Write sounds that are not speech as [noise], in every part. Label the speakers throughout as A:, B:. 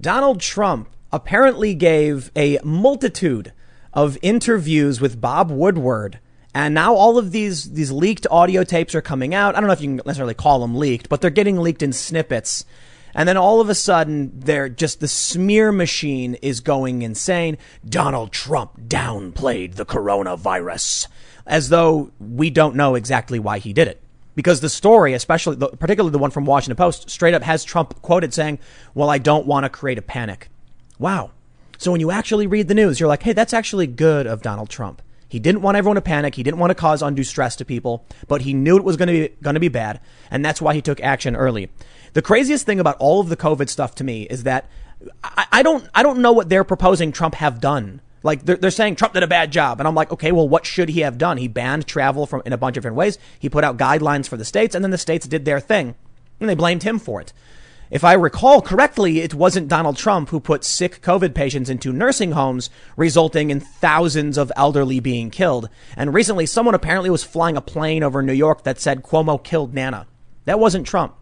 A: Donald Trump apparently gave a multitude of interviews with Bob Woodward. And now all of these, these leaked audio tapes are coming out. I don't know if you can necessarily call them leaked, but they're getting leaked in snippets. And then all of a sudden, they're just the smear machine is going insane. Donald Trump downplayed the coronavirus as though we don't know exactly why he did it. Because the story, especially the, particularly the one from Washington Post, straight up has Trump quoted saying, "Well, I don't want to create a panic." Wow. So when you actually read the news, you're like, "Hey, that's actually good of Donald Trump." He didn't want everyone to panic. He didn't want to cause undue stress to people, but he knew it was going to be going to be bad, and that's why he took action early. The craziest thing about all of the COVID stuff to me is that I, I don't I don't know what they're proposing Trump have done. Like they're, they're saying Trump did a bad job, and I'm like, okay, well, what should he have done? He banned travel from in a bunch of different ways. He put out guidelines for the states, and then the states did their thing, and they blamed him for it. If I recall correctly, it wasn't Donald Trump who put sick COVID patients into nursing homes, resulting in thousands of elderly being killed. And recently, someone apparently was flying a plane over New York that said Cuomo killed Nana. That wasn't Trump.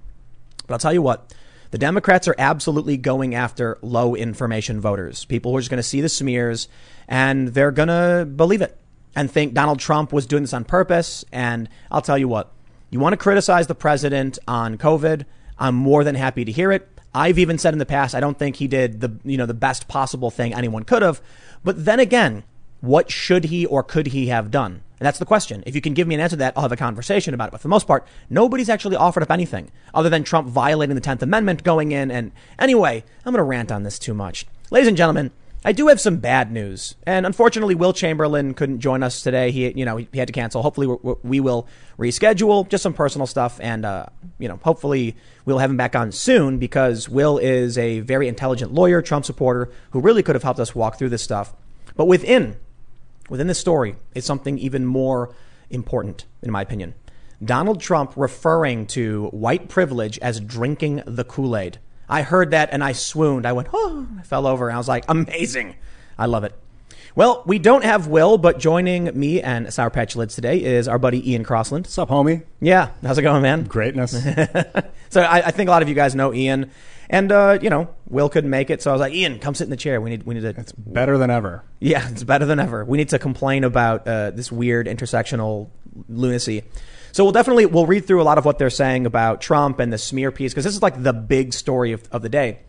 A: But I'll tell you what, the Democrats are absolutely going after low information voters. People who are just going to see the smears and they're going to believe it and think Donald Trump was doing this on purpose. And I'll tell you what, you want to criticize the president on COVID. I'm more than happy to hear it. I've even said in the past, I don't think he did the, you know, the best possible thing anyone could have. But then again, what should he or could he have done? And that's the question. If you can give me an answer to that, I'll have a conversation about it. But for the most part, nobody's actually offered up anything other than Trump violating the 10th Amendment going in. And anyway, I'm going to rant on this too much. Ladies and gentlemen, I do have some bad news. And unfortunately, Will Chamberlain couldn't join us today. He, you know, he had to cancel. Hopefully we will reschedule just some personal stuff. And, uh, you know, hopefully we'll have him back on soon because Will is a very intelligent lawyer, Trump supporter who really could have helped us walk through this stuff. But within within this story is something even more important, in my opinion. Donald Trump referring to white privilege as drinking the Kool Aid. I heard that and I swooned. I went, oh, I fell over. And I was like, amazing. I love it. Well, we don't have Will, but joining me and Sour Patch Lids today is our buddy Ian Crossland.
B: What's up, homie?
A: Yeah, how's it going, man?
B: Greatness. [laughs]
A: so I, I, think a lot of you guys know Ian, and uh, you know Will couldn't make it, so I was like, Ian, come sit in the chair. We need we need to.
B: It's better than ever.
A: Yeah, it's better than ever. We need to complain about uh, this weird intersectional lunacy. So we'll definitely we'll read through a lot of what they're saying about Trump and the smear piece because this is like the big story of, of the day.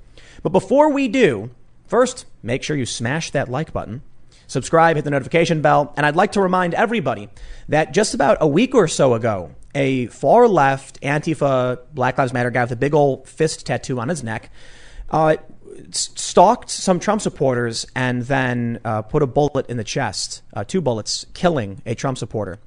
A: But before we do, first make sure you smash that like button subscribe, hit the notification bell. And I'd like to remind everybody that just about a week or so ago, a far left Antifa Black Lives Matter guy with a big old fist tattoo on his neck uh, stalked some Trump supporters and then uh, put a bullet in the chest, uh, two bullets, killing a Trump supporter.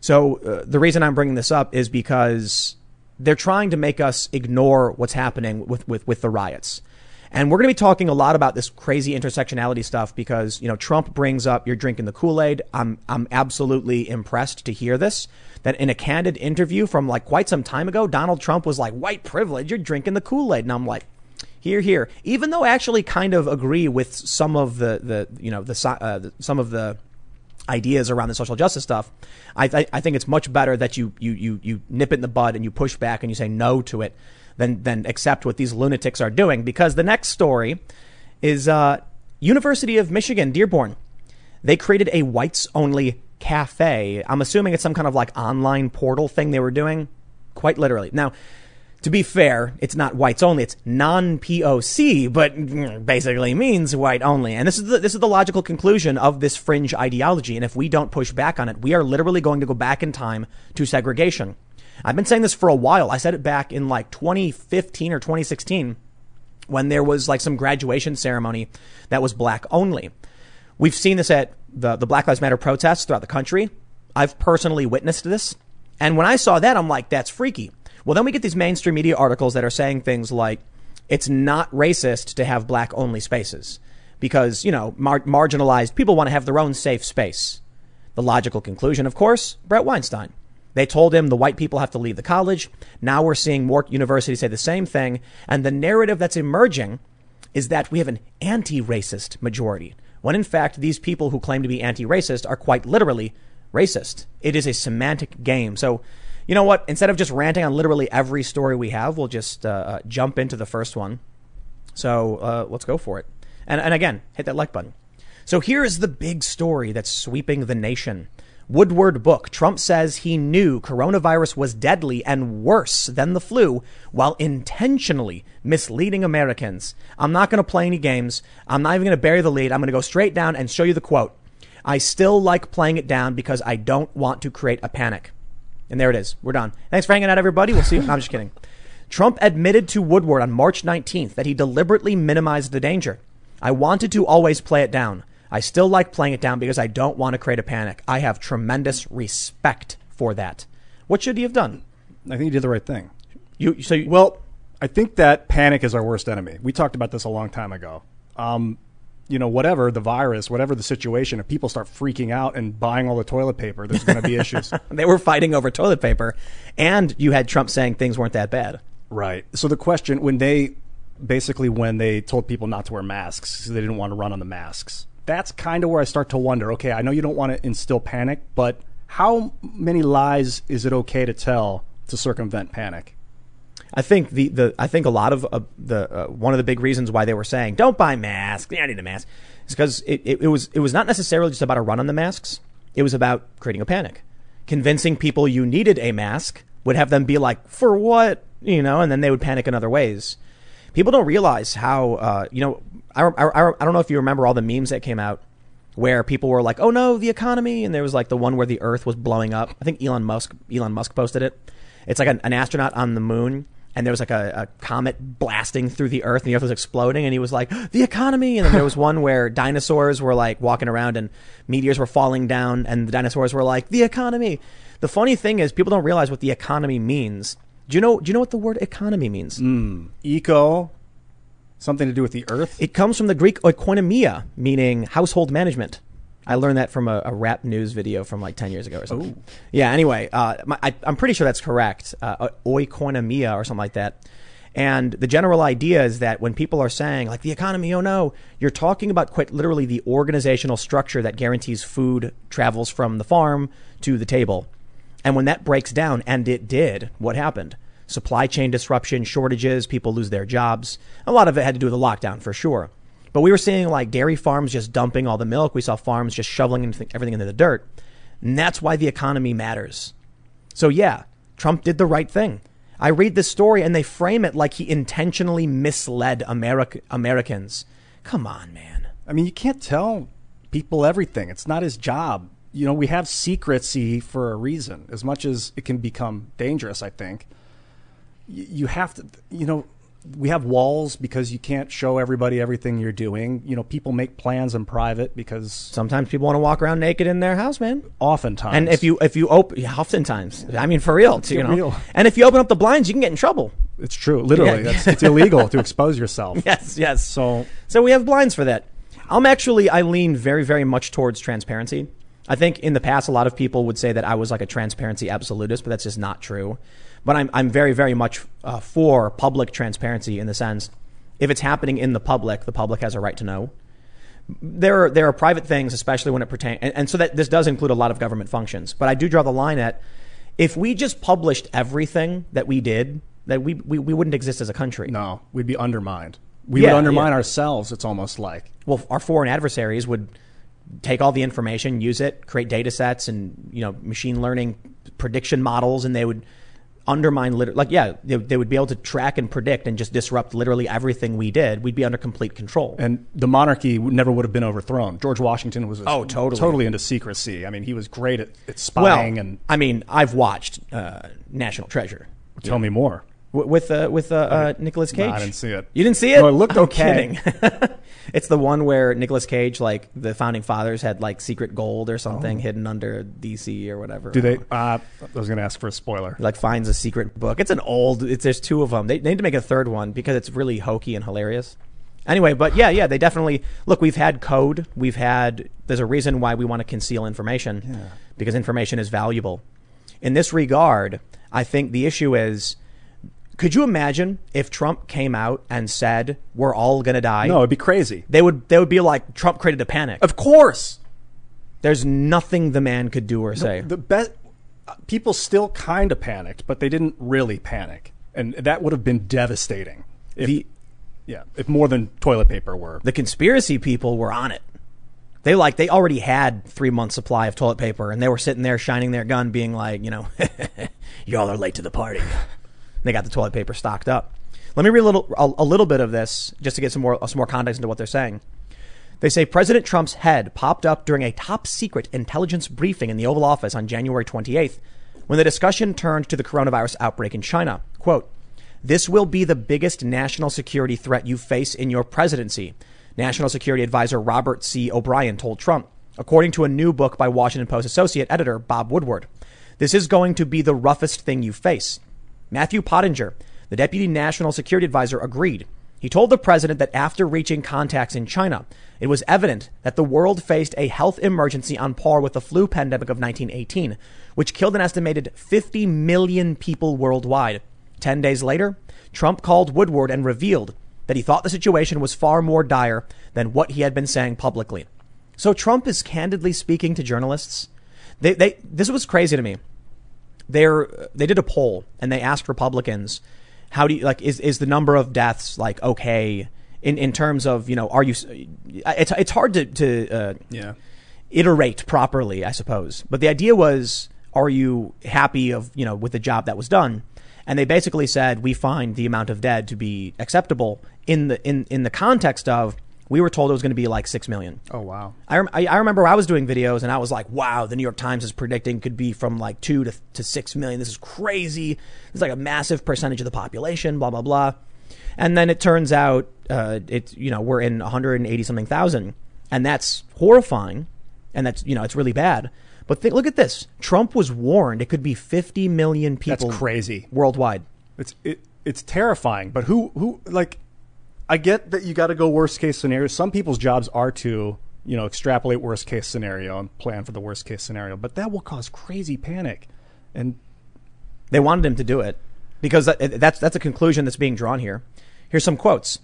A: So uh, the reason I'm bringing this up is because they're trying to make us ignore what's happening with, with, with the riots. And we're going to be talking a lot about this crazy intersectionality stuff because, you know, Trump brings up you're drinking the Kool-Aid. I'm, I'm absolutely impressed to hear this. That in a candid interview from like quite some time ago, Donald Trump was like, white privilege, you're drinking the Kool-Aid. And I'm like, hear, hear. Even though I actually kind of agree with some of the, the you know, the, uh, the some of the ideas around the social justice stuff, I, th- I think it's much better that you, you, you, you nip it in the bud and you push back and you say no to it than than accept what these lunatics are doing. Because the next story is uh, University of Michigan Dearborn. They created a whites only cafe. I'm assuming it's some kind of like online portal thing they were doing, quite literally. Now, to be fair, it's not whites only; it's non POC, but mm, basically means white only. And this is the, this is the logical conclusion of this fringe ideology. And if we don't push back on it, we are literally going to go back in time to segregation. I've been saying this for a while. I said it back in like 2015 or 2016 when there was like some graduation ceremony that was black only. We've seen this at the, the Black Lives Matter protests throughout the country. I've personally witnessed this. And when I saw that, I'm like, that's freaky. Well, then we get these mainstream media articles that are saying things like, it's not racist to have black only spaces because, you know, mar- marginalized people want to have their own safe space. The logical conclusion, of course, Bret Weinstein. They told him the white people have to leave the college. Now we're seeing more universities say the same thing. And the narrative that's emerging is that we have an anti racist majority, when in fact, these people who claim to be anti racist are quite literally racist. It is a semantic game. So, you know what? Instead of just ranting on literally every story we have, we'll just uh, uh jump into the first one. So uh, let's go for it. And, and again, hit that like button. So here is the big story that's sweeping the nation. Woodward book. Trump says he knew coronavirus was deadly and worse than the flu while intentionally misleading Americans. I'm not going to play any games. I'm not even going to bury the lead. I'm going to go straight down and show you the quote. I still like playing it down because I don't want to create a panic. And there it is. We're done. Thanks for hanging out, everybody. We'll see you. I'm just kidding. Trump admitted to Woodward on March 19th that he deliberately minimized the danger. I wanted to always play it down. I still like playing it down because I don't want to create a panic. I have tremendous respect for that. What should he have done?
B: I think he did the right thing.
A: You so you,
B: Well, I think that panic is our worst enemy. We talked about this a long time ago. Um, you know, whatever the virus, whatever the situation, if people start freaking out and buying all the toilet paper, there's going to be issues. [laughs]
A: they were fighting over toilet paper, and you had Trump saying things weren't that bad.
B: Right. So the question when they basically when they told people not to wear masks, they didn't want to run on the masks. That's kind of where I start to wonder. Okay, I know you don't want to instill panic, but how many lies is it okay to tell to circumvent panic?
A: I think the, the I think a lot of uh, the uh, one of the big reasons why they were saying don't buy masks, don't need a mask, is because it, it, it was it was not necessarily just about a run on the masks. It was about creating a panic, convincing people you needed a mask would have them be like, for what, you know, and then they would panic in other ways. People don't realize how uh, you know. I, I, I don't know if you remember all the memes that came out where people were like, "Oh no, the economy," and there was like the one where the Earth was blowing up. I think Elon Musk Elon Musk posted it. It's like an, an astronaut on the moon, and there was like a, a, comet blasting through the Earth, and the Earth was exploding, and he was like, "The economy." And then there was [laughs] one where dinosaurs were like walking around, and meteors were falling down, and the dinosaurs were like, "The economy." The funny thing is, people don't realize what the economy means. Do you know? Do you know what the word economy means?
B: Eco, something to do with the earth.
A: It comes from the Greek oikonomia, meaning household management. I learned that from a, a rap news video from like 10 years ago or something. Yeah, anyway, uh, my, I, I'm pretty sure that's correct. Uh, oikonomia or something like that. And the general idea is that when people are saying, like, the economy, oh no, you're talking about quite literally the organizational structure that guarantees food travels from the farm to the table. And when that breaks down, and it did, what happened? Supply chain disruption, shortages, people lose their jobs. A lot of it had to do with the lockdown for sure. But we were seeing like dairy farms just dumping all the milk. We saw farms just shoveling everything into the dirt. And that's why the economy matters. So yeah, Trump did the right thing. I read this story and they frame it like he intentionally misled America, Americans. Come on, man.
B: I mean, you can't tell people everything. It's not his job. You know, we have secrecy for a reason. As much as it can become dangerous, I think you have to, you know, we have walls because you can't show everybody everything you're doing. You know, people make plans in private because
A: Sometimes people want to walk around naked in their house, man.
B: oftentimes,
A: And if you if you open, oftentimes, I mean for real, you know.
B: real.
A: And if you open up the blinds, you can get in trouble.
B: it's true, literally,
A: Yeah.
B: that's, it's illegal to expose yourself. [laughs]
A: Yes, yes.
B: So
A: So we have blinds for that. I'm actually I lean very very much towards transparency. I think in the past a lot of people would say that I was like a transparency absolutist, but that's just not true. But I'm I'm very very much uh, for public transparency in the sense if it's happening in the public, the public has a right to know. There are there are private things, especially when it pertains, and, and so that this does include a lot of government functions. But I do draw the line at if we just published everything that we did, that we we, we wouldn't exist as a country.
B: no, we'd be undermined. We
A: Yeah,
B: would undermine
A: yeah.
B: ourselves. It's almost like
A: well, our foreign adversaries would take all the information, use it, create data sets and, you know, machine learning prediction models, and they would undermine, lit- like, yeah, they, they would be able to track and predict and just disrupt literally everything we did. We'd be under complete control.
B: and the monarchy never would have been overthrown. George Washington was
A: Oh, totally.
B: totally into secrecy. I mean, he was great at, at
A: well,
B: spying. and
A: I mean, I've watched uh, National Treasure
B: tell me more.
A: W- with uh, with uh, uh, Nicolas Cage.
B: I didn't see it.
A: You didn't see it?
B: No, it looked
A: I'm
B: okay.
A: kidding. [laughs] it's the one where Nicolas Cage, like the founding fathers, had like secret gold or something hidden under DC or whatever.
B: Oh. Do they? Uh, I was going to ask for a spoiler.
A: like finds a secret book. It's an old. It's there's two of them. They, they need to make a third one because it's really hokey and hilarious. Anyway, but yeah, yeah, they definitely look. We've had code. We've had. There's a reason why we want to conceal information because information is valuable. In this regard, I think the issue is. Could you imagine if Trump came out and said we're all gonna die?
B: No, it'd be crazy.
A: They would. They would be like Trump created a panic.
B: Of course.
A: There's nothing the man could do or say.
B: The best uh, people still kind of panicked, but they didn't really panic, and that would have been devastating. If,
A: The-
B: Yeah, if more than toilet paper were.
A: The conspiracy people were on it. They like they already had three months supply of toilet paper, and they were sitting there shining their gun, being like, you know, [laughs] y'all are late to the party. They got the toilet paper stocked up. Let me read a little a, a little bit of this just to get some more some more context into what they're saying. They say President Trump's head popped up during a top secret intelligence briefing in the Oval Office on January 28th when the discussion turned to the coronavirus outbreak in China. Quote, this will be the biggest national security threat you face in your presidency. National Security Advisor Robert C. O'Brien told Trump, according to a new book by Washington Post associate editor Bob Woodward. This is going to be the roughest thing you face. Matthew Pottinger, the deputy national security advisor, agreed. He told the president that after reaching contacts in China, it was evident that the world faced a health emergency on par with the flu pandemic of 1918, which killed an estimated 50 million people worldwide. Ten days later, Trump called Woodward and revealed that he thought the situation was far more dire than what he had been saying publicly. So Trump is candidly speaking to journalists. They, they, this was crazy to me. They're, they did a poll and they asked Republicans, how do you, like, is, is the number of deaths, like, okay, in, in terms of, you know, are you, it's, it's hard to, to, uh,
B: Yeah.
A: iterate properly, I suppose. But the idea was, are you happy of, you know, with the job that was done? And they basically said, we find the amount of dead to be acceptable in the, in, in the context of, we were told it was going to be like 6 million.
B: Oh wow.
A: I, rem- I I remember I was doing videos and I was like, wow, the New York Times is predicting could be from like 2 to, to 6 million. This is crazy. It's like a massive percentage of the population, blah, blah, blah. And then it turns out, uh, it's, you know, we're in 180 something thousand. And that's horrifying. And that's, you know, it's really bad. But think, look at this. Trump was warned it could be 50 million people
B: That's crazy.
A: worldwide.
B: It's it, it's terrifying. But who who like? I get that you got to go worst case scenario. Some people's jobs are to you know extrapolate worst case scenario and plan for the worst case scenario, but that will cause crazy panic. And
A: They wanted him to do it because that's that's a conclusion that's being drawn here. Here's some quotes.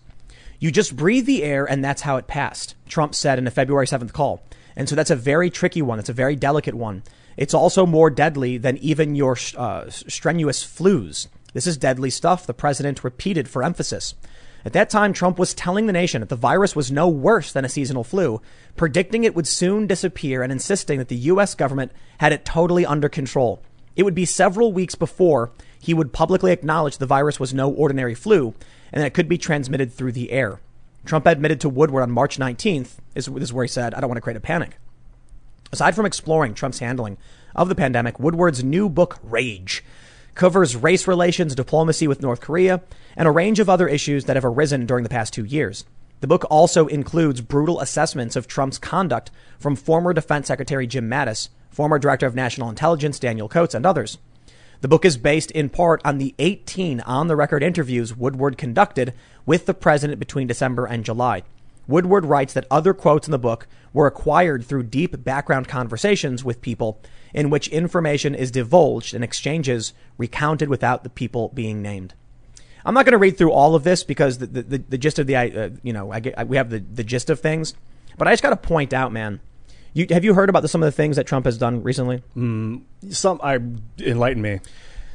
A: You just breathe the air and that's how it passed, Trump said in a February 7th call. And so that's a very tricky one. It's a very delicate one. It's also more deadly than even your uh, strenuous flus. This is deadly stuff, the president repeated for emphasis. At that time, Trump was telling the nation that the virus was no worse than a seasonal flu, predicting it would soon disappear and insisting that the U.S. government had it totally under control. It would be several weeks before he would publicly acknowledge the virus was no ordinary flu and that it could be transmitted through the air. Trump admitted to Woodward on March 19th, this is where he said, I don't want to create a panic. Aside from exploring Trump's handling of the pandemic, Woodward's new book, Rage, covers race relations, diplomacy with North Korea, and a range of other issues that have arisen during the past two years. The book also includes brutal assessments of Trump's conduct from former Defense Secretary Jim Mattis, former Director of National Intelligence Daniel Coats, and others. The book is based in part on the 18 on the record interviews Woodward conducted with the president between December and July. Woodward writes that other quotes in the book were acquired through deep background conversations with people in which information is divulged and exchanges recounted without the people being named. I'm not going to read through all of this because the, the, the, the gist of the, uh, you know, I get, I, we have the, the gist of things, but I just got to point out, man. You, have you heard about the, some of the things that Trump has done recently?
B: some I enlighten me.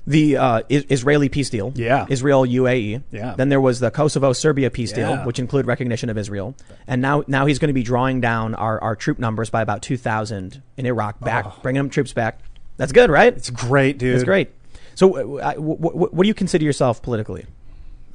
A: The uh, Israeli peace deal,
B: Yeah.
A: Israel UAE,
B: Yeah.
A: Then there was the Kosovo Serbia peace deal, which include recognition of Israel, and now now he's going to be drawing down our, our troop numbers by about two thousand in Iraq, back bringing them troops back. That's good, right?
B: It's great, dude.
A: That's great. So, uh, w- w- what do you consider yourself politically?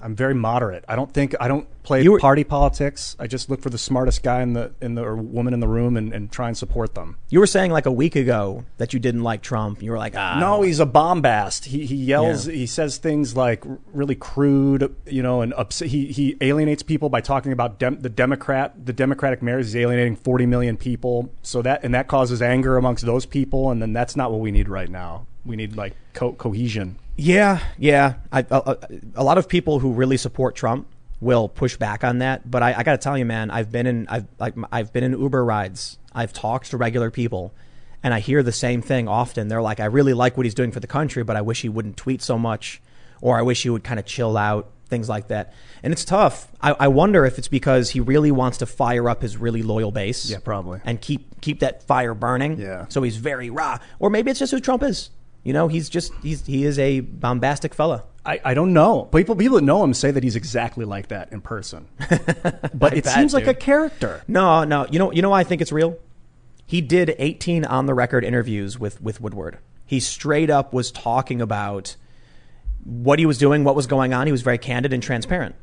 B: I'm very moderate. I don't think I don't play
A: were-
B: party politics. I just look for the smartest guy in the in the or woman in the room and, and try and support them.
A: You were saying like a week ago that you didn't like Trump. You were like, ah,
B: No, he's a bombast. He he yells.
A: Yeah.
B: He says things like really crude, you know, and ups- he he alienates people by talking about dem- the Democrat, the Democratic mayors. He's alienating 40 million people. So that and that causes anger amongst those people. And then that's not what we need right now. We need like co- cohesion.
A: Yeah, yeah. I, a, a lot of people who really support Trump will push back on that, but I, I got to tell you, man, I've been in I've like I've been in Uber rides. I've talked to regular people, and I hear the same thing often. They're like, I really like what he's doing for the country, but I wish he wouldn't tweet so much, or I wish he would kind of chill out, things like that. And it's tough. I, I wonder if it's because he really wants to fire up his really loyal base.
B: Yeah, probably.
A: And keep keep that fire burning.
B: Yeah.
A: So he's very raw, or maybe it's just who Trump is. You know, he's just he's he is a bombastic fella.
B: I, I don't know. People people that know him say that he's exactly like that in person. [laughs] But it seems like a character.
A: No, no. You know, you know why I think it's real? He did 18 on the record interviews with with Woodward. He straight up was talking about what he was doing, what was going on. He was very candid and transparent.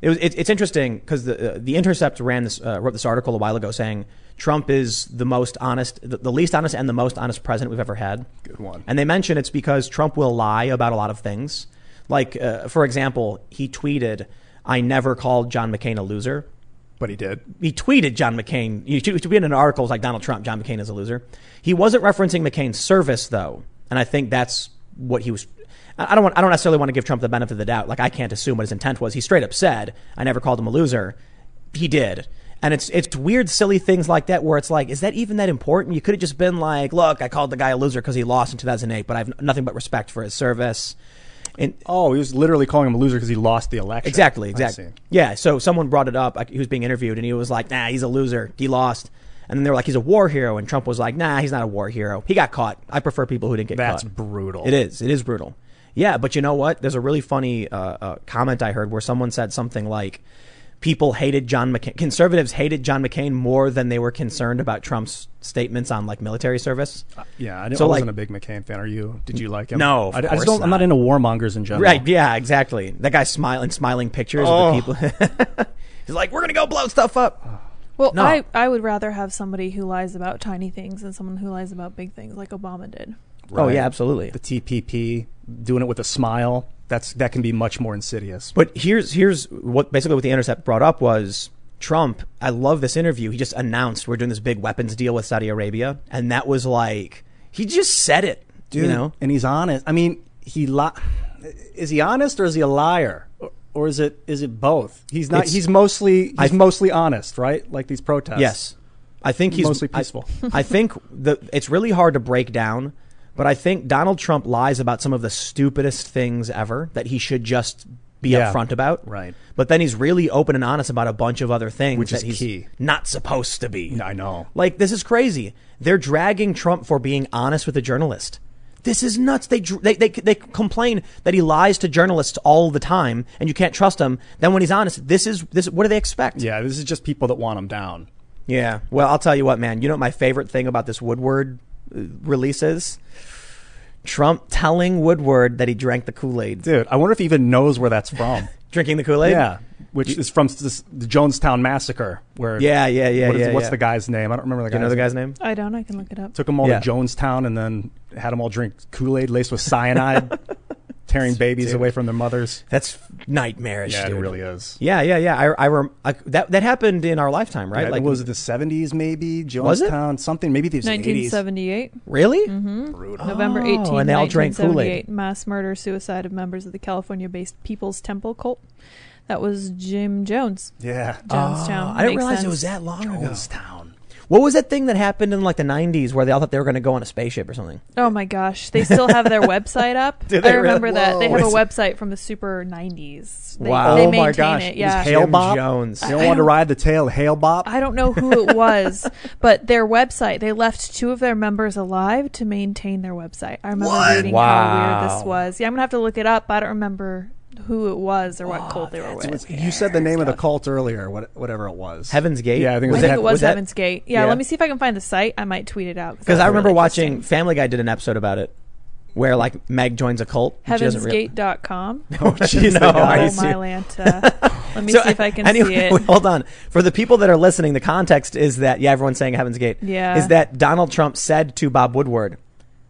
A: It was. It, it's interesting because the uh, the Intercept ran this uh, wrote this article a while ago saying Trump is the most honest, the, the least honest, and the most honest president we've ever had.
B: Good one.
A: And they mention it's because Trump will lie about a lot of things. Like, uh, for example, he tweeted, "I never called John McCain a loser."
B: But he did.
A: he tweeted John McCain. He tweeted an article like Donald Trump, John McCain is a loser. He wasn't referencing McCain's service though, and I think that's what he was. I don't want. I don't necessarily want to give Trump the benefit of the doubt. Like I can't assume what his intent was. He straight up said, "I never called him a loser." He did, and it's it's weird, silly things like that where it's like, is that even that important? You could have just been like, "Look, I called the guy a loser because he lost in 2008, but I have nothing but respect for his service." And
B: Oh, he was literally calling him a loser because he lost the election.
A: Exactly, exactly. Yeah, so someone brought it up. Like, he was being interviewed, and he was like, "Nah, he's a loser. He lost." And then they were like, "He's a war hero," and Trump was like, "Nah, he's not a war hero. He got caught. I prefer people who didn't get
B: That's
A: caught."
B: That's brutal.
A: It is. It is brutal. Yeah, but you know what? There's a really funny uh, uh, comment I heard where someone said something like, "People hated John McCain. Conservatives hated John McCain more than they were concerned about Trump's statements on like military service."
B: Yeah, I, didn't,
A: So,
B: I wasn't
A: like-
B: a big McCain fan. Are you? Did you like him?
A: No, of
B: I, I
A: course
B: just don't. I'm
A: not.
B: not into warmongers in general.
A: Right? Yeah, exactly. That guy smiling, smiling pictures
B: Oh.
A: of the people. [laughs] He's like, "We're gonna go blow stuff up." [sighs]
C: Well,
A: No.
C: I, I would rather have somebody who lies about tiny things than someone who lies about big things like Obama did.
A: Oh yeah, absolutely.
B: The TPP, doing it with a smile. That's that can be much more insidious.
A: But here's here's what basically what the Intercept brought up was Trump. I love this interview. He just announced we're doing this big weapons deal with Saudi Arabia, and that was like he just said it.
B: Dude,
A: you know,
B: and he's honest. I mean, he li- is he honest or is he a liar? Or, or is it is it both? He's not.
A: It's-
B: he's mostly he's
A: I-
B: mostly honest, right? Like these protests.
A: yes, I think he's
B: Mostly
A: I-
B: peaceful.
A: I, think the it's really hard to break down, but I think Donald Trump lies about some of the stupidest things ever that he should just be
B: Yeah.
A: upfront about.
B: Right.
A: But then he's really open and honest about a bunch of other things
B: Which
A: that
B: is
A: he's
B: key.
A: not supposed to be.
B: I know.
A: Like this is crazy. They're dragging Trump for being honest with a journalist. This is nuts. They, they they they complain that he lies to journalists all the time, and you can't trust him. Then when he's honest, this is this. What do they expect?
B: Yeah, this is just people that want him down.
A: Yeah. Well, I'll tell you what, man. You know what my favorite thing about this Woodward uh, release is? Trump telling Woodward that he drank the Kool Aid.
B: Dude, I wonder if he even knows where that's from. [laughs]
A: Drinking the Kool Aid.
B: yeah, which is from this, the Jonestown massacre. Where
A: Yeah, yeah, yeah,
B: what is-
A: yeah,
B: what's
A: yeah.
B: the guy's name? I don't remember the
A: Do
B: guy's
A: you know the
B: name.
A: guy's name?
C: I don't. I can look it up.
B: Took them all
A: Yeah.
B: to Jonestown and then had them all drink Kool Aid laced with cyanide, [laughs] tearing babies
A: Dude.
B: away from their mothers.
A: That's nightmarish.
B: Yeah,
A: dude.
B: it really is.
A: Yeah, yeah, yeah. I, I, rem- I that that happened in our lifetime, right?
B: Yeah,
A: like,
B: was it the seventies? Maybe
A: Was it?
B: Jonestown, something. Maybe the eighties.
C: 1978,
A: really? Mm-hmm.
B: Brutal.
C: November
A: Oh,
C: 18,
A: and they all drank Kool-Aid.
C: 1978, mass murder, suicide of members of the California-based People's Temple cult. That was Jim Jones,
B: Yeah,
C: Jonestown.
A: Oh, I didn't
C: Makes
A: realize it was that long ago.
B: Jonestown.
A: What was that thing that happened in like the '90s where they all thought they were going to go on a spaceship or something?
C: Oh my gosh, they still have their [laughs] website up.
A: Do they
C: I remember
A: really?
C: that they have a website from the super 90s. They,
A: Wow.
C: they
A: Oh my
C: maintain
B: gosh,
C: it.
B: it was
C: Yeah,
B: Hail
A: Jim
B: Bob?
A: Jones.
B: You don't want to ride the tail, Hale-Bopp.
C: I don't know who it was, [laughs] but their website, they left two of their members alive to maintain their website. I remember
A: What?
C: reading
A: Wow.
C: how weird this was. Yeah, I'm going to have to look it up. I don't remember who it was or what cult they were with.
B: you said the name of the cult earlier, what, whatever it was.
A: Heaven's Gate.
B: Yeah, I think it
C: I
B: was
C: think
B: that-
C: it was,
A: was that-
C: Heaven's Gate. Yeah,
A: Yeah.
C: let me see if I can find the site. I might tweet it out.
A: Because I
C: that's
A: remember
C: really
A: watching. Family Guy did an episode about it, where like Meg joins a cult. and she doesn't rea-
C: Heavensgate.com. [laughs]
A: Oh, jeez,
B: the [laughs]
A: no,
B: guy.
A: are you
C: oh, my
A: serious?
C: Lanta. [laughs] Let me
A: So,
C: see if I can
A: anyway,
C: see it.
A: Hold on. For the people that are listening, the context is that yeah, everyone's saying Heaven's Gate.
C: Yeah.
A: Is that Donald Trump said to Bob Woodward,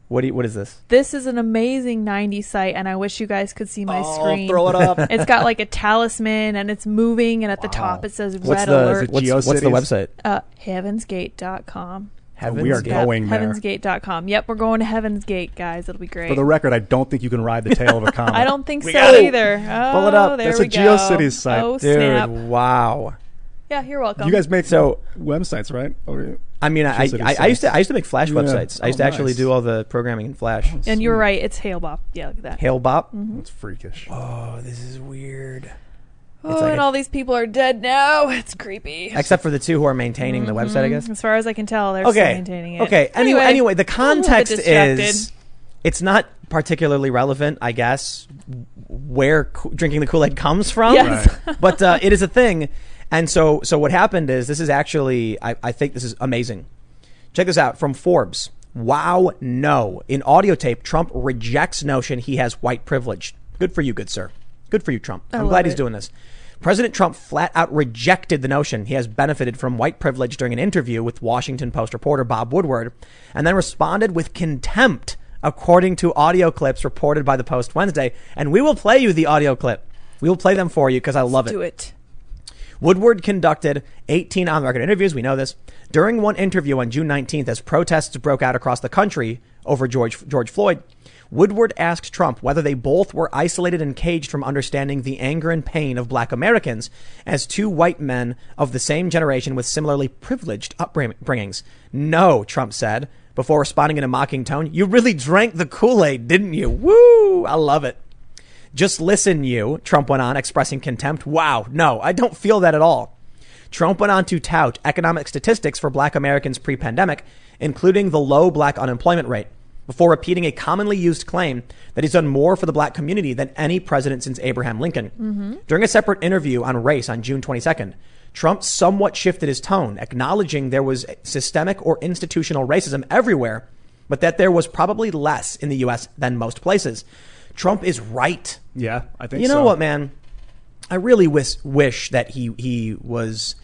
A: "What do you, what is this?
C: This is an amazing 90s site, and I wish you guys could see my
B: Oh,
C: screen.
B: throw it up. [laughs]
C: It's got like a talisman, and it's moving, and at the top it says
A: What's
C: red
A: the
C: alert.
A: what's, what's the website?
C: Uh, heavensgate.com.
A: Heaven's
B: we are
A: Gate.
B: going there.
C: Heavensgate.com. Yep, we're going to Heaven's Gate, guys. It'll be great.
B: For the record, I don't think you can ride the tail of a [laughs] comet.
C: I don't think
A: We
C: so either. Oh,
B: Pull it up.
C: There
B: That's
C: we
B: a
C: go.
B: GeoCities site.
C: Oh,
A: Dude,
C: snap.
A: wow.
C: Yeah, you're welcome.
B: You guys make
A: So-
B: websites, right? Or-
A: I mean, I, I, I used to. I used to make Flash
B: Yeah.
A: websites. I used
B: Oh,
A: to actually
B: nice.
A: do all the programming in Flash.
C: and you're right. It's Hale-Bopp. Yeah, look at that.
A: Hale-Bopp.
B: It's freakish.
A: Oh, this is weird.
C: oh,
A: like
C: and
A: a-
C: all these people are dead now. [laughs] It's creepy.
A: Except for the two who are maintaining the website, I guess.
C: As far as I can tell, they're still
A: Okay.
C: maintaining it.
A: Okay. Anyway, anyway, the
C: I'm a little bit
A: context is it's not particularly relevant, I guess, where co- drinking the Kool Aid comes from.
C: Yes.
A: but uh, it is a thing. And so, so what happened is this is actually, I, I think this is amazing. Check this out from Forbes. Wow, no. In audio tape, Trump rejects notion he has white privilege. Good for you, good sir. Good for you, Trump.
C: I
A: I'm glad he's doing this. President Trump flat out rejected the notion he has benefited from white privilege during an interview with Washington Post reporter Bob Woodward, and then responded with contempt, according to audio clips reported by the Post Wednesday. And we will play you the audio clip. We will play them for you because I love it.
C: Do it.
A: Woodward conducted 18 on record interviews, we know this, during one interview on June 19th as protests broke out across the country over George, George Floyd. Woodward asked Trump whether they both were isolated and caged from understanding the anger and pain of black Americans as two white men of the same generation with similarly privileged upbringings. No, Trump said, before responding in a mocking tone. You really drank the Kool Aid, didn't you? Woo! I love it. Just listen, you, Trump went on, expressing contempt. Wow, no, I don't feel that at all. Trump went on to tout economic statistics for black Americans pre pandemic, including the low black unemployment rate, before repeating a commonly used claim that he's done more for the black community than any president since Abraham Lincoln. Mm-hmm. During a separate interview on race on June 22nd, Trump somewhat shifted his tone, acknowledging there was systemic or institutional racism everywhere, but that there was probably less in the U.S. than most places. Trump is right.
B: Yeah, I think
A: You know
B: so.
A: what, man? I really wish wish that he he was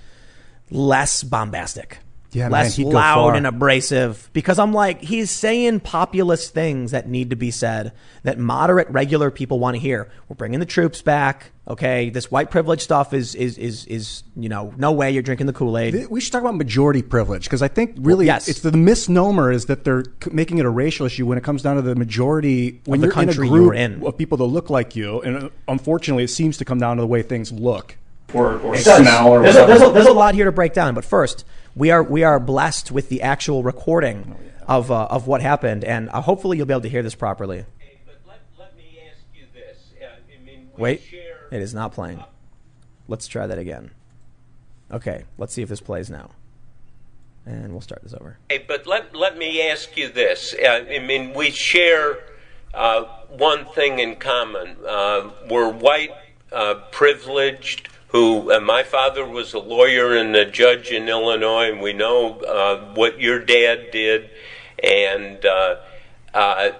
A: less bombastic.
B: Yeah,
A: less
B: he'd
A: loud and abrasive because I'm like he's saying populist things that need to be said that moderate regular people want to hear. We're bringing the troops back. Okay, this white privilege stuff is is is is you know no way you're drinking the Kool Aid.
B: We should talk about majority privilege because I think really
A: Well, yes.
B: it's the misnomer is that they're making it a racial issue when it comes down to the majority when
A: the
B: you're
A: country
B: in a
A: you
B: group
A: were in.
B: of people that look like you, and uh, unfortunately, it seems to come down to the way things look or, or smell or
A: there's, a,
B: whatever.
A: there's, a, there's a lot here to break down, but first, we are we are blessed with the actual recording of uh, of what happened, and uh, hopefully you'll be able to hear this properly.
D: But let, let me ask you this. Uh, I mean,
A: Wait,
D: share,
A: it is not playing. Let's try that again. Okay, let's see if this plays now, and we'll start this over.
D: Hey, but let, let me ask you this. Uh, I mean, we share uh, one thing in common. Uh, we're white, uh, privileged, who, uh, my father was a lawyer and a judge in Illinois, and we know uh, what your dad did. And uh, uh,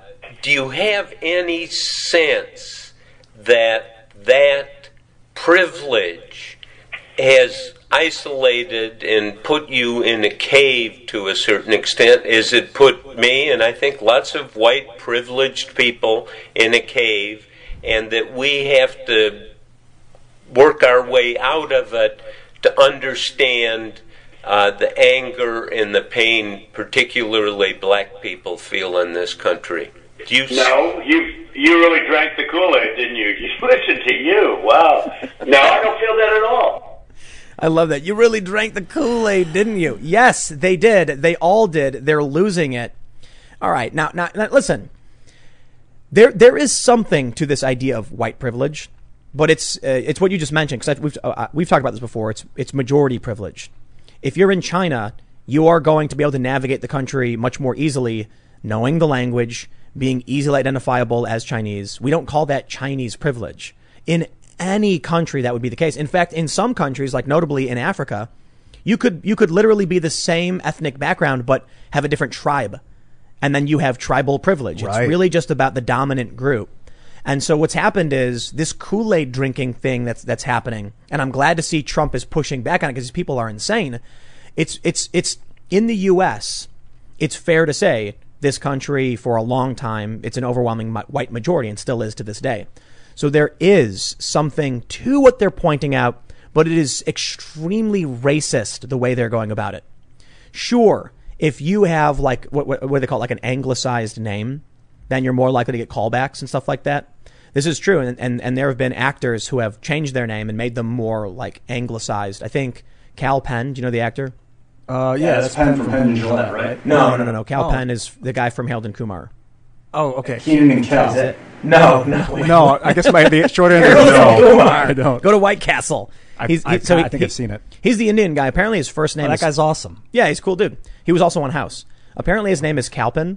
D: do you have any sense that that privilege has isolated and put you in a cave to a certain extent as it put me and I think lots of white privileged people in a cave, and that we have to work our way out of it to understand uh, the anger and the pain, particularly black people feel in this country. Do you
E: No, you you really drank the Kool Aid, didn't you? [laughs] You listen to you. Wow. No, I don't feel that at all.
A: I love that. You really drank the Kool Aid, didn't you? Yes, they did. They all did. They're losing it. All right, now, now, now listen. There, there is something to this idea of white privilege, but it's uh, it's what you just mentioned because we've uh, we've talked about this before. It's it's majority privilege. If you're in China, you are going to be able to navigate the country much more easily, knowing the language, being easily identifiable as Chinese. We don't call that Chinese privilege. In any country, that would be the case. In fact, in some countries, like notably in Africa, you could you could literally be the same ethnic background but have a different tribe, and then you have tribal privilege.
B: Right.
A: It's really just about the dominant group. And so what's happened is this Kool Aid drinking thing that's that's happening, and I'm glad to see Trump is pushing back on it because these people are insane. It's it's it's in the U.S. It's fair to say this country for a long time it's an overwhelming white majority and still is to this day. So there is something to what they're pointing out, but it is extremely racist the way they're going about it. Sure, if you have like what what, what they call it, like an anglicized name, then you're more likely to get callbacks and stuff like that. This is true, and, and and there have been actors who have changed their name and made them more like anglicized. I think Kal Penn, do you know the actor?
B: Uh, yeah, that's Penn from Penn and Jillette, right?
A: No, no, no, no. Kal
B: Oh.
A: Penn is the guy from Harold and Kumar.
B: Oh, okay.
F: Kenan and Kel.
A: No, no, [laughs]
B: No, I guess my the short answer is no.
A: Kumar.
B: I don't.
A: Go to White Castle.
B: I-
A: He's,
B: I-
A: he-
B: I think I've seen it.
A: He's the Indian guy. Apparently, his first name
B: Oh, that
A: is
B: guy's awesome.
A: Yeah, he's a cool dude. He was also on House. Apparently, his name is Kalpen,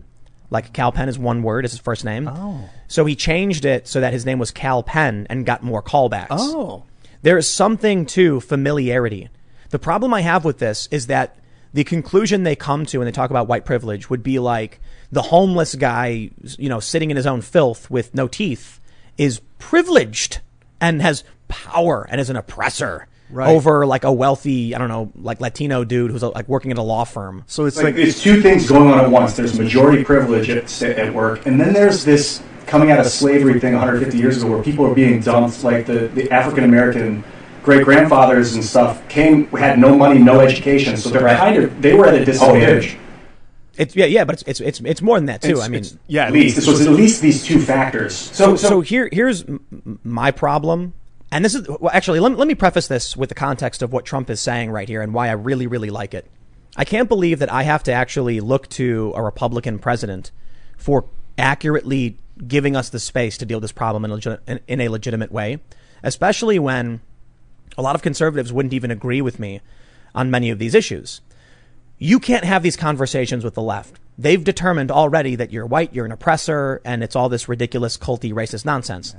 A: Like Kal Penn is one word, is his first name.
B: Oh.
A: So he changed it so that his name was Kal Penn and got more callbacks.
B: Oh.
A: There is something to familiarity. The problem I have with this is that the conclusion they come to when they talk about white privilege would be like the homeless guy, you know, sitting in his own filth with no teeth is privileged and has power and is an oppressor
B: Right.
A: over like a wealthy, I don't know, like Latino dude who's like working at a law firm.
B: So it's
F: Like,
B: like,
F: there's two things going on at once. There's majority privilege at, at work, and then there's this coming out of slavery thing 150 years ago where people are being dumped, like the, the African American great grandfathers and stuff came had no money, no education, so they're
A: Right.
F: kind of they were at a disadvantage.
A: Oh, it's yeah, yeah, but it's it's it's, it's more than that too.
B: it's-
A: I mean,
B: it's- yeah,
F: At least this was at least these two factors.
A: So, so here, here's m- m- my problem, and this is well, actually. Let me, let me preface this with the context of what Trump is saying right here and why I really, really like it. I can't believe that I have to actually look to a Republican president for accurately giving us the space to deal with this problem in a, in, in a legitimate way, especially when a lot of conservatives wouldn't even agree with me on many of these issues you can't have these conversations with the left. They've determined already that you're white, you're an oppressor, and it's all this ridiculous, culty, racist nonsense.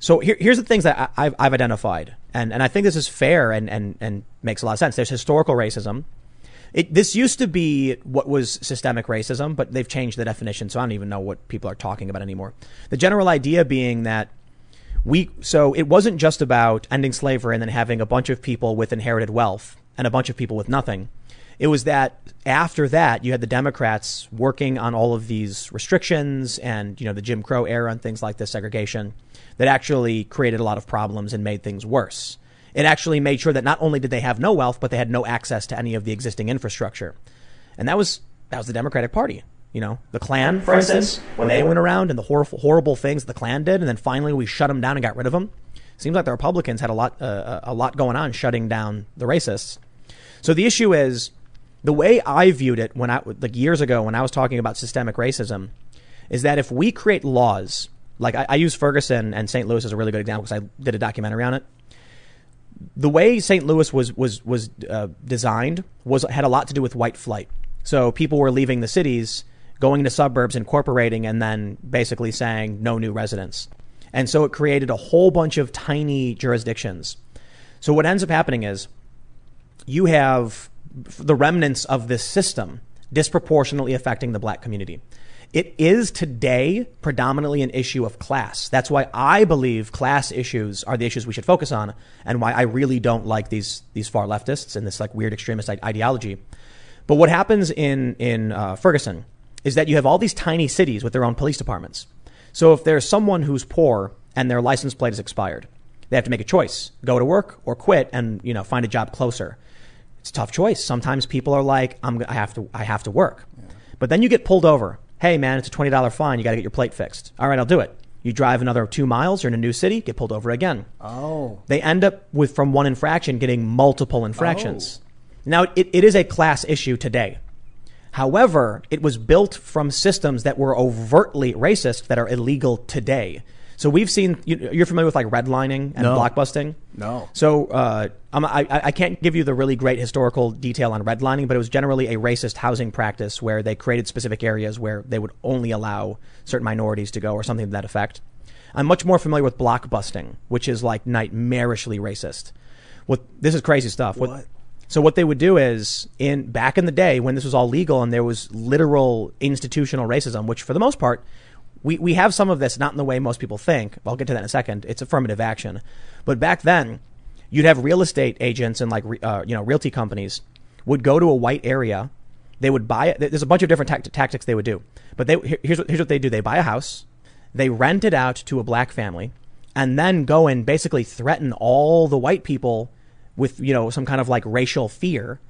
A: So here, here's the things that I, I've, I've identified, and, and I think this is fair and, and, and makes a lot of sense. There's historical racism. It, this used to be what was systemic racism, but they've changed the definition, so I don't even know what people are talking about anymore. The general idea being that we so it wasn't just about ending slavery and then having a bunch of people with inherited wealth and a bunch of people with nothing. It was that after that you had the Democrats working on all of these restrictions and you know the Jim Crow era and things like this segregation that actually created a lot of problems and made things worse. It actually made sure that not only did they have no wealth, but they had no access to any of the existing infrastructure. And that was that was the Democratic Party. You know, the Klan, for instance, when they went around and the horrible, horrible things the Klan did, and then finally we shut them down and got rid of them. Seems like the Republicans had a lot, uh, a lot going on shutting down the racists. So the issue is the way I viewed it when I like years ago when I was talking about systemic racism is that if we create laws like I, I use Ferguson and St. Louis as a really good example because I did a documentary on it. The way St. Louis was was was uh, designed was had a lot to do with white flight. So people were leaving the cities, going to suburbs, incorporating, and then basically saying no new residents. And so it created a whole bunch of tiny jurisdictions. So what ends up happening is you have the remnants of this system disproportionately affecting the black community. It is today predominantly an issue of class. That's why I believe class issues are the issues we should focus on, and why I really don't like these these far leftists and this like weird extremist ideology. But what happens in in uh, Ferguson is that you have all these tiny cities with their own police departments. So if there's someone who's poor and their license plate is expired, they have to make a choice: go to work or quit, and you know find a job closer. It's a tough choice. Sometimes people are like, I'm, I have to, I have to work. But then you get pulled over. Hey man, it's a $20 fine. You got to get your plate fixed. All right, I'll do it. You drive another two miles, you're in a new city, get pulled over again.
B: oh,
A: They end up with, from one infraction, getting multiple infractions. Oh. Now, it, it is a class issue today. However, it was built from systems that were overtly racist that are illegal today. So we've seen, you- you're familiar with like redlining and
B: No.
A: blockbusting?
B: No.
A: So uh, I'm- I, I, can't give you the really great historical detail on redlining, but it was generally a racist housing practice where they created specific areas where they would only allow certain minorities to go or something to that effect. I'm much more familiar with blockbusting, which is like nightmarishly racist. What this is crazy stuff.
B: What?
A: So what they would do is in back in the day when this was all legal and there was literal institutional racism, which for the most part we, we have some of this not in the way most people think. I'll get to that in a second. It's affirmative action. But back then, you'd have real estate agents and like uh, you know realty companies would go to a white area. They would buy it. There's a bunch of different tact- tactics they would do. But they here's what, here's what they do. They buy a house, they rent it out to a black family, and then go and basically threaten all the white people with you know some kind of like racial fear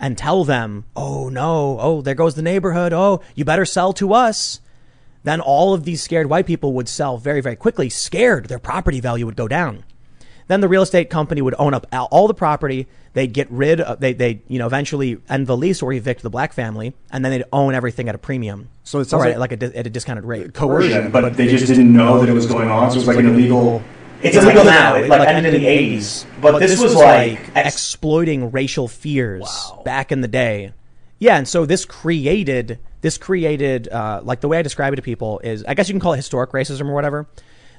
A: and tell them, "Oh no, oh there goes the neighborhood. Oh, you better sell to us." Then all of these scared white people would sell very very quickly, scared their property value would go down. Then the real estate company would own up all- all the property. They'd get rid of, they, they, you know, eventually end the lease or evict the black family, and then they'd own everything at a premium.
B: So it sounds
A: Or
B: like-
A: at like a, at a discounted rate.
B: coercion.
F: but they just didn't know that it was going on, so it was like an illegal.
A: It's illegal now. It like ended in the eighties, but, this, was, like exploiting racial fears back in the day. Yeah, and so this created this created, uh, like the way I describe it to people is, I guess you can call it historic racism or whatever.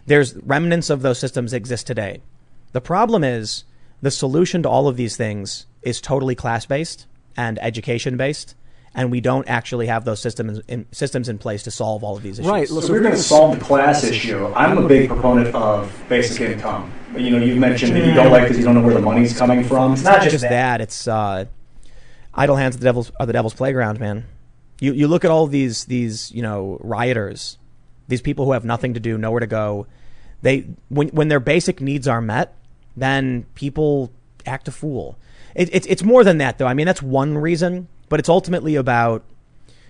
A: There's remnants of those systems exist today. The problem is the solution to all of these things is totally class based and education based. And we don't actually have those systems in, systems in place to solve all of these issues.
B: Right.
F: So if we're going to solve the class issue, I'm a big proponent of basic income. You know, you've mentioned that you don't like because you don't know where the money's coming from. It's
A: not just that. It's uh, idle hands are the devil's are the devil's playground, man. You you look at all these these you know rioters, these people who have nothing to do, nowhere to go. They when when their basic needs are met, then people act a fool. It, it's it's more than that, though. I mean, that's one reason, but it's ultimately about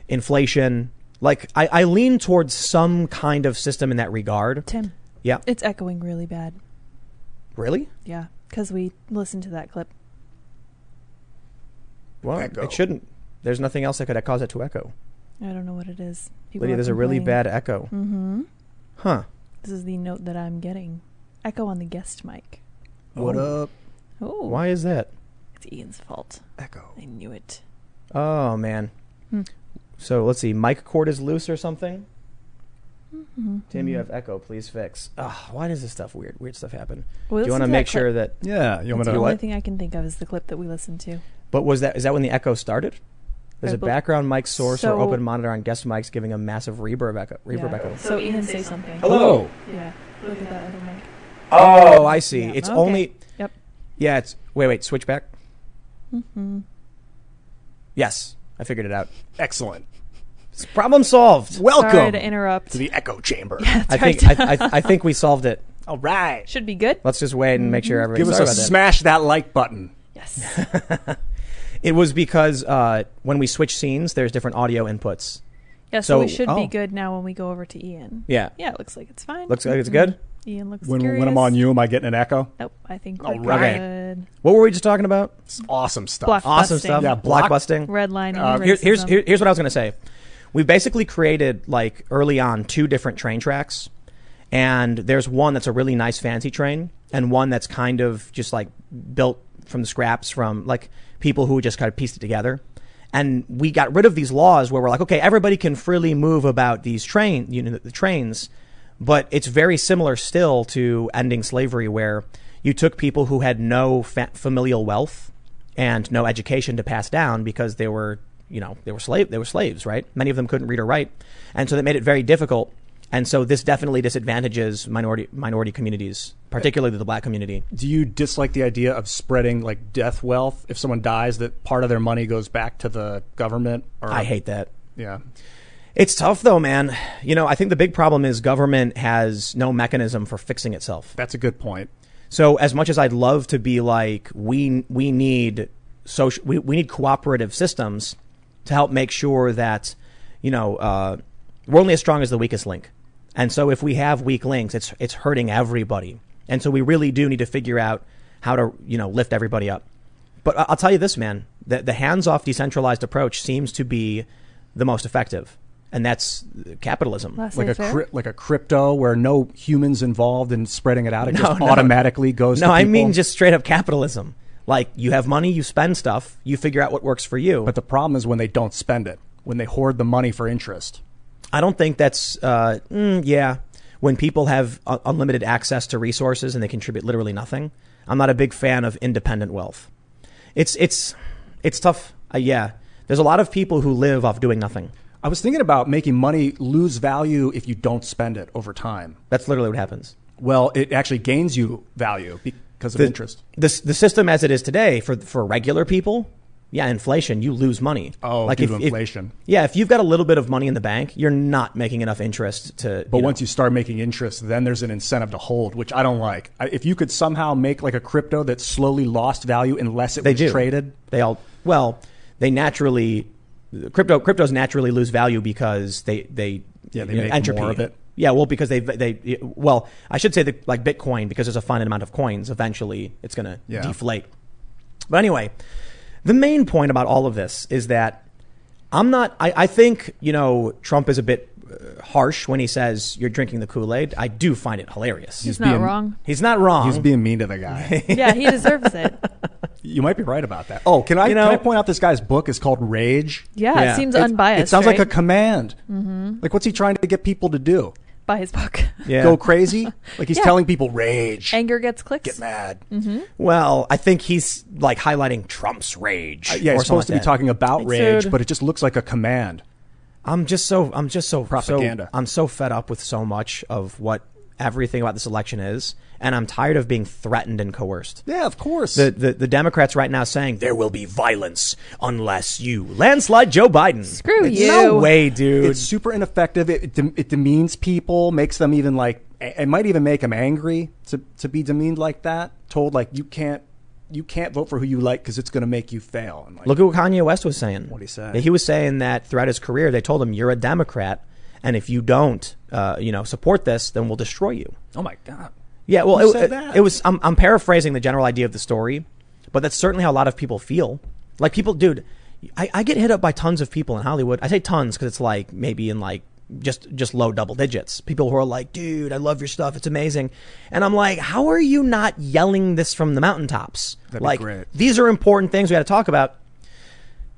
A: inflation. Like I, I lean towards some kind of system in that regard.
C: Tim,
A: Yeah,
C: it's echoing really bad.
A: really?
C: Yeah, because we listened to that clip.
A: Well,
B: Echo.
A: it shouldn't. There's nothing else that could cause it to echo.
C: I don't know what it is. People
A: Lydia, there's a really bad echo.
C: Mm-hmm.
A: Huh.
C: This is the note that I'm getting. Echo on the guest mic.
B: What up?
C: Oh,
A: Why is that?
C: It's Ian's fault.
B: Echo.
C: I knew it.
A: Oh man.
C: Hmm.
A: So let's see. Mic cord is loose or something.
C: Mm-hmm.
A: Tim, you have echo. Please fix. Ah, why does this stuff weird weird stuff happen?
C: Well,
A: Do you want to make
C: that
A: sure that?
B: Yeah. You want
C: That's
B: me
C: the
B: to
C: only
A: what?
C: thing I can think of is the clip that we listened to.
A: But was that is that when the echo started? There's
C: I
A: a
C: bel-
A: background mic source or open monitor on guest mics giving a massive reverb echo. Reverb
C: Yeah.
A: echo.
C: So Ian, say something.
B: Hello.
C: Yeah. Look at that other mic.
A: Oh, I see.
C: Yeah.
A: It's
C: Okay.
A: only.
C: Yep.
A: Yeah. It's wait wait switch back.
C: Mm-hmm.
A: Yes, I figured it out.
B: Excellent.
A: It's problem solved.
B: Welcome
C: Sorry to interrupt.
B: to the echo chamber.
C: Yeah, that's
A: I
C: right.
A: think I, I, I think we solved it.
B: All right.
C: Should be good.
A: Let's just wait and make sure everybody.
B: Give us a smash that like button.
C: Yes. [laughs]
A: It was because uh, when we switch scenes, there's different audio inputs.
C: Yeah, so,
A: So-
C: we should
B: oh.
C: be good now when we go over to Ian.
A: Yeah.
C: Yeah, it looks like it's fine.
A: Looks like it's good.
C: Ian looks
B: When,
C: curious.
B: when I'm on you, am I getting an echo?
C: Nope, I think we're
B: All right.
C: good.
A: What were we just talking about?
B: It's awesome stuff.
C: Block-
A: Awesome
C: Busting.
A: stuff.
B: Yeah, block-
A: blockbusting.
C: Redlining.
B: Uh,
A: Here- here's here- here's what I was going to say. We basically created like early on two different train tracks, and there's one that's a really nice fancy train, and one that's kind of just like built from the scraps from like people who just kind of pieced it together. And we got rid of these laws where we're like, okay, everybody can freely move about these train, you know, the trains, but it's very similar still to ending slavery, where you took people who had no fa- familial wealth and no education to pass down because they were, you know, they were slave, they were slaves, right? Many of them couldn't read or write, and so that made it very difficult. And so this definitely disadvantages minority minority communities, particularly the black community.
B: Do you dislike the idea of spreading like death wealth? If someone dies, that part of their money goes back to the government? Or,
A: I hate that.
B: Yeah.
A: It's tough though, man. You know, I think the big problem is government has no mechanism for fixing itself.
B: That's a good point.
A: So as much as I'd love to be like we we need social we, we need cooperative systems to help make sure that you know uh, we're only as strong as the weakest link. And so if we have weak links, it's it's hurting everybody. And so we really do need to figure out how to you know lift everybody up. But I- I'll tell you this, man, the, the hands-off decentralized approach seems to be the most effective, and that's capitalism.
B: Like a cri- like a crypto where no humans involved in spreading it out. It
A: No,
B: just
A: no.
B: automatically goes.
A: No,
B: to
A: I mean just straight up capitalism. Like you have money, you spend stuff, you figure out what works for you.
B: But the problem is when they don't spend it, when they hoard the money for interest.
A: I don't think that's uh, mm, yeah. When people have uh, unlimited access to resources and they contribute literally nothing, I'm not a big fan of independent wealth. It's it's it's tough. Uh, yeah, there's a lot of people who live off doing nothing.
B: I was thinking about making money lose value if you don't spend it over time.
A: That's literally what happens.
B: Well, it actually gains you value because of
A: The,
B: interest.
A: the the system as it is today for for regular people, yeah, inflation, you lose money.
B: Oh, due to inflation.
A: yeah, if you've got a little bit of money in the bank, you're not making enough interest to.
B: But
A: you know-
B: once you start making interest, then there's an incentive to hold, which I don't like. I- If you could somehow make like a crypto that slowly lost value unless it
A: they
B: was
A: do
B: traded,
A: They all well, they naturally crypto cryptos naturally lose value because they they
B: Yeah, they
A: you know,
B: make
A: entropy.
B: more of it.
A: Yeah, well, because they they well, I should say that like Bitcoin because there's a finite amount of coins. Eventually, it's going to
B: Yeah.
A: deflate. But anyway, the main point about all of this is that I'm not. I, I think you know Trump is a bit uh, harsh when he says you're drinking the Kool Aid. I do find it hilarious.
C: He's
B: He's
C: not
B: being-
C: wrong.
A: He's not wrong.
B: he's being mean to the guy. [laughs]
C: yeah, he deserves it.
B: You might be right about that. Oh, can I,
A: You know-
B: can I point out this guy's book is called Rage?
C: Yeah,
A: Yeah.
C: it seems
B: It's-
C: unbiased.
B: It sounds like a command. Mm-hmm. Like, what's he trying to get people to do?
C: By his book. [laughs]
A: Yeah.
B: Go crazy? Like he's
C: Yeah.
B: telling people rage,
C: Anger gets clicks.
B: get mad.
A: Well, I think he's like highlighting Trump's rage.
B: Uh, yeah,
A: or
B: he's supposed to be
A: that.
B: talking about
A: Like,
B: rage,
A: dude.
B: but it just looks like a command.
A: I'm just so I'm just so
B: Propaganda.
A: So, I'm so fed up with so much of what everything about this election is, and I'm tired of being threatened and coerced.
B: Yeah, of course.
A: The, the the Democrats right now saying there will be violence unless you landslide Joe Biden.
C: Screw
A: It's
C: you.
A: No way, dude.
B: it's super ineffective. It, it, dem- it demeans people, makes them even like, it might even make them angry to, to be demeaned like that. Told like you can't, you can't vote for who you like because it's going to make you fail. And like,
A: Look at what Kanye West was saying.
B: What'd he say?
A: He was saying that throughout his career, they told him you're a Democrat, and if you don't, uh, you know, support this, then we'll destroy you.
B: oh my god,
A: Yeah, well,
B: Who
A: it,
B: said
A: it-
B: that?
A: it was. I'm, I'm paraphrasing the general idea of the story, but that's certainly how a lot of people feel. Like people, dude, I, I get hit up by tons of people in Hollywood. I say tons because it's like maybe in like just just low double digits. People who are like, dude, I love your stuff. It's amazing, and I'm like, how are you not yelling this from the mountaintops?
B: That'd be
A: like
B: great.
A: these are important things we got to talk about.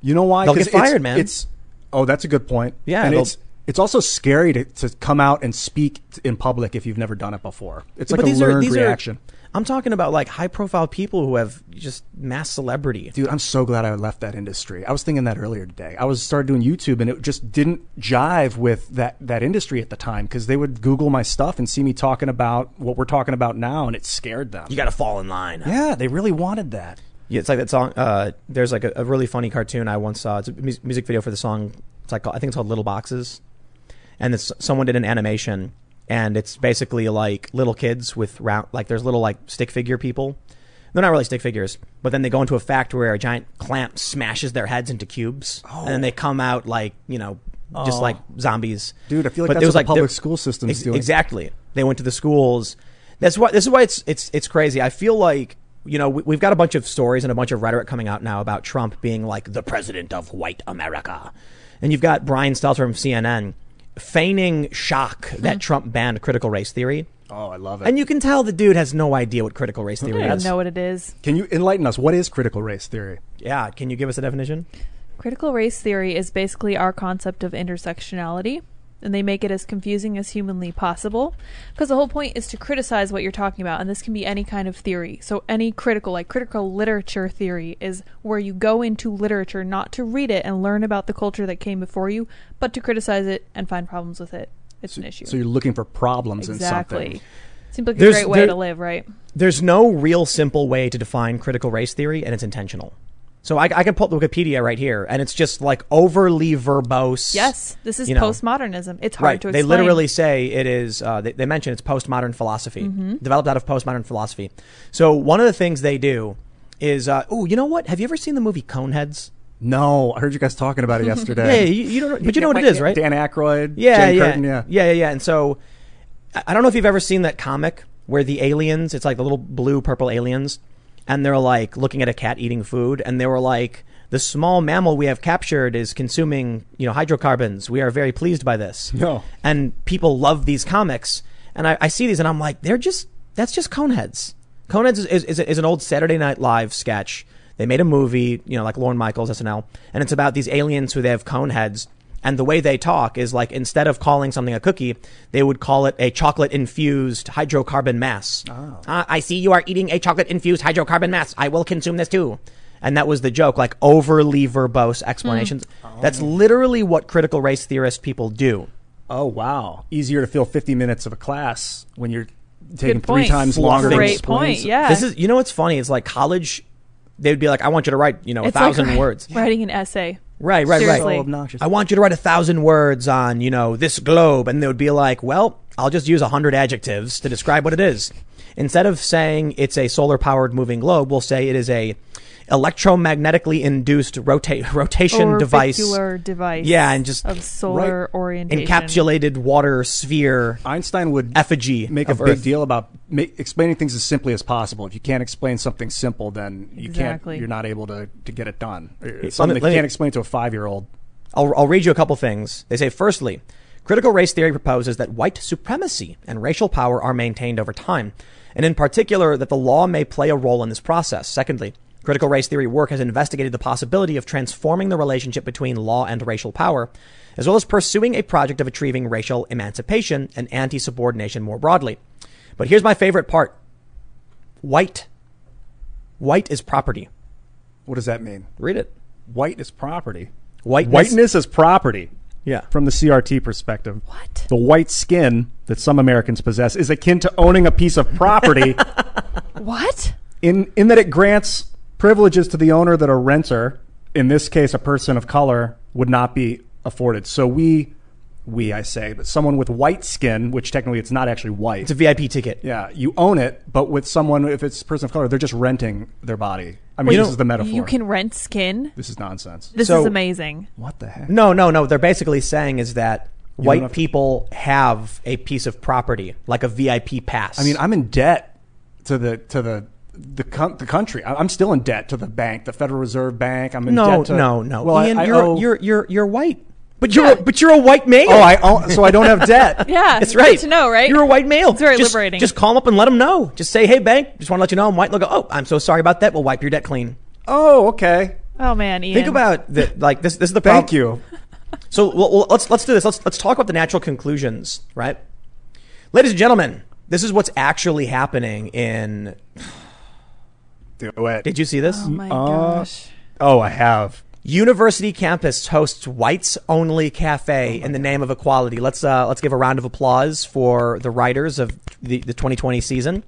B: you know why?
A: They'll get fired,
B: it's,
A: man.
B: It's oh, that's a good point.
A: Yeah,
B: and it's it's also scary to, to come out and speak in public if you've never done it before. It's like
A: But
B: a
A: these
B: learned
A: are, these
B: reaction.
A: Are, I'm talking about like high profile people who have just mass celebrity.
B: Dude, I'm so glad I left that industry. I was thinking that earlier today. I was started doing YouTube, and it just didn't jive with that that industry at the time because they would Google my stuff and see me talking about what we're talking about now, and it scared them.
A: You got to fall in line.
B: yeah, they really wanted that.
A: Yeah, it's like that song. Uh, there's like a, a really funny cartoon I once saw. It's a mu- music video for the song. It's like I think it's called Little Boxes, and it's someone did an animation, and it's basically like little kids with round like there's little like stick figure people. They're not really stick figures, but then they go into a factory where a giant clamp smashes their heads into cubes, and then they oh. come out like you know just
B: Oh.
A: like zombies.
B: Dude, I feel like
A: But
B: that's
A: was
B: what the public school system's
A: Ex-
B: doing.
A: Exactly. They went to the schools. That's why. This is why it's it's it's crazy. I feel like you know we, we've got a bunch of stories and a bunch of rhetoric coming out now about Trump being like the president of white America, and you've got Brian Stelter from CNN feigning shock mm-hmm. that Trump banned critical race theory,
B: Oh, I love it.
A: and you can tell the dude has no idea what critical race theory
C: don't even
A: is.
C: know what it is.
B: Can you enlighten us? What is critical race theory?
A: Yeah, can you give us a definition?
C: Critical race theory is basically our concept of intersectionality, and they make it as confusing as humanly possible because the whole point is to criticize what you're talking about, and this can be any kind of theory. So, any critical, like critical literature theory, is where you go into literature not to read it and learn about the culture that came before you, but to criticize it and find problems with it. It's an issue.
B: So you're looking for problems in
C: exactly.
B: something.
C: Seems like a great way
A: there-
C: to live, right?
A: There's no real simple way to define critical race theory, and it's intentional. So I, I can pull up Wikipedia right here, and it's just like overly verbose.
C: Yes, this is
A: you know.
C: postmodernism. It's hard
A: right.
C: to explain.
A: They literally say it is. Uh, they, they mention it's postmodern philosophy,
C: Mm-hmm.
A: developed out of postmodern philosophy. So one of the things they do is, uh, oh, you know what? Have you ever seen the movie Coneheads?
B: No, I heard you guys talking about it [laughs] yesterday.
A: Yeah, you, you don't, but you know what it is, right?
B: Dan Aykroyd,
A: yeah,
B: Jane
A: yeah,
B: Curtin, yeah.
A: yeah, yeah, yeah. And so, I I don't know if you've ever seen that comic where the aliens, it's like the little blue purple aliens, and they're like looking at a cat eating food, and they were like, the small mammal we have captured is consuming, you know, hydrocarbons. We are very pleased by this.
B: No.
A: And people love these comics, and I, I see these, and I'm like, they're just that's just Coneheads. Coneheads is, is, is, is an old Saturday Night Live sketch. They made a movie, you know, like Lorne Michaels, SNL, and it's about these aliens who they have cone heads. And the way they talk is like instead of calling something a cookie, they would call it a chocolate infused hydrocarbon mass. Ah, I see you are eating a chocolate infused hydrocarbon mass. I will consume this too. And that was the joke, like overly verbose explanations. That's literally what critical race theorist people do.
B: Oh wow, easier to fill 50 minutes of a class when you're taking three
C: point.
B: times longer. to
C: Great
B: explain
C: point.
B: some-
C: Yeah.
A: This is, you know, what's funny? It's like college. They would be like, I want you to write, you know, a
C: It's like
A: thousand
C: wri-
A: words.
C: Writing an essay.
A: Right, right,
C: Seriously.
A: right.
B: So obnoxious.
A: I want you to write a thousand words on, you know, this globe. And they would be like, well, I'll just use a hundred adjectives to describe what it is. Instead of saying it's a solar powered moving globe, we'll say it is a electromagnetically induced rota- rotation device.
C: Uh, device.
A: Yeah, and just-
C: of solar orientation.
A: Encapsulated water sphere
B: Einstein would
A: effigy
B: make a
A: of
B: big
A: Earth.
B: deal about ma- explaining things as simply as possible. If you can't explain something simple, then you
C: Exactly.
B: can't. You're not able to, to get it done. It's
A: let me-
B: something that you can't explain to a five year old.
A: I'll, I'll read you a couple things. They say, firstly, critical race theory proposes that white supremacy and racial power are maintained over time, and in particular, that the law may play a role in this process. Secondly, Critical race theory work has investigated the possibility of transforming the relationship between law and racial power, as well as pursuing a project of achieving racial emancipation and anti subordination more broadly. But here's my favorite part white. White is property.
B: What does that mean?
A: Read it.
B: White is property.
A: Whiteness.
B: Whiteness is property.
A: Yeah.
B: From the CRT perspective.
C: What?
B: The white skin that some Americans possess is akin to owning a piece of property [laughs]
C: What?
B: in, in that it grants privileges to the owner that a renter, in this case a person of color, would not be afforded. So we, we I say, but someone with white skin, which technically it's not actually white.
A: It's a VIP ticket.
B: yeah, you own it, but with someone, if it's a person of color, they're just renting their body. I mean,
A: you
B: this is the metaphor.
C: You can rent skin.
B: this is nonsense.
C: This
A: So-
C: is amazing.
B: What the heck?
A: No, no, no. They're basically saying is that
B: don't
A: white
B: have to-
A: people have a piece of property, like a VIP pass.
B: I mean, I'm in debt to the to the the, com- the country. I- I'm still in debt to the bank, the Federal Reserve Bank. I'm in
A: no,
B: debt to
A: no, no.
B: Well,
A: Ian,
B: I,
A: you're,
B: owe-
A: you're you're you're white, but you're
C: Yeah.
A: but you're a white male.
B: oh, I own, so I don't have debt. [laughs]
C: Yeah,
A: That's
C: good
A: right.
C: to know, right?
A: You're a white male.
C: It's very
A: just,
C: liberating.
A: Just call them up and let them know. Just say, "Hey, bank, just want to let you know I'm white." They'll go, "Oh, I'm so sorry about that. We'll wipe your debt clean."
B: Oh, okay.
C: Oh man, Ian.
A: Think about the like this. This is the
B: Thank
A: problem.
B: you.
A: So well, well, let's let's do this. Let's let's talk about the natural conclusions, right? Ladies and gentlemen, this is what's actually happening in.
B: Do it.
A: Did you see this?
C: Oh my
B: Uh,
C: gosh.
B: Oh, I have.
A: University campus hosts whites only cafe in the name of equality. Let's uh, let's give a round of applause for the writers of the, the 2020 season.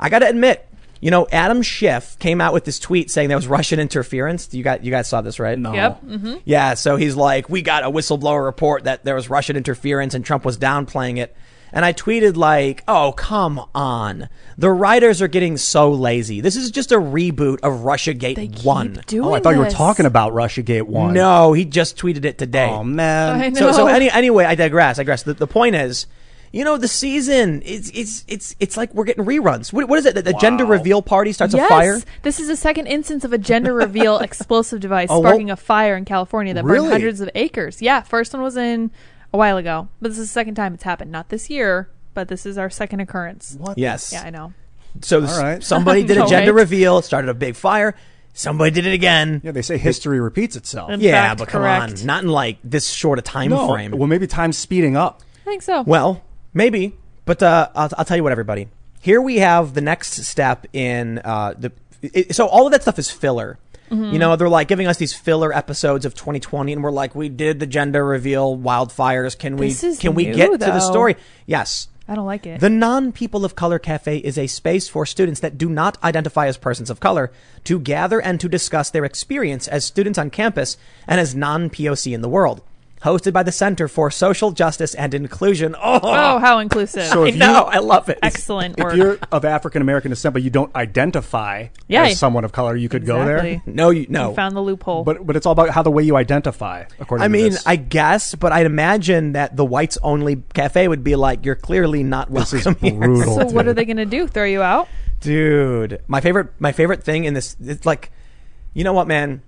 A: I got to admit, you know, Adam Schiff came out with this tweet saying there was Russian interference. You got you guys saw this, right?
B: No.
C: Yep. hmm
A: Yeah, so he's like, we got a whistleblower report that there was Russian interference and Trump was downplaying it. And I tweeted like, "Oh, come on. The writers are getting so lazy. This is just a reboot of Russiagate
C: They keep
A: 1."
C: doing
B: Oh, I thought you were
C: this.
B: talking about RussiaGate One.
A: No, he just tweeted it today.
B: Oh man.
C: I know.
A: So, so any, anyway, I digress. I digress. The, the point is, you know, the season it's it's it's it's like we're getting reruns. What, what is it? The, the gender reveal party starts
C: yes,
A: a fire.
C: this is the second instance of a gender reveal [laughs] explosive device
A: Oh, well-
C: sparking a fire in California that burned hundreds of acres. Yeah, first one was in a while ago, but this is the second time it's happened. Not this year, but this is our second occurrence.
B: What?
A: Yes.
C: Yeah, I know.
A: So
B: All right.
A: somebody [laughs] did a
C: No,
A: gender
C: right?
A: reveal, started a big fire. Somebody did it again.
B: Yeah, they say history repeats itself.
C: In
A: yeah,
C: fact,
A: but come
C: correct.
A: on, not in like this short a time
B: no.
A: frame.
B: Well, maybe time's speeding up.
C: I think so.
A: Well, maybe, but uh, I'll, I'll tell you what, everybody. Here we have the next step in uh, the. It, so all of that stuff is filler.
C: Mm-hmm.
A: You know, they're like giving us these filler episodes of 2020, and we're like, we did the gender reveal, wildfires. Can we? Can we
C: new,
A: get to the story? Yes.
C: I don't like it.
A: The Non People of Color Cafe is a space for students that do not identify as persons of color to gather and to discuss their experience as students on campus and as non POC in the world. Hosted by the Center for Social Justice and Inclusion. Oh,
C: oh, how inclusive.
B: So
A: I
B: if you-
A: know. I love it.
C: Excellent
B: If
C: work.
B: you're of African American descent, but you don't identify
C: Yeah.
B: as someone of color, you could go there.
A: No, you, no.
C: You found the loophole.
B: But but it's all about how the way you identify. According
A: I
B: to
A: mean,
B: this.
A: I guess, but I'd imagine that the whites only cafe would be like, you're clearly not
B: this is
A: welcome here.
B: brutal.
C: so what are they going to do? Throw you out?
A: Dude, my favorite, my favorite thing in this, it's like, you know what, man?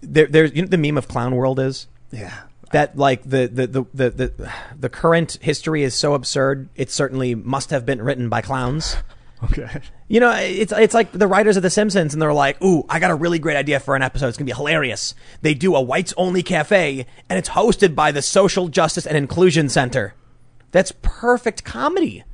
A: There, there's, you know, what the meme of clown world is
B: Yeah.
A: that like the the, the the the the current history is so absurd. It certainly must have been written by clowns. [laughs]
B: Okay.
A: You know, it's it's like the writers of The Simpsons, and they're like, "Ooh, I got a really great idea for an episode. It's gonna be hilarious." They do a whites only cafe, and it's hosted by the Social Justice and Inclusion Center. That's perfect comedy.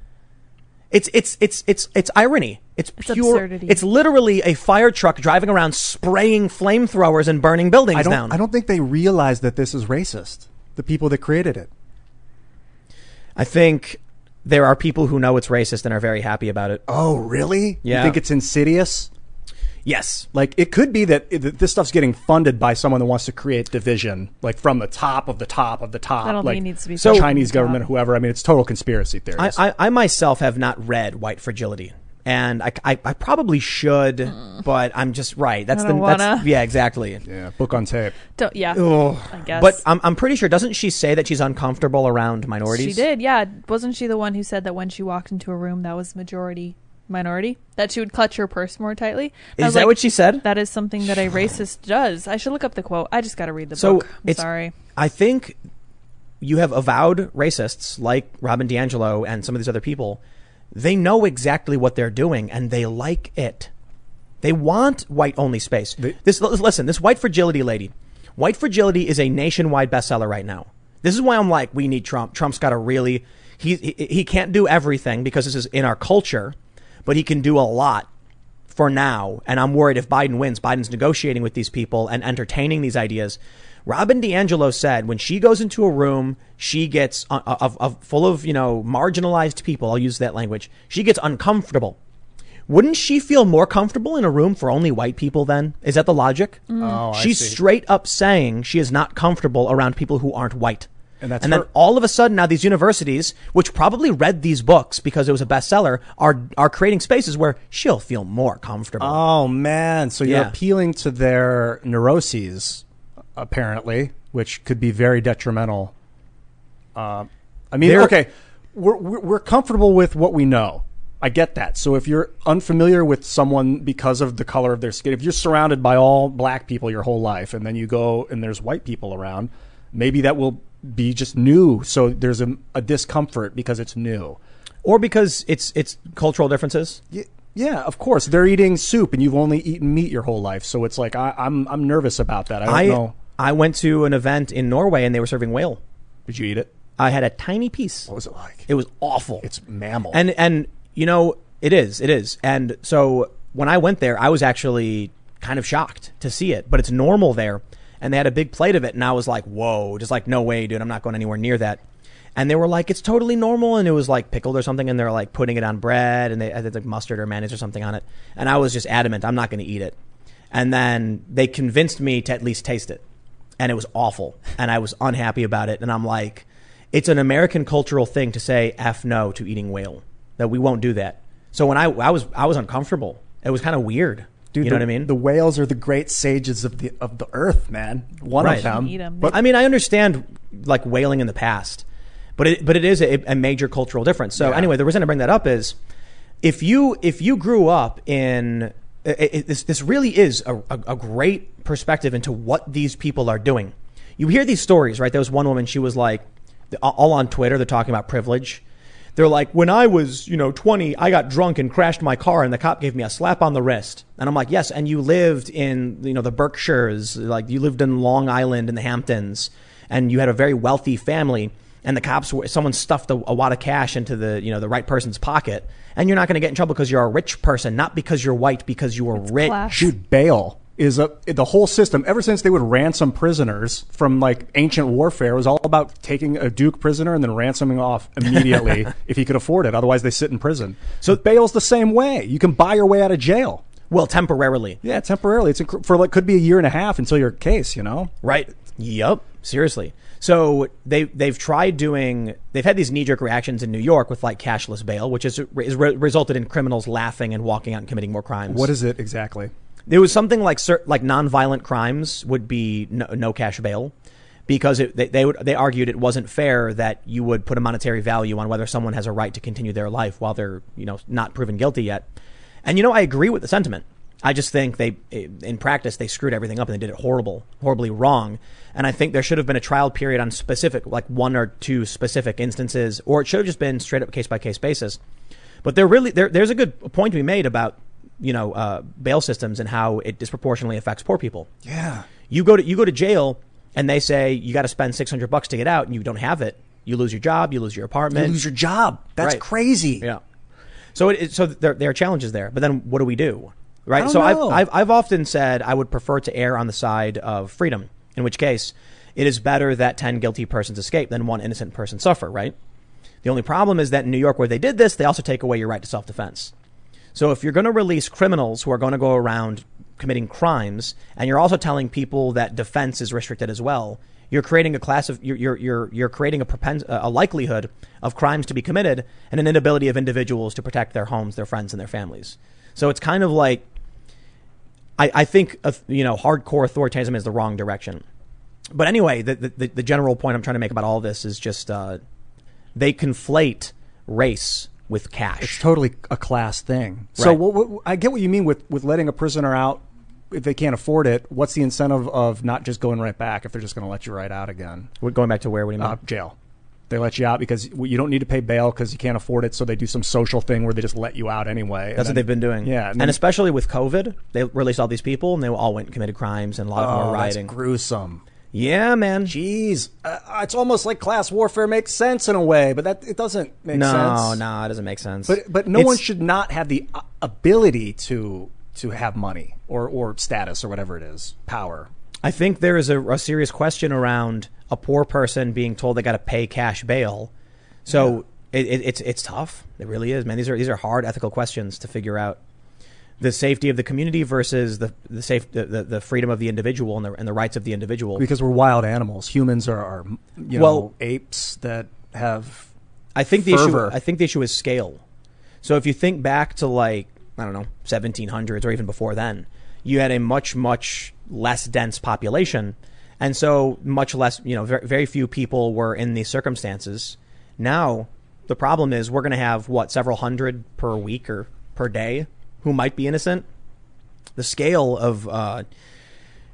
A: It's it's it's it's it's irony. It's,
C: It's
A: pure.
C: absurdity.
A: It's literally a fire truck driving around spraying flamethrowers and burning buildings
B: I don't.
A: down.
B: I don't think they realize that this is racist. The people that created it.
A: I think there are people who know it's racist and are very happy about it.
B: Oh, really?
A: Yeah.
B: You think it's insidious?
A: Yes.
B: Like it could be that that this stuff's getting funded by someone that wants to create division, like from the top of the top of the top.
C: I don't think
B: like
C: it needs to be
A: So-
B: Chinese government, whoever. I mean, it's total conspiracy theories.
A: I, I, I myself have not read White Fragility. And I, I, I probably should, mm. but I'm just right. That's
C: I
A: the
C: don't
A: that's
C: wanna.
A: yeah exactly.
B: yeah, book on tape.
C: Don't, yeah.
A: Ugh.
C: I guess.
A: But I'm I'm pretty sure doesn't she say that she's uncomfortable around minorities?
C: She did, yeah. Wasn't she the one who said that when she walked into a room that was majority minority, that she would clutch her purse more tightly? I
A: Is
C: was
A: that
C: like,
A: what she said?
C: That is something that a [sighs] racist does. I should look up the quote. I just got to read the
A: So,
C: book. I'm
A: it's-
C: sorry.
A: I think you have avowed racists like Robin DiAngelo and some of these other people. They know exactly what they're doing and they like it. They want white only space.
B: They-
A: this listen, this white fragility lady. White fragility is a nationwide bestseller right now. This is why I'm like, we need Trump. Trump's got to really he, he he can't do everything because this is in our culture, but he can do a lot for now. And I'm worried if Biden wins, Biden's negotiating with these people and entertaining these ideas. Robin DiAngelo said when she goes into a room, she gets uh, of, of full of you know marginalized people. I'll use that language. She gets uncomfortable. Wouldn't she feel more comfortable in a room for only white people then? Is that the logic?
B: Oh, I
A: She's straight up saying she is not comfortable around people who aren't white.
B: And that's
A: and then all of a sudden now these universities, which probably read these books because it was a bestseller, are are creating spaces where she'll feel more comfortable.
B: Oh man, so you're
A: Yeah.
B: appealing to their neuroses, apparently, which could be very detrimental. Uh, I mean,
A: They're-
B: okay, we're, we're we're comfortable with what we know. I get that. So if you're unfamiliar with someone because of the color of their skin, if you're surrounded by all black people your whole life, and then you go and there's white people around, maybe that will be just new. So there's a, a discomfort because it's new.
A: or because it's it's cultural differences.
B: Y- Yeah, of course. They're eating soup, and you've only eaten meat your whole life. So it's like I, I'm I'm nervous about that. I don't
A: I
B: know.
A: I went to an event in Norway and they were serving whale.
B: Did you eat it?
A: I had a tiny piece.
B: What was it like?
A: It was awful.
B: it's mammal.
A: And and you know it is it is. And so when I went there, I was actually kind of shocked to see it, but it's normal there. And they had a big plate of it, and I was like, "Whoa!" Just like, "No way, dude! I'm not going anywhere near that." And they were like, "It's totally normal," and it was like pickled or something, and they're like putting it on bread, and they had like mustard or mayonnaise or something on it. And I was just adamant, I'm not going to eat it. And then they convinced me to at least taste it, and it was awful, and I was unhappy about it. And I'm like, it's an American cultural thing to say "f no" to eating whale. That we won't do that. So when I I was I was uncomfortable. It was kind of weird.
B: Dude,
A: you know
B: the,
A: what I mean?
B: The whales are the great sages of the of the earth, man. One
A: Right.
B: of them.
C: Eat 'em.
B: But
A: I mean, I understand like whaling in the past, but it, but it is a, a major cultural difference. So
B: Yeah.
A: anyway, the reason I bring that up is if you if you grew up in it, it, this this really is a, a, a great perspective into what these people are doing. You hear these stories, right? There was one woman; she was like, all on Twitter, they're talking about privilege. They're like, when I was, you know, 20, I got drunk and crashed my car and the cop gave me a slap on the wrist. And I'm like, yes, and you lived in, you know, the Berkshires, like you lived in Long Island in the Hamptons and you had a very wealthy family and the cops were, someone stuffed a, a wad of cash into the, you know, the right person's pocket and you're not going to get in trouble because you're a rich person, not because you're white, because you were rich.
C: class.
B: dude, bail is a the whole system. Ever since they would ransom prisoners from like ancient warfare, was all about taking a duke prisoner and then ransoming off immediately [laughs] if he could afford it. Otherwise, they sit in prison. So bail's the same way. You can buy your way out of jail.
A: Well, temporarily.
B: Yeah, temporarily. It's inc- for like could be a year and a half until your case. You know.
A: Right. Yep. Seriously. So they they've tried doing they've had these knee jerk reactions in New York with like cashless bail, which is re- resulted in criminals laughing and walking out and committing more crimes.
B: What is it exactly?
A: There was something like like nonviolent crimes would be no, no cash bail because it, they they, would, they argued it wasn't fair that you would put a monetary value on whether someone has a right to continue their life while they're you know not proven guilty yet. And you know I agree with the sentiment. I just think they in practice they screwed everything up and they did it horrible horribly wrong. And I think there should have been a trial period on specific like one or two specific instances or it should have just been straight up case by case basis. But there really there, there's a good point to be made about you know uh, bail systems and how it disproportionately affects poor people.
B: Yeah.
A: You go to you go to jail and they say you got to spend six hundred bucks to get out and you don't have it. You lose your job. You lose your apartment.
B: You lose your job. That's
A: Right.
B: crazy.
A: Yeah. So it, it so there there are challenges there. But then what do we do? Right. so I've. I've I've often said I would prefer to err on the side of freedom. In which case, it is better that ten guilty persons escape than one innocent person suffer. Right. The only problem is that in New York, where they did this, they also take away your right to self defense. So if you're going to release criminals who are going to go around committing crimes, and you're also telling people that defense is restricted as well, you're creating a class of you're you're you're, creating a propens- a likelihood of crimes to be committed and an inability of individuals to protect their homes, their friends, and their families. So it's kind of like I, I think uh, you know hardcore authoritarianism is the wrong direction. But anyway, the, the the general point I'm trying to make about all this is just uh, they conflate race with cash.
B: It's totally a class thing. So what, what, I get what you mean with, with letting a prisoner out if they can't afford it. What's the incentive of not just going right back if they're just going to let you right out again?
A: We're going back to where? What do you mean?
B: Uh, jail. They let you out because you don't need to pay bail because you can't afford it. So they do some social thing where they just let you out anyway.
A: That's what they've been doing.
B: Yeah,
A: and,
B: then-
A: especially with COVID, they released all these people, and they all went and committed crimes and a lot
B: oh,
A: more
B: that's
A: rioting.
B: gruesome.
A: Yeah, man.
B: Jeez, uh, it's almost like class warfare makes sense in a way, but that it doesn't make
A: no,
B: sense.
A: no, no, it doesn't make sense.
B: But but no
A: It's-
B: one should not have the uh, ability to to have money or or status or whatever it is, power.
A: I think there is a, a serious question around a poor person being told they got to pay cash bail. So it, it, it's it's tough. It really is, man. These are these are hard ethical questions to figure out. The safety of the community versus the the safe the, the, freedom of the individual and the and the rights of the individual.
B: Because we're wild animals. Humans are, are you know
A: Well-
B: apes that have
A: I think the issue. I think the issue is scale. So if you think back to like I don't know 1700s or even before then, you had a much much less dense population, and so much less you know very, very few people were in these circumstances. Now the problem is we're going to have what several hundred per week or per day who might be innocent. The scale of uh,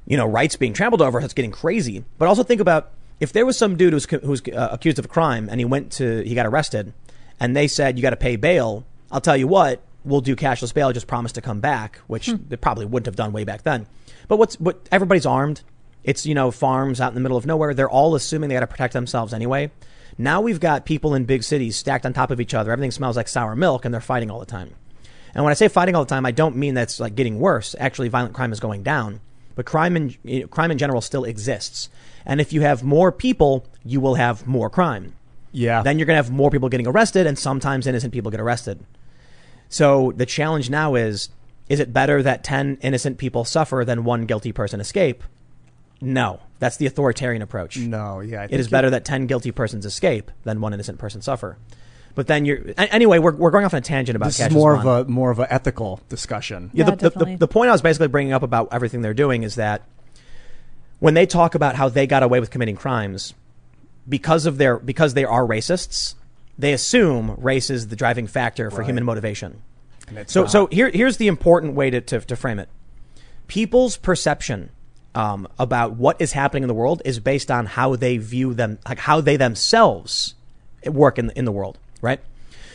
A: you know rights being trampled over it's getting crazy. But also think about if there was some dude who's who's uh, accused of a crime and he went to he got arrested, and they said you got to pay bail. I'll tell you what, we'll do cashless bail. Just promise to come back, which they probably wouldn't have done way back then. But what's what everybody's armed. It's you know farms out in the middle of nowhere. They're all assuming they got to protect themselves anyway. Now we've got people in big cities stacked on top of each other. Everything smells like sour milk, and they're fighting all the time. And when I say fighting all the time, I don't mean that's like getting worse. Actually, violent crime is going down, but crime in you know, crime in general still exists. And if you have more people, you will have more crime.
B: yeah.
A: Then you're going to have more people getting arrested, and sometimes innocent people get arrested. So the challenge now is: is it better that ten innocent people suffer than one guilty person escape? No, that's the authoritarian approach.
B: no, yeah. I
A: It is better that 10 guilty persons escape than one innocent person suffer. But then you're anyway. We're, we're going off on a tangent about
B: This
A: cash
B: is more
A: as
B: of a more of an ethical discussion.
A: Yeah,
C: Yeah,
A: the, the, the,
C: definitely.
A: the point I was basically bringing up about everything they're doing is that when they talk about how they got away with committing crimes because of their because they are racists, they assume race is the driving factor for
B: Right.
A: human motivation.
B: And
A: So
B: not.
A: so here here's the important way to, to, to frame it. People's perception um, about what is happening in the world is based on how they view them, like how they themselves work in the, in the world, right?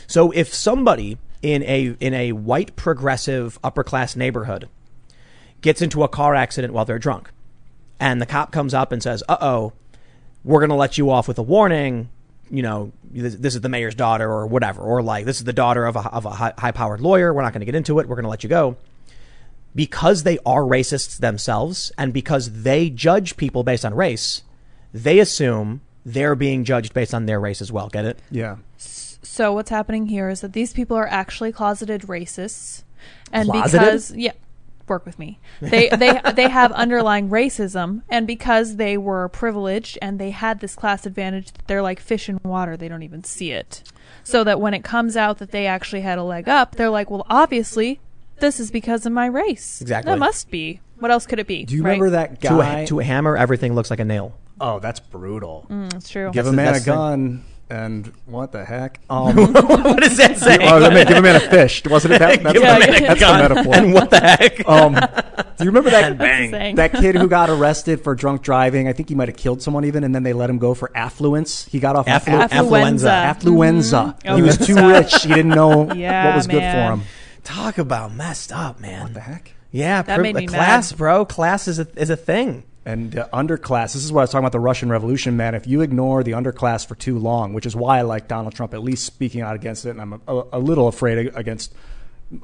A: So if somebody in a in a white progressive upper class neighborhood gets into a car accident while they're drunk, and the cop comes up and says, "Uh oh, we're going to let you off with a warning. You know, this, this is the mayor's daughter or whatever, or like this is the daughter of a, of a high powered lawyer. We're not going to get into it. We're going to let you go. Because they are racists themselves and because they judge people based on race, they assume they're being judged based on their race as well. Get it?
B: yeah.
C: So what's happening here is that these people are actually closeted racists, and
A: Closeted?
C: because yeah, work with me. They they [laughs] they have underlying racism, and because they were privileged and they had this class advantage, they're like fish in water. They don't even see it. So that when it comes out that they actually had a leg up, they're like, well, obviously, this is because of my race.
A: Exactly.
C: That must be. What else could it be?
B: Do you
C: right?
B: remember that
A: To a,
B: guy?
A: to a hammer, everything looks like a nail.
B: oh, that's brutal.
C: Mm, That's true.
B: Give a man a
A: that's the-
B: gun and what the heck? [laughs] Um,
A: what does that say?
B: oh, let me give a man a fish. Wasn't it that? [laughs] That's,
A: Give
B: the,
C: a man a
B: that's the metaphor.
A: and what the heck? [laughs]
B: um, do you remember that
C: That's the saying.
B: that kid who got arrested for drunk driving? I think he might have killed someone even, and then they let him go for affluence. He got off
A: Afflu-
B: aff-
C: Affluenza.
B: affluenza.
C: Mhm.
B: He was too rich. He didn't know
C: Yeah,
B: what was good for him.
A: Talk about messed up, man.
B: What the heck?
A: Yeah,
C: That
A: priv-
C: made me
A: class,
C: mad.
A: bro. Class is a, is a thing.
B: And uh, underclass. This is what I was talking about the Russian Revolution, man. If you ignore the underclass for too long, which is why I like Donald Trump, at least speaking out against it, and I'm a, a little afraid against.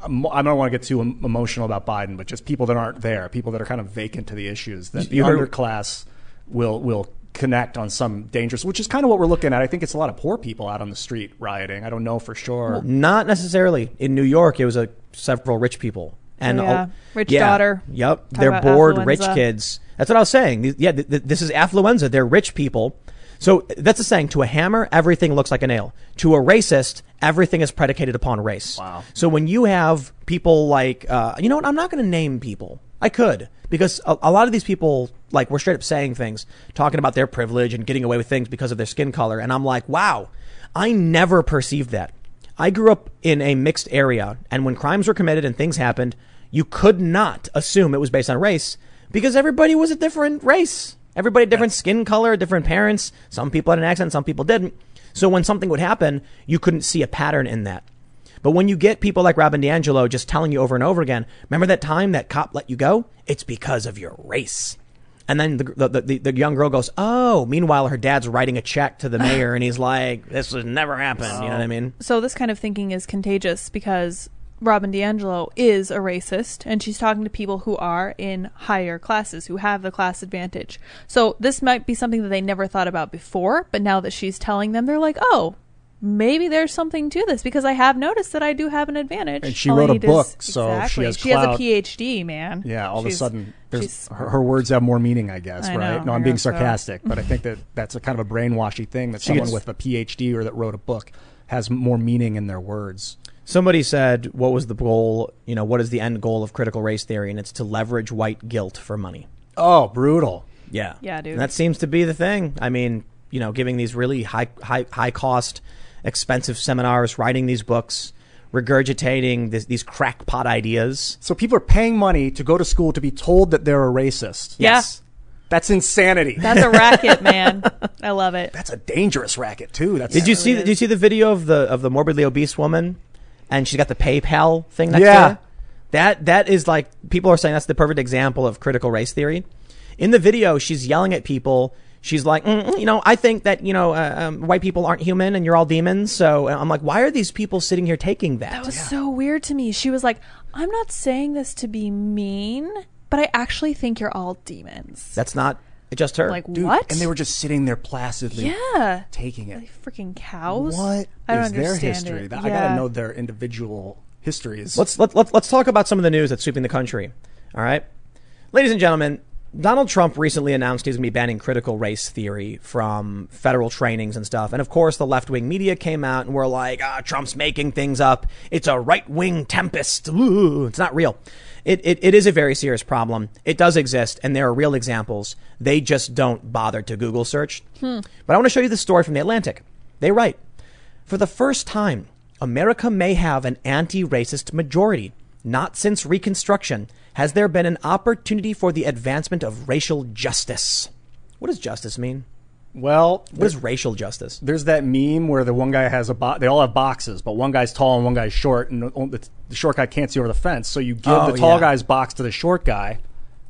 B: I don't want to get too emotional about Biden, but just people that aren't there, people that are kind of vacant to the issues. That the underclass will will connect on some dangerous, which is kind of what we're looking at. I think it's a lot of poor people out on the street rioting. I don't know for sure.
A: Not necessarily. In New York, it was a several rich people. And
C: Oh, yeah.
A: a-
C: Rich
A: yeah,
C: daughter.
A: Yep.
C: Talk
A: They're
C: about
A: bored rich kids. That's what I was saying. Yeah, th- th- this is affluenza. They're rich people. So that's the saying. To a hammer, everything looks like a nail. To a racist, everything is predicated upon race.
B: Wow.
A: So when you have people like, uh, you know what? I'm not going to name people. I could because a, a lot of these people, like, were straight up saying things, talking about their privilege and getting away with things because of their skin color, and I'm like, wow, I never perceived that. I grew up in a mixed area, and when crimes were committed and things happened, you could not assume it was based on race because everybody was a different race. Everybody had different skin color, different parents. Some people had an accent, some people didn't. So when something would happen, you couldn't see a pattern in that. But when you get people like Robin DiAngelo just telling you over and over again, remember that time that cop let you go? It's because of your race. And then the, the, the, the young girl goes, Oh, meanwhile, her dad's writing a check to the [laughs] mayor and he's like, This would never happen. You know what I oh. mean?
C: So this kind of thinking is contagious because Robin DiAngelo is a racist and she's talking to people who are in higher classes, who have the class advantage. So this might be something that they never thought about before, but now that she's telling them, they're like, oh, maybe there's something to this because I have noticed that I do have an advantage.
B: And she
C: All
B: wrote a
C: need is-
B: book, so she
C: exactly.
B: has
C: she has a. PhD, man.
B: Yeah, all of a sudden, her, her words have more meaning, I guess,
C: I
B: right?
C: know,
B: no, I'm being
C: guess so.
B: sarcastic, but I think that that's a kind of a brainwashy thing that [laughs]
A: She
B: someone
A: gets-
B: with a PhD or that wrote a book has more meaning in their words.
A: Somebody said, What was the goal? You know, what is the end goal of critical race theory? And it's to leverage white guilt for money.
B: Oh, brutal.
A: Yeah.
C: Yeah, dude.
A: And that seems to be the thing. I mean, you know, giving these really high, high, high cost, expensive seminars, writing these books, regurgitating this, these crackpot ideas.
B: So people are paying money to go to school to be told that they're a racist.
C: Yeah.
A: Yes.
B: That's insanity.
C: That's a racket, [laughs] man. I love it.
B: That's a dangerous racket too. That's
A: Did you see?
C: really
A: Did you see the video of the of the morbidly obese woman, and she's got the PayPal thing next
B: Yeah.
A: to her? That that is like people are saying that's the perfect example of critical race theory. In the video, she's yelling at people. She's like, mm, you know, I think that you know, uh, um, white people aren't human and you're all demons. So uh, I'm like, why are these people sitting here taking that?
C: That was so weird to me. She was like, I'm not saying this to be mean, but I actually think you're all demons.
A: That's not just her.
C: like,
B: Dude,
C: what?
B: And they were just sitting there placidly
C: yeah.
B: taking it.
C: Like freaking cows.
B: What
C: I don't
B: is their
C: understand
B: history?
C: it.
B: That- I gotta know their individual histories.
A: Let's let, let, let's talk about some of the news that's sweeping the country. All right, ladies and gentlemen, Donald Trump recently announced he's going to be banning critical race theory from federal trainings and stuff. And of course, the left wing media came out and were like, "Ah, Trump's making things up. It's a right wing tempest. Ooh, it's not real." It, it, it is a very serious problem. It does exist, and there are real examples. They just don't bother to Google search. Hmm. But I want to show you the story from The Atlantic. They write For the first time, America may have an anti racist majority. Not since Reconstruction has there been an opportunity for the advancement of racial justice. What does justice mean?
B: Well,
A: What is racial justice?
B: there's that meme where the one guy has a box. they all have boxes, but one guy's tall and one guy's short, and the, the short guy can't see over the fence. So you give
A: Oh,
B: the tall
A: yeah.
B: guy's box to the short guy,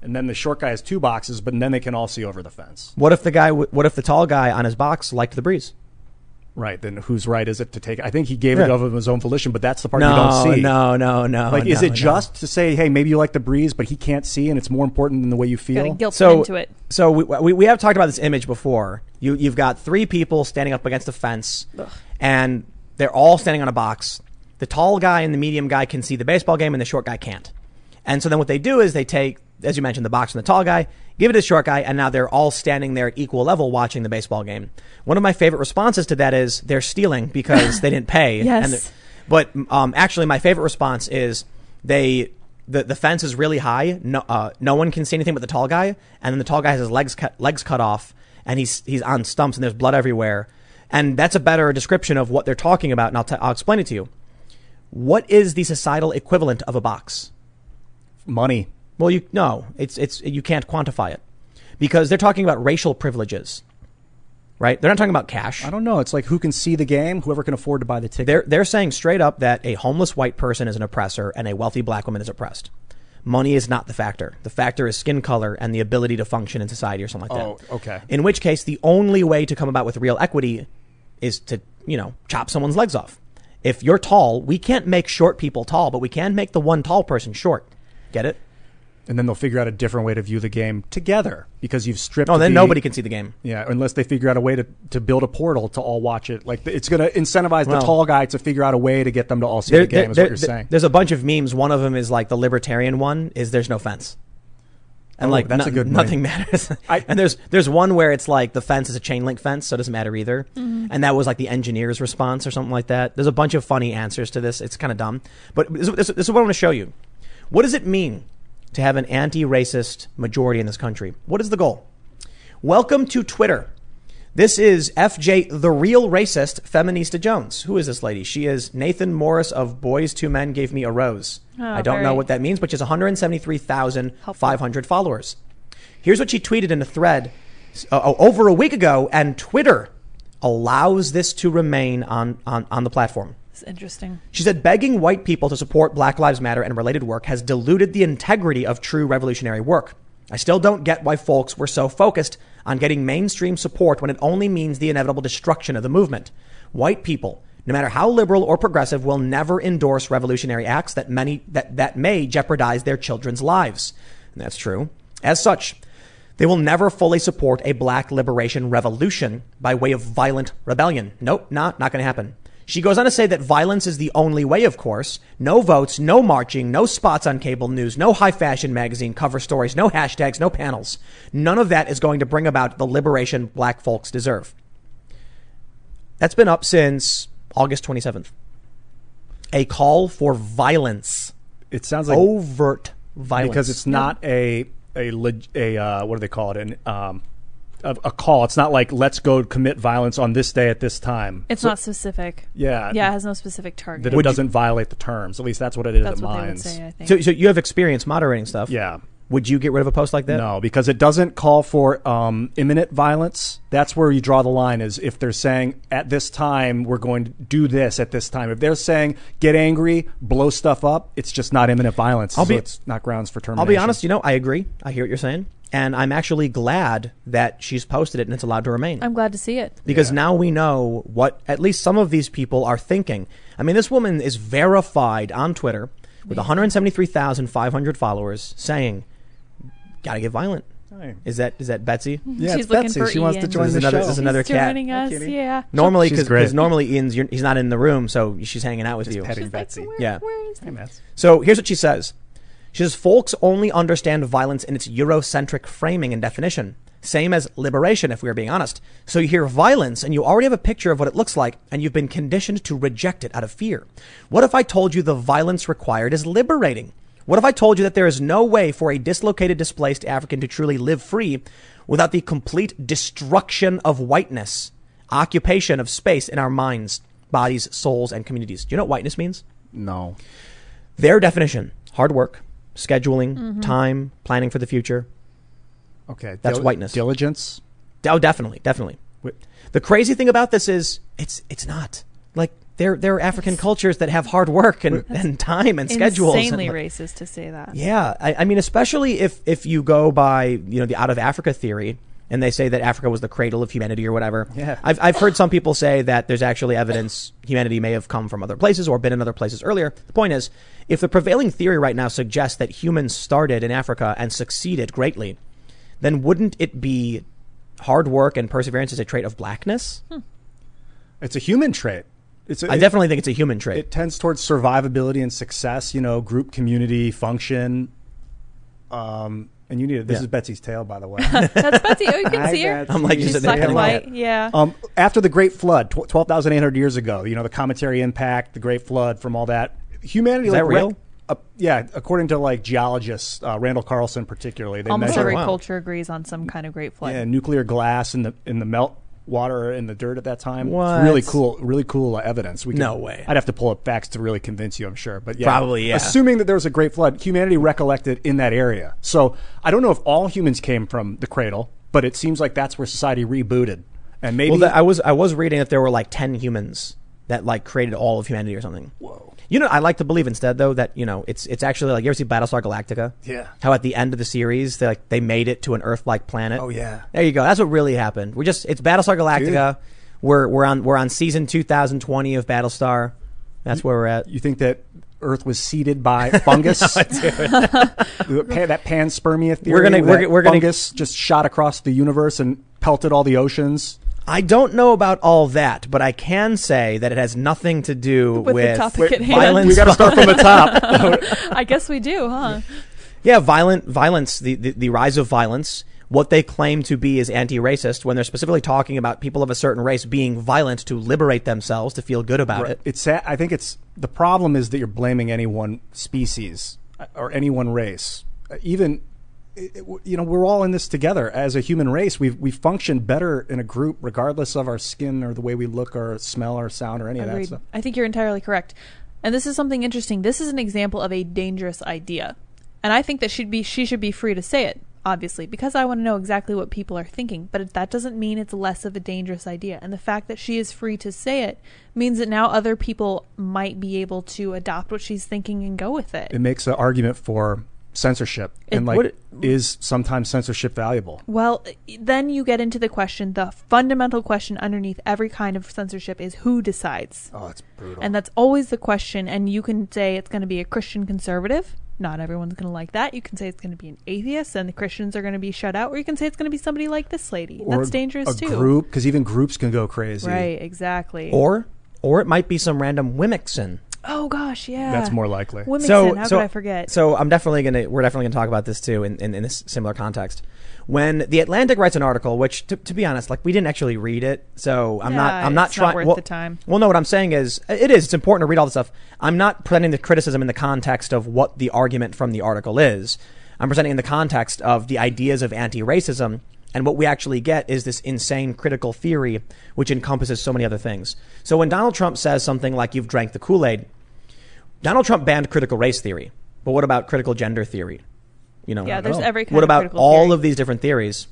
B: and then the short guy has two boxes, but then they can all see over the fence.
A: What if the guy, w- what if the tall guy on his box liked the breeze?
B: Right. Then whose right is it to take? I think he gave it
A: Yeah.
B: of his own volition, but that's the part
A: No,
B: you don't see.
A: no, no, no.
B: Like, is
A: no,
B: it
A: no.
B: just to say, hey, maybe you like the breeze, but he can't see, and it's more important than the way you
C: Gotta
B: feel?
C: guilt
A: so
C: him into it.
A: So we, we we have talked about this image before. You you've got three people standing up against a fence, and they're all standing on a box. The tall guy and the medium guy can see the baseball game, and the short guy can't. And so then what they do is they take, as you mentioned, the box from the tall guy, give it to the short guy, and now they're all standing there at equal level watching the baseball game. One of my favorite responses to that is they're stealing because they didn't pay. [laughs]
C: Yes.
A: And but um, actually, my favorite response is they the, the fence is really high. No, uh, no one can see anything but the tall guy, and then the tall guy has his legs cut legs cut off, and he's he's on stumps, and there's blood everywhere. And that's a better description of what they're talking about, and I'll, t- I'll explain it to you. What is the societal equivalent of a box?
B: Money.
A: Well, you no, it's it's you can't quantify it because they're talking about racial privileges, right? They're not talking about cash.
B: I don't know. It's like who can see the game, whoever can afford to buy the ticket.
A: They're they're saying straight up that a homeless white person is an oppressor and a wealthy black woman is oppressed. Money is not the factor. The factor is skin color and the ability to function in society or something like
B: Oh,
A: that.
B: okay.
A: In which case, the only way to come about with real equity is to you know chop someone's legs off. If you're tall, we can't make short people tall, but we can make the one tall person short. Get it?
B: And then they'll figure out a different way to view the game together because you've stripped.
A: Oh, then
B: the-
A: nobody can see the game.
B: Yeah, unless they figure out a way to, to build a portal to all watch it. Like it's going to incentivize
A: Well-
B: the tall guy to figure out a way to get them to all see
A: There-
B: the game.
A: there-
B: is
A: there-
B: what you're saying.
A: There's a bunch of memes. One of them is like the libertarian one is there's no fence. And
B: Oh,
A: like
B: that's
A: no-
B: a good one.
A: nothing matters.
B: I- [laughs]
A: and there's there's one where it's like the fence is a chain link fence, so it doesn't matter either.
C: Mm-hmm.
A: And that was like the engineer's response or something like that. There's a bunch of funny answers to this. It's kind of dumb, but this, this, this is what I want to show you. What does it mean to have an anti-racist majority in this country? What is the goal? Welcome to Twitter. This is FJ, the real racist, Feminista Jones. Who is this lady? She is Nathan Morris of Boyz II Men Gave Me a Rose.
C: Oh,
A: I don't know what that means, but she has 173,500 followers. Here's what she tweeted in a thread uh, over a week ago, and Twitter allows this to remain on, on, on the platform.
C: It's interesting.
A: She said begging white people to support Black Lives Matter and related work has diluted the integrity of true revolutionary work. I still don't get why folks were so focused on getting mainstream support when it only means the inevitable destruction of the movement. White people, no matter how liberal or progressive, will never endorse revolutionary acts that many that, that may jeopardize their children's lives. And that's true. As such, they will never fully support a black liberation revolution by way of violent rebellion. Nope, not, not going to happen. She goes on to say that violence is the only way, of course. No votes, no marching, no spots on cable news, no high fashion magazine cover stories, no hashtags, no panels. None of that is going to bring about the liberation black folks deserve. That's been up since August 27th. A call for violence,
B: It sounds like
A: overt violence.
B: because it's not a a a uh, what do they call it an um a, a call. It's not like let's go commit violence on this day at this time.
C: It's
B: So-
C: not specific.
B: Yeah,
C: Yeah, it has no specific target.
B: that it
A: Would
B: doesn't violate the terms. At least that's what it is
C: That's
B: at
C: what they would
B: Mines.
C: say, I think.
A: So, so you have experience moderating stuff.
B: Yeah.
A: Would you get rid of a post like that?
B: No, because it doesn't call for um, imminent violence. That's where you draw the line. Is if they're saying at this time we're going to do this at this time. If they're saying get angry, blow stuff up, it's just not imminent violence.
A: I'll
B: so
A: be-
B: it's not grounds for termination.
A: I'll be honest, you know, I agree. I hear what you're saying. And I'm actually glad that she's posted it and it's allowed to remain.
C: I'm glad to see it.
A: because
B: Yeah.
A: now we know what at least some of these people are thinking. I mean, this woman is verified on Twitter with 173,500 followers saying, "Gotta get violent."
B: Hey.
A: Is that is that Betsy?
B: Yeah,
C: She's
B: it's Betsy.
C: for
B: She wants to join
A: This
B: the
A: another-
B: show.
A: this is another
C: She's
A: cat.
C: joining us.
B: Kitty.
C: Yeah.
A: Normally, because normally Ian's you're, he's not in the room, so she's hanging out with you.
B: petting Betsy.
C: Where-
A: Yeah.
C: where is
B: Hey, Mats.
A: So here's what she says. She says, folks only understand violence in its Eurocentric framing and definition. Same as liberation, if we are being honest. So you hear violence and you already have a picture of what it looks like and you've been conditioned to reject it out of fear. What if I told you the violence required is liberating? What if I told you that there is no way for a dislocated, displaced African to truly live free without the complete destruction of whiteness, occupation of space in our minds, bodies, souls, and communities? Do you know what whiteness means?
B: No.
A: Their definition hard work, scheduling, mm-hmm. time, planning for the future.
B: Okay.
A: That's whiteness.
B: Diligence.
A: Oh, definitely, definitely. The crazy thing about this is it's it's not like there there are African cultures that have hard work and, and time and schedules. and,
C: Insanely
A: like-
C: racist to say that.
A: Yeah, I, I mean, especially if if you go by you know the out of Africa theory, and they say that Africa was the cradle of humanity or whatever.
B: Yeah.
A: I've I've heard some people say that there's actually evidence humanity may have come from other places or been in other places earlier. The point is, if the prevailing theory right now suggests that humans started in Africa and succeeded greatly, then wouldn't it be hard work and perseverance is a trait of blackness?
B: It's a human trait. It's a,
A: I definitely think it's a human trait.
B: it tends towards survivability and success. You know, group community function. Um, and you need it. This
A: Yeah.
B: is Betsy's tail, by the way. [laughs]
C: That's Betsy. Oh, you can [laughs]
B: Hi,
C: see her.
B: Betsy.
A: I'm like,
C: She's
A: just
C: black
A: petting
C: and white. Yeah.
B: um, after the Great Flood, tw- twelve thousand eight hundred years ago, you know, the cometary impact, the Great Flood, from all that, humanity
A: Is
B: like
A: that real?
B: uh, yeah, according to like geologists, uh, Randall Carlson particularly, they
C: Almost
B: measure
C: every
A: wow.
C: culture agrees on some kind of great flood.
B: yeah, nuclear glass in the in the melt water in the dirt at that time.
A: What?
B: It's really cool, really cool evidence. We
A: No way.
B: I'd have to pull up facts to really convince you. I'm sure, but yeah,
A: Probably, yeah.
B: Assuming that there was a great flood, humanity recollected in that area. So I don't know if all humans came from the cradle, but it seems like that's where society rebooted, and maybe
A: Well, that, I was I was reading that there were like ten humans that like created all of humanity or something.
B: Whoa.
A: You know, I like to believe instead though that you know it's it's actually like you ever see Battlestar Galactica?
B: Yeah.
A: How at the end of the series they like they made it to an Earth-like planet.
B: Oh, yeah.
A: There you go. That's what really happened. We're just it's Battlestar Galactica. We're we're on we're on season 2020 of Battlestar. That's where we're at.
B: You think that Earth was seeded by [laughs] fungus? [laughs] Pa- that panspermia theory.
A: We're gonna- we're- we're gonna-
B: fungus just shot across the universe and pelted all the oceans.
A: I don't know about all that, but I can say that it has nothing to do
C: With
A: with,
C: the topic at hand.
A: violence.
B: We got to start from the top. [laughs]
C: I guess we do, huh?
A: Yeah, violent violence, the, the, the rise of violence, what they claim to be is anti-racist when they're specifically talking about people of a certain race being violent to liberate themselves, to feel good about it.
B: It's sad. I think it's the problem is that you're blaming any one species uh, or any one race. Uh, Even it- you know we're all in this together as a human race. We we function better in a group regardless of our skin or the way we look or smell or sound or any of that stuff.
C: I think you're entirely correct. And this is something interesting. This is an example of a dangerous idea. And I think that she'd be she should be free to say it. obviously, because I want to know exactly what people are thinking. But that doesn't mean it's less of a dangerous idea. And the fact that she is free to say it means that now other people might be able to adopt what she's thinking and go with it.
B: It makes an argument for censorship,
C: It
B: and like,
A: would-
B: is sometimes censorship valuable?
C: Well, then you get into the question, the fundamental question underneath every kind of censorship is who decides?
B: Oh, it's brutal.
C: And that's always the question. And you can say it's going to be a Christian conservative. Not everyone's going to like that. You can say it's going to be an atheist and the Christians are going to be shut out. Or you can say it's going to be somebody like this lady.
B: Or
C: that's dangerous
B: a
C: too.
B: Group, because even groups can go crazy.
C: Right, exactly.
A: Or or it might be some random Wimixon.
C: Oh, gosh, yeah.
B: That's more likely.
C: Womenson,
A: so,
C: how
A: so
C: could I forget?
A: So I'm definitely gonna we're definitely gonna talk about this too in, in, in this similar context. When the Atlantic writes an article, which to, to be honest, like we didn't actually read it, so I'm not I'm not trying.
C: worth
A: well,
C: the time.
A: Well, no, what I'm saying is it is. It's important to read all the stuff. I'm not presenting the criticism in the context of what the argument from the article is. I'm presenting in the context of the ideas of anti-racism. And what we actually get is this insane critical theory, which encompasses so many other things. So when Donald Trump says something like "You've drank the Kool-Aid," Donald Trump banned critical race theory, but what about critical gender theory? You know,
C: yeah, there's
B: know.
C: every kind
A: what
C: of
A: about
C: critical
A: all
C: theory.
A: of these different theories?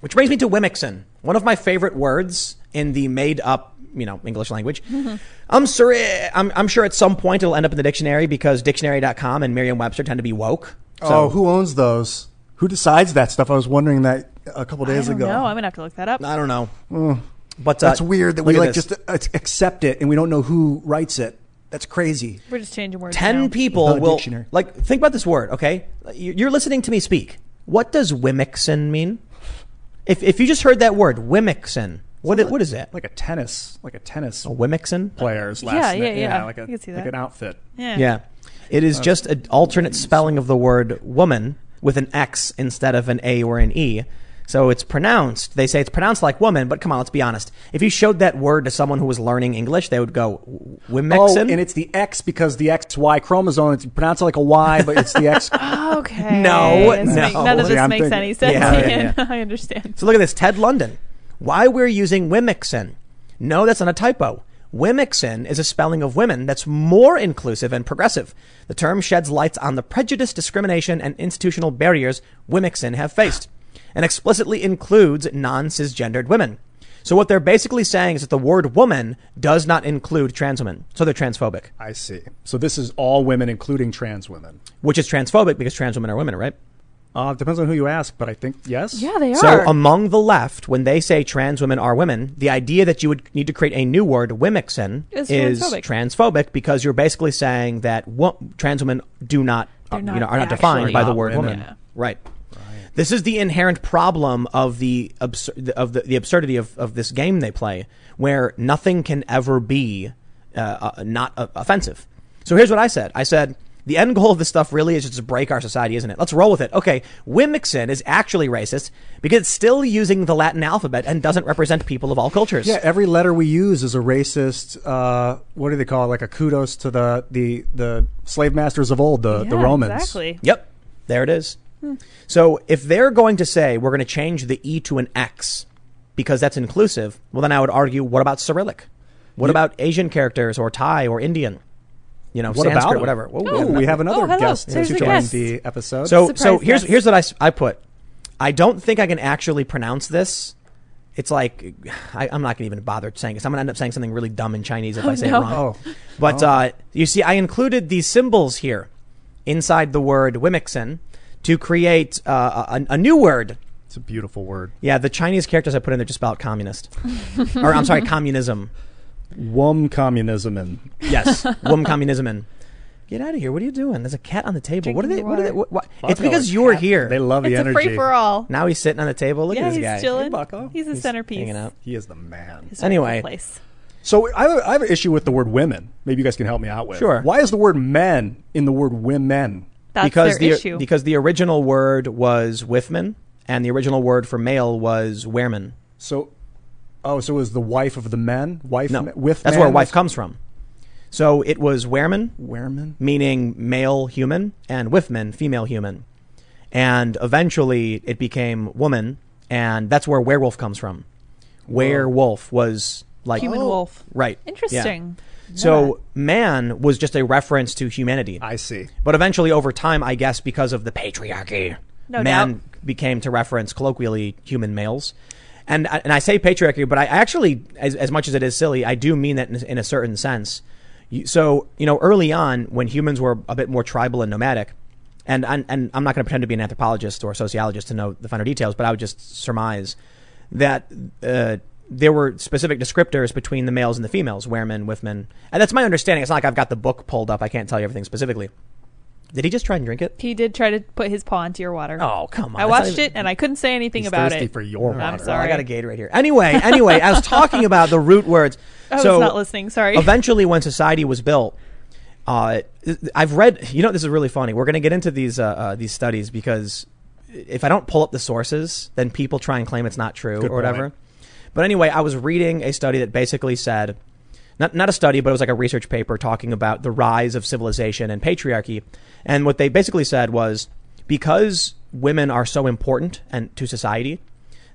A: Which brings me to Wimixon, one of my favorite words in the made-up, you know, English language. [laughs] I'm sure, I'm, I'm sure at some point it'll end up in the dictionary because dictionary.com and Merriam-Webster tend to be woke. So,
B: oh, who owns those? Who decides that stuff? I was wondering that a couple
C: I
B: days
C: don't
B: ago.
C: No, I'm going to have to look that up.
A: I don't know. But uh,
B: That's weird that we like
A: this.
B: just uh, accept it and we don't know who writes it. That's crazy.
C: We're just changing words.
A: 10
C: now.
A: people
B: The
A: will
B: dictionary.
A: like think about this word okay You- you're listening to me speak what does Wimixen mean if, if you just heard that word Wimixen, what, it, what is that
B: Like a tennis, like a tennis
A: a Wimixen
B: player's last
C: Yeah,
B: name.
C: yeah, yeah.
B: like a
C: I can see
B: like an outfit.
C: Yeah.
A: yeah it is uh, just an alternate spelling of the word woman with an x instead of an a or an e so it's pronounced they say it's pronounced like woman but come on let's be honest if you showed that word to someone who was learning english they would go
B: Wimexin.
A: Oh,
B: and it's the X because the XY chromosome. It's pronounced like a Y, but it's the X. [laughs]
C: Okay.
A: No,
C: This
A: no.
C: make- none of this
B: I'm
C: makes
B: thinking-
C: any sense.
A: Yeah, yeah, [laughs]
C: Ian.
A: yeah.
C: I understand.
A: So look at this, Ted London. Why we're using Wimixon? No, that's not a typo. Wimixon is a spelling of women that's more inclusive and progressive. The term sheds lights on the prejudice, discrimination, and institutional barriers Wimixon have faced, and explicitly includes non-cisgendered women. So what they're basically saying is that the word woman does not include trans women. So they're transphobic,
B: I see. So this is all women, including trans women.
A: which is transphobic because trans women are women, right?
B: Uh, depends on who you ask, but I think yes.
C: Yeah, they are.
A: So among the left, when they say trans women are women, the idea that you would need to create a new word, "wimixen,"
C: Is
A: is
C: transphobic.
A: transphobic because you're basically saying that wo- trans women do not, uh,
C: They're not
A: you know, are not defined
C: actually
A: by the word
B: women.
A: woman.
C: Yeah.
A: Right. This is the inherent problem of the absur- of the, the absurdity of, of this game they play, where nothing can ever be uh, uh, not uh, offensive. So here's what I said. I said the end goal of this stuff really is just to break our society, isn't it? Let's roll with it. Okay, Wimixon is actually racist because it's still using the Latin alphabet and doesn't represent people of all cultures.
B: Yeah, every letter we use is a racist. Uh, what do they call it? Like a kudos to the the the slave masters of old, the the
C: Yeah,
B: Romans.
C: Exactly.
A: Yep. There it is. So if they're going to say we're going to change the E to an X because that's inclusive, well, then I would argue, what about Cyrillic? What about Asian characters or Thai or Indian? You know,
B: What
A: Sanskrit,
B: about
A: whatever. Whoa,
B: Oh, we have another
C: Oh,
B: guest
C: There's
B: to join
C: guest.
B: the episode.
A: So,
C: Surprise
A: so here's
C: guest.
A: here's what I, I put. I don't think I can actually pronounce this. It's like I, I'm not going to even bother saying this. I'm going to end up saying something really dumb in Chinese if
C: Oh,
A: I say
C: no.
A: it wrong.
B: oh,
A: But uh, you see, I included these symbols here inside the word Wimixon to create uh, a, a new word.
B: it's a beautiful word.
A: Yeah, the Chinese characters I put in there just spelled communist, or I'm sorry, communism.
B: Wum communism and
A: Yes, wum communism. And get out of here! What are you doing? There's a cat on the table. what are they?
C: Drinking
A: What are they? What, what? It's because you're
B: cat-
A: here.
B: They love the
C: It's a
B: energy.
C: free for all.
A: now he's sitting on the table. Look
C: yeah,
A: at this
C: he's
A: guy
C: chilling.
B: Bucko.
C: He's a
A: He's
C: centerpiece.
A: hanging out.
B: He is the man.
C: His
A: Anyway.
C: place.
B: So I have, I have an issue with the word women. Maybe you guys can help me out with.
A: Sure.
B: Why is the word men in the word women?
C: That's
A: because
C: their
A: the
C: issue.
A: because the original word was wifman, and the original word for male was wereman.
B: So, oh, so it was the wife of the men? Wife
A: No,
B: ma- with
A: that's where wife comes from. So it was wereman,
B: Wereman?
A: meaning male human, and wifman, female human. And eventually it became woman, and that's where werewolf comes from. Werewolf was like
C: Human oh. wolf.
A: right. yeah. So man was just a reference to humanity.
B: I see.
A: But eventually, over time, I guess because of the patriarchy,
C: No
A: man
C: doubt.
A: became to reference colloquially human males. And I- and I say patriarchy, but I actually, as, as much as it is silly, I do mean that in, in a certain sense. So you know, early on, when humans were a bit more tribal and nomadic, and and, and I'm not going to pretend to be an anthropologist or sociologist to know the finer details, but I would just surmise that uh, there were specific descriptors between the males and the females, weremen, wifmen, and that's my understanding. It's not like I've got the book pulled up; I can't tell you everything specifically. Did he just try and drink it?
C: He did try to put his paw into your water.
A: Oh, come on!
C: I watched
A: even-
C: it and I couldn't say anything
B: He's
C: about
B: thirsty
C: it.
B: for your water.
C: I'm
B: water.
A: Well, I got a Gatorade here. Anyway, anyway, I was talking [laughs] about the root words.
C: I was
A: so
C: not listening. Sorry.
A: eventually, when society was built, uh, I've read. You know, this is really funny. We're going to get into these uh, uh, these studies because if I don't pull up the sources, then people try and claim it's not true
B: Good
A: or whatever.
B: point.
A: But anyway, I was reading a study that basically said, not not a study, but it was like a research paper talking about the rise of civilization and patriarchy. And what they basically said was because women are so important and to society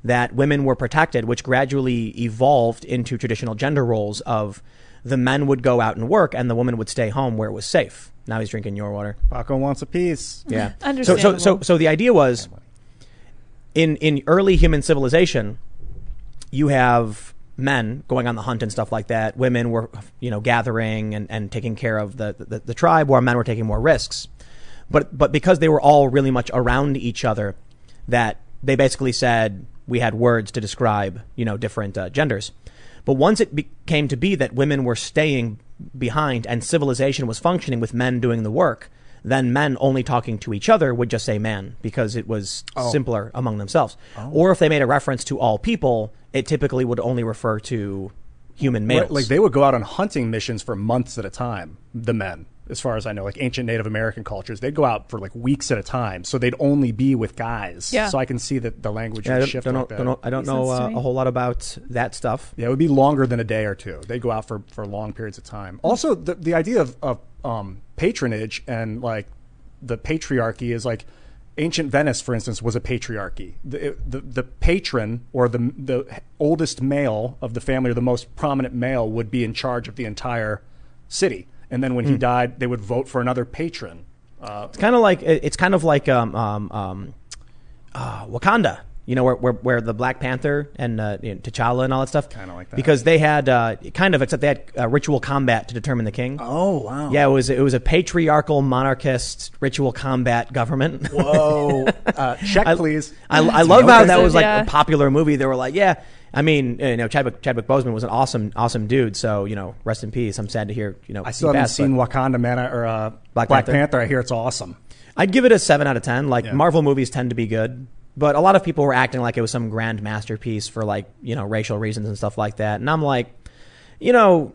A: that women were protected, which gradually evolved into traditional gender roles of the men would go out and work and the woman would stay home where it was safe. Now he's drinking your water.
B: Paco wants a piece.
A: Yeah. [laughs] So, so, so, so the idea was in, in early human civilization, you have men going on the hunt and stuff like that. Women were, you know, gathering and, and taking care of the, the, the tribe, while men were taking more risks. But, but because they were all really much around each other, that they basically said we had words to describe, you know, different uh, genders. But once it be- came to be that women were staying behind and civilization was functioning with men doing the work, then men only talking to each other would just say man because it was simpler among themselves. Or if they made a reference to all people, it typically would only refer to human males.
B: Right, Like they would go out on hunting missions for months at a time. The men, as far as I know, like ancient Native American cultures, they'd go out for like weeks at a time. So they'd only be with guys.
C: Yeah.
B: So I can see that the language
A: Yeah, I
B: would
A: don't,
B: shift
A: don't know,
B: like that.
A: don't know- I don't know uh, a whole lot about that stuff.
B: Yeah, it would be longer than a day or two. They'd go out for, for long periods of time. Also, the, the idea of, of um, patronage and like the patriarchy is like ancient Venice, for instance, was a patriarchy. The, the, the patron or the, the oldest male of the family or the most prominent male would be in charge of the entire city. And then when
A: Hmm.
B: he died, they would vote for another patron.
A: It's kind of like it's kind of like um, um, um, uh, Wakanda. You know where, where where the Black Panther and uh, you know, T'Challa and all that stuff.
B: Kinda like that.
A: because they had uh, kind of except they had uh, ritual combat to determine the king.
B: Oh, wow.
A: Yeah, it was it was a patriarchal monarchist ritual combat government.
B: Whoa. Uh, check,
A: I,
B: please.
A: I, I [laughs] love how that was like
C: Yeah.
A: a popular movie. They were like, yeah. I mean, you know, Chadwick Chadwick Boseman was an awesome awesome dude. So you know, rest in peace. I'm sad to hear you know.
B: I still haven't
A: passed,
B: seen Wakanda Man or uh,
A: Black
B: Black,
A: Panther?
B: Panther. I hear it's awesome.
A: I'd give it a seven out of ten. Like
B: Yeah.
A: Marvel movies tend to be good, but a lot of people were acting like it was some grand masterpiece for like you know racial reasons and stuff like that. And I'm like, you know,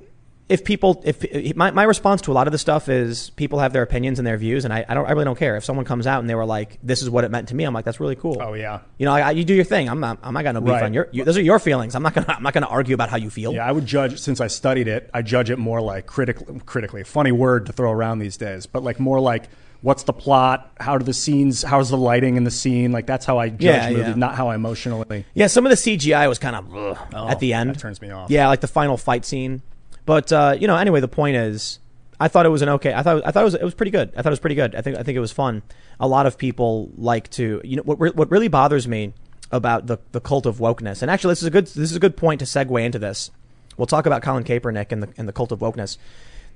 A: if people, if my my response to a lot of the stuff is people have their opinions and their views, and I, I don't, I really don't care if someone comes out and they were like, this is what it meant to me. I'm like, that's really cool.
B: Oh, yeah.
A: You know, I, you do your thing. I'm not, I'm not gonna beef
B: Right.
A: on your. You, those are your feelings. I'm not gonna, I'm not gonna argue about how you feel.
B: Yeah, I would judge since I studied it. I judge it more like critically. Critically, funny word to throw around these days, but like more like what's the plot? How do the scenes? How's the lighting in the scene? Like that's how I judge
A: Yeah,
B: movies,
A: yeah.
B: not how I emotionally.
A: Yeah, some of the CGI was kind of at the end.
B: Oh, that turns me off.
A: Yeah, like the final fight scene. But uh, you know, anyway, the point is, I thought it was an okay. I thought I thought it was it was pretty good. I thought it was pretty good. I think I think it was fun. A lot of people like to you know what re- what really bothers me about the the cult of wokeness. And actually, this is a good this is a good point to segue into this. We'll talk about Colin Kaepernick and the and the cult of wokeness.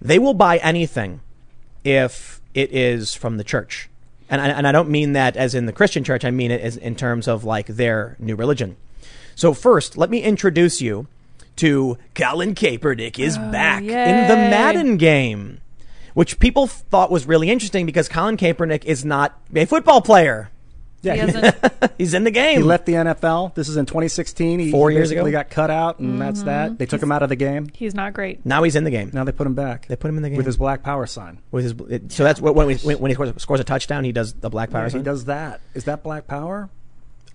A: They will buy anything if it is from the church. And I, and I don't mean that as in the Christian church. I mean it as in terms of like their new religion. So first, let me introduce you to Colin Kaepernick is oh, back in the. Madden game, which people thought was really interesting because Colin Kaepernick is not a football player.
B: Yeah,
C: He
B: he,
C: hasn't. [laughs]
A: He's in the game.
B: he left the NFL. This is in 2016. He
A: Four years ago?
B: basically got cut out, and that's that. Mm-hmm. They took him out of the game.
C: He's not great.
A: now he's in the game
B: Now they put him back.
A: They put him in the game.
B: with his Black Power sign.
A: with his. It, so that's what when, we, when he scores, scores a touchdown, he does the black power.
B: Yeah, he does that. Is that Black Power?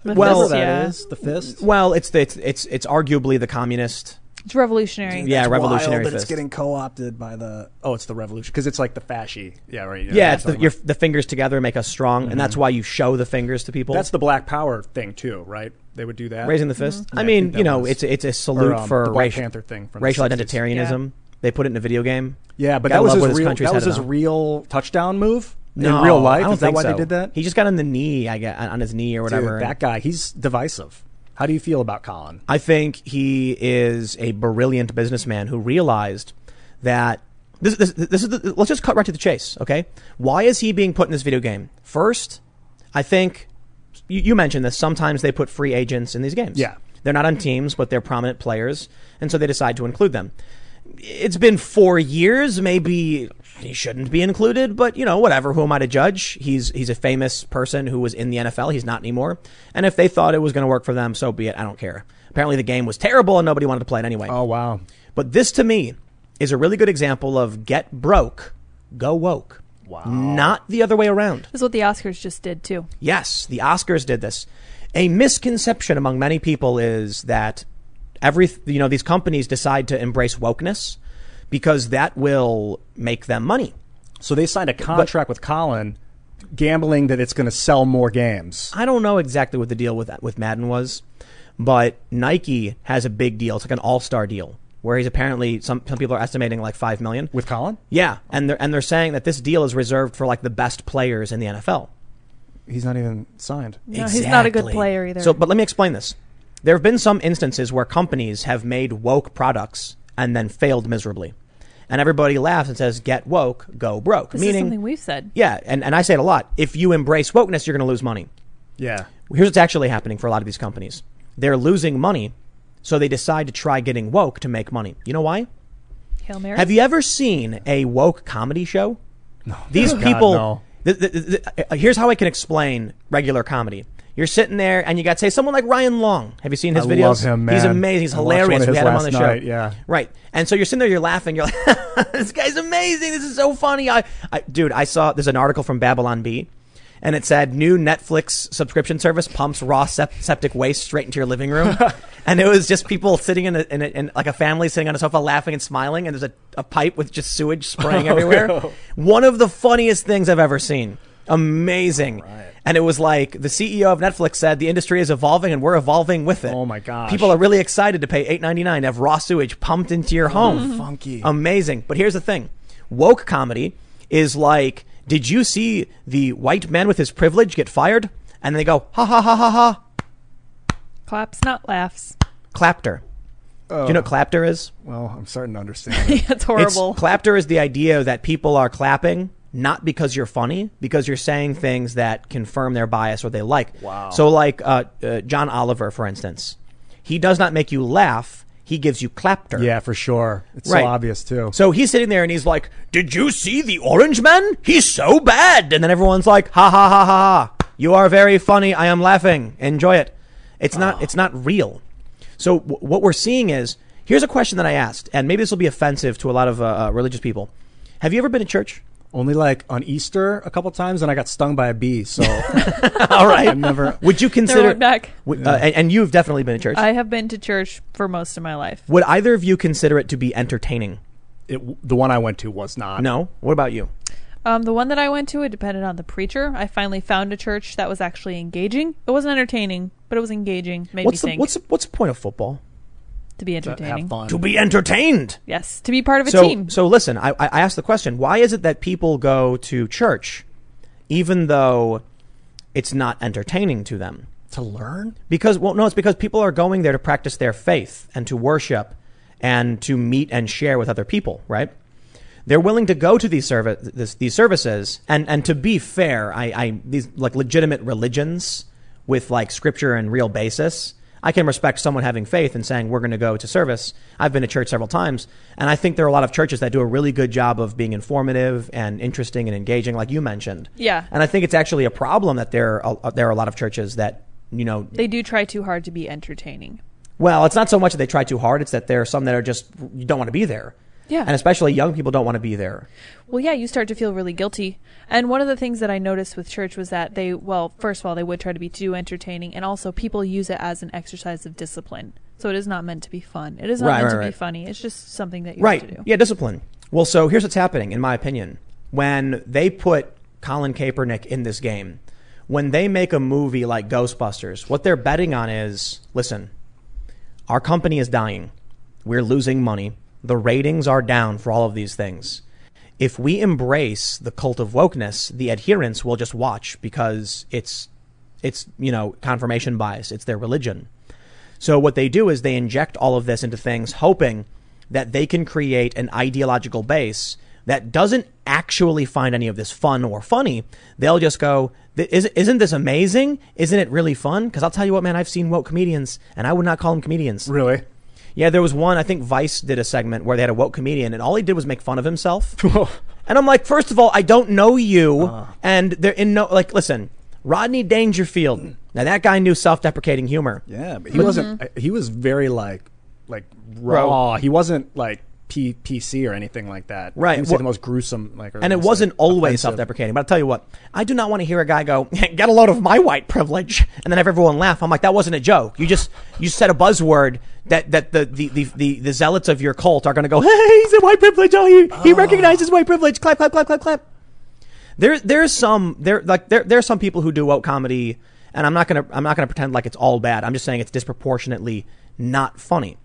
C: The
A: Well-
C: fist,
B: That
C: yeah.
B: is the fist.
A: Well, it's the, it's it's it's arguably the communist.
C: It's revolutionary.
A: Yeah,
B: It's
A: revolutionary
B: wild that it's getting co-opted by the. Oh, it's the revolution because it's like the fasci. Yeah, right.
A: Yeah, it's the, your, the fingers together make us strong, and
B: Mm-hmm.
A: that's why you show the fingers to people.
B: That's the Black Power thing too, right? They would do that.
A: raising the fist.
B: Yeah,
A: I
B: I
A: mean,
B: think that
A: you know,
B: was-
A: it's it's a salute
B: or, um,
A: for
B: the Black
A: racial
B: Panther thing from the
A: racial
B: 60s.
A: identitarianism. They put it in a video game.
B: Yeah, but that was
A: love
B: his real. That was his
A: now.
B: real touchdown move.
A: No,
B: in real life?
A: I don't
B: Is that why
A: so.
B: they did that?
A: He just got on the knee, I guess, on his knee or
B: Dude,
A: whatever.
B: that guy, he's divisive. How do you feel about Colin?
A: I think he is a brilliant businessman who realized that this, this, this is the, let's just cut right to the chase, okay? Why is he being put in this video game? First, I think you, you mentioned this. Sometimes they put free agents in these games.
B: Yeah.
A: They're not on teams, but they're prominent players, and so they decide to include them. It's been four years. Maybe he shouldn't be included, but you know, whatever. Who am I to judge? He's he's a famous person who was in the NFL. He's not anymore. And if they thought it was going to work for them, so be it. I don't care. Apparently, the game was terrible, and nobody wanted to play it anyway.
B: Oh wow.
A: But this, to me, is a really good example of get broke, go woke.
B: Wow.
A: Not the other way around.
C: This is what the Oscars just did too.
A: Yes, the Oscars did this. A misconception among many people is that every you know these companies decide to embrace wokeness because that will make them money.
B: So they signed a contract with Colin, gambling that it's going to sell more games.
A: I don't know exactly what the deal with with Madden was, but Nike has a big deal. It's like an all-star deal where he's apparently some some people are estimating like 5 million.
B: With Colin?
A: Yeah, and they're and they're saying that this deal is reserved for like the best players in the NFL.
B: He's not even signed.
C: No, he's not a good player either.
A: So, but let me explain this. There have been some instances where companies have made woke products and then failed miserably, and everybody laughs and says, "Get woke, go broke."
C: this is
A: Meaning,
C: something we've said.
A: yeah, and, and I say it a lot. If you embrace wokeness, you're going to lose money.
B: Yeah.
A: Here's what's actually happening for a lot of these companies: they're losing money, so they decide to try getting woke to make money. You know why?
C: Hail Mary.
A: Have you ever seen a woke comedy show? No. These [laughs]
B: God,
A: people.
B: no.
A: th- th- th- th- uh, here's how I can explain regular comedy. You're sitting there and you got say someone like Ryan Long. Have you seen his
B: I
A: videos?
B: love him, man.
A: He's amazing. He's
B: I
A: hilarious. We had him on the
B: night,
A: show.
B: yeah.
A: Right. And so you're sitting there, you're laughing. You're like, [laughs] this guy's amazing. This is so funny. I, I, dude, I saw there's an article from Babylon Bee. And it said new Netflix subscription service pumps raw sep- septic waste straight into your living room, [laughs] and it was just people sitting in, a, in, a, in like a family sitting on a sofa laughing and smiling, and there's a, a pipe with just sewage spraying [laughs] oh, everywhere. One of the funniest things I've ever seen. Amazing. And it was like the CEO of Netflix said the industry is evolving and we're evolving with it.
B: Oh my gosh.
A: People are really excited to pay eight ninety nine to have raw sewage pumped into your home.
B: Funky.
A: Amazing. But here's the thing. Woke comedy is like, did you see the white man with his privilege get fired? And then they go, ha ha ha ha ha,
C: Claps, not laughs.
A: clapter. Do you know what oh. clapter is?
B: Well, I'm starting to understand. [laughs] it.
C: It's horrible.
A: It's, clapter is the idea that people are clapping not because you're funny, because you're saying things that confirm their bias or they like.
B: Wow.
A: So, like uh, uh, John Oliver, for instance, he does not make you laugh; he gives you clapter.
B: yeah, for sure. It's
A: Right.
B: so obvious too.
A: So he's sitting there and he's like, "Did you see the Orange Man? He's so bad." And then everyone's like, "Ha ha ha ha ha! You are very funny. I am laughing. Enjoy it." It's not. It's not real. So w- what we're seeing is here's a question that I asked, and maybe this will be offensive to a lot of uh, uh, religious people. Have you ever been to church?
B: Only like on Easter a couple times, and I got stung by a bee. So [laughs] [laughs]
A: All right.
B: I've never.
A: Would you
C: Never
A: consider?
C: went back.
A: w- uh, and, and you've definitely been to church.
C: I have been to church for most of my life.
A: Would either of you consider it to be entertaining?
B: It, the one I went to was not.
A: No. What about you?
C: Um, the one that I went to, it depended on the preacher. I finally found a church that was actually engaging. It wasn't entertaining, but it was engaging. Made
A: What's
C: me
A: the
C: think
A: what's the, what's the point of football?
C: To be
B: To
C: entertaining.
B: have fun.
A: To be entertained.
C: Yes, to be part of a
A: so,
C: team.
A: So listen, I, I asked the question: Why is it that people go to church, even though it's not entertaining to them?
B: to learn.
A: Because well, no, it's because people are going there to practice their faith and to worship and to meet and share with other people, right? They're willing to go to these service this, these services, and and to be fair, I, I these like legitimate religions with like scripture and real basis. I can respect someone having faith and saying we're going to go to service. I've been to church several times, and I think there are a lot of churches that do a really good job of being informative and interesting and engaging, like you mentioned.
C: Yeah.
A: And I think it's actually a problem that there are, uh, there are a lot of churches that you know
C: they do try too hard to be entertaining.
A: well, it's not so much that they try too hard; it's that there are some that are just you don't want to be there.
C: Yeah.
A: and especially young people don't want to be there.
C: Well, yeah, you start to feel really guilty. And one of the things that I noticed with church was that they, well, first of all, they would try to be too entertaining, and also people use it as an exercise of discipline. So it is not meant to be fun. It is not
A: Right,
C: meant
A: right,
C: to
A: right.
C: be funny. It's just something that you
A: right?
C: have to do.
A: Yeah, discipline. Well, so here's what's happening, in my opinion. When they put Colin Kaepernick in this game, when they make a movie like Ghostbusters, what they're betting on is, listen, our company is dying. We're losing money. The ratings are down for all of these things. if we embrace the cult of wokeness, the adherents will just watch because it's it's you know confirmation bias. It's their religion. So what they do is they inject all of this into things, hoping that they can create an ideological base that doesn't actually find any of this fun or funny. They'll just go, "Is- "Isn't this amazing? Isn't it really fun?" Because I'll tell you what, man, I've seen woke comedians, and I would not call them comedians.
B: Really?
A: Yeah, there was one. I think Vice did a segment where they had a woke comedian, and all he did was make fun of himself. [laughs] and I'm like, first of all, I don't know you,
B: Uh.
A: and they're in no like. Listen, Rodney Dangerfield. Now that guy knew self-deprecating humor.
B: Yeah, but he wasn't. uh, He was very like, like raw. He wasn't like P- PC or anything like that.
A: Right, well-
B: the most gruesome. Like,
A: And it wasn't
B: like,
A: always self-deprecating. But I'll tell you what, I do not want to hear a guy go, "Get a load of my white privilege," and then have everyone laugh. I'm like, that wasn't a joke. You just you said a buzzword that that the the the, the, the zealots of your cult are going to go, "Hey, he's a white privilege. Oh, he he ah. recognizes white privilege." Clap, clap, clap, clap, clap. There there's some there like there there's some people who do woke comedy, and I'm not gonna I'm not gonna pretend like it's all bad. I'm just saying it's disproportionately not funny.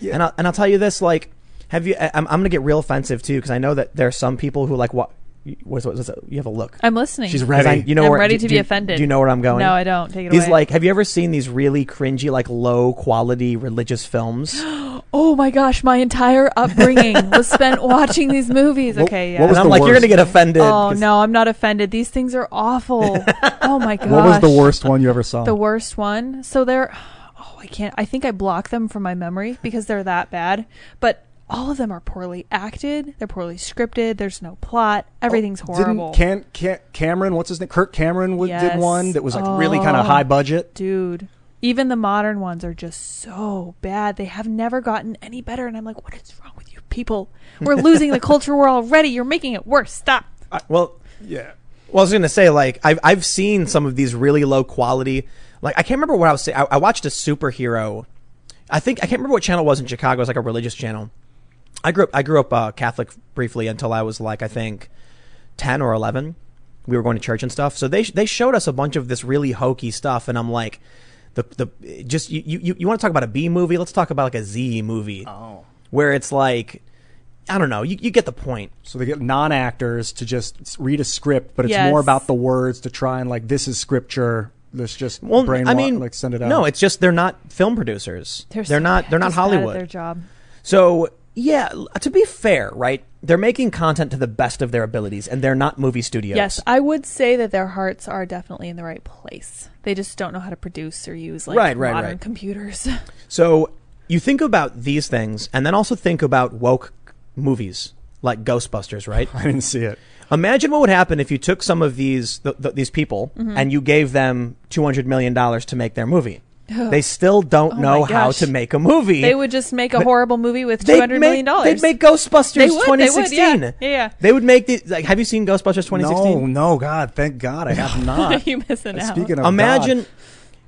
A: Yeah. And I'll, and I'll tell you this, like, have you? I- I'm, I'm gonna get real offensive too because I know that there are some people who like what. What's, what's, what's you have a look.
C: I'm listening.
B: She's ready.
A: I- you know
C: I'm
A: where,
C: ready
A: do-
C: to be
A: you-
C: offended.
A: Do you know where I'm going?
C: No, I don't. Take it away.
A: He's
C: away.
A: like, have you ever seen these really cringy, like low quality religious films? [gasps]
C: oh my gosh, my entire upbringing [laughs] was spent watching these movies.
B: What-
C: Okay, yeah.
B: what was
A: and I'm
B: the
A: like, you're gonna get offended.
C: oh
A: 'cause-
C: no, I'm not offended. These things are awful. [laughs] oh my gosh.
B: What was the worst one you ever saw?
C: The worst one. So they're. Oh, I can't. I think I block them from my memory because they're that bad. But all of them are poorly acted. They're poorly scripted. There's no plot. Oh, everything's horrible.
B: Oh, Didn't Can, Can, Cameron, what's his name? Kirk Cameron would, did one that was like really kind of
C: Oh.
B: high budget.
C: Dude, even the modern ones are just so bad. They have never gotten any better. And I'm like, what is wrong with you people? We're [laughs] losing the culture war already. You're making it worse. Stop.
A: well,
B: Yeah.
A: Well, I was gonna say, like, I've I've seen some of these really low quality. Like, I can't remember what I was saying. I, I watched a superhero. I think I can't remember what channel it was in Chicago. It was like a religious channel. I grew up. I grew up uh, Catholic briefly until I was like I think ten or eleven. We were going to church and stuff. So they they showed us a bunch of this really hokey stuff, and I'm like, the the just you you you want to talk about a B movie? Let's talk about like a Z movie.
B: Oh.
A: Where it's like, I don't know. You you get the point.
B: So they get non-actors to just read a script, but it's
C: Yes.
B: more about the words to try and like this is scripture. Let's just
A: Well,
B: brainwash,
A: I mean,
B: like send it out.
A: No, it's just they're not film producers. They're,
C: so
A: not.
C: bad-
A: They're not
C: just bad at
A: Hollywood.
C: their job.
A: So yeah, to be fair, right? They're making content to the best of their abilities, and they're not movie studios.
C: Yes, I would say that their hearts are definitely in the right place. They just don't know how to produce or use like
A: Right, right,
C: modern
A: right.
C: computers. [laughs]
A: So you think about these things, and then also think about woke movies like Ghostbusters, right? [laughs]
B: I didn't see it.
A: Imagine what would happen if you took some of these th- th- these people
C: Mm-hmm.
A: and you gave them two hundred million dollars to make their movie. They still don't
C: Oh
A: know how to make a movie.
C: they would just make a horrible movie with two hundred million dollars.
A: They'd make Ghostbusters
C: They would, they would,
A: 2016.
C: yeah. Yeah, yeah.
A: They would make the like. Have you seen Ghostbusters 2016?
B: No, no, God, thank God, I have [laughs] not. [laughs]
C: you missing out.
B: Speaking of
A: Imagine.
B: God,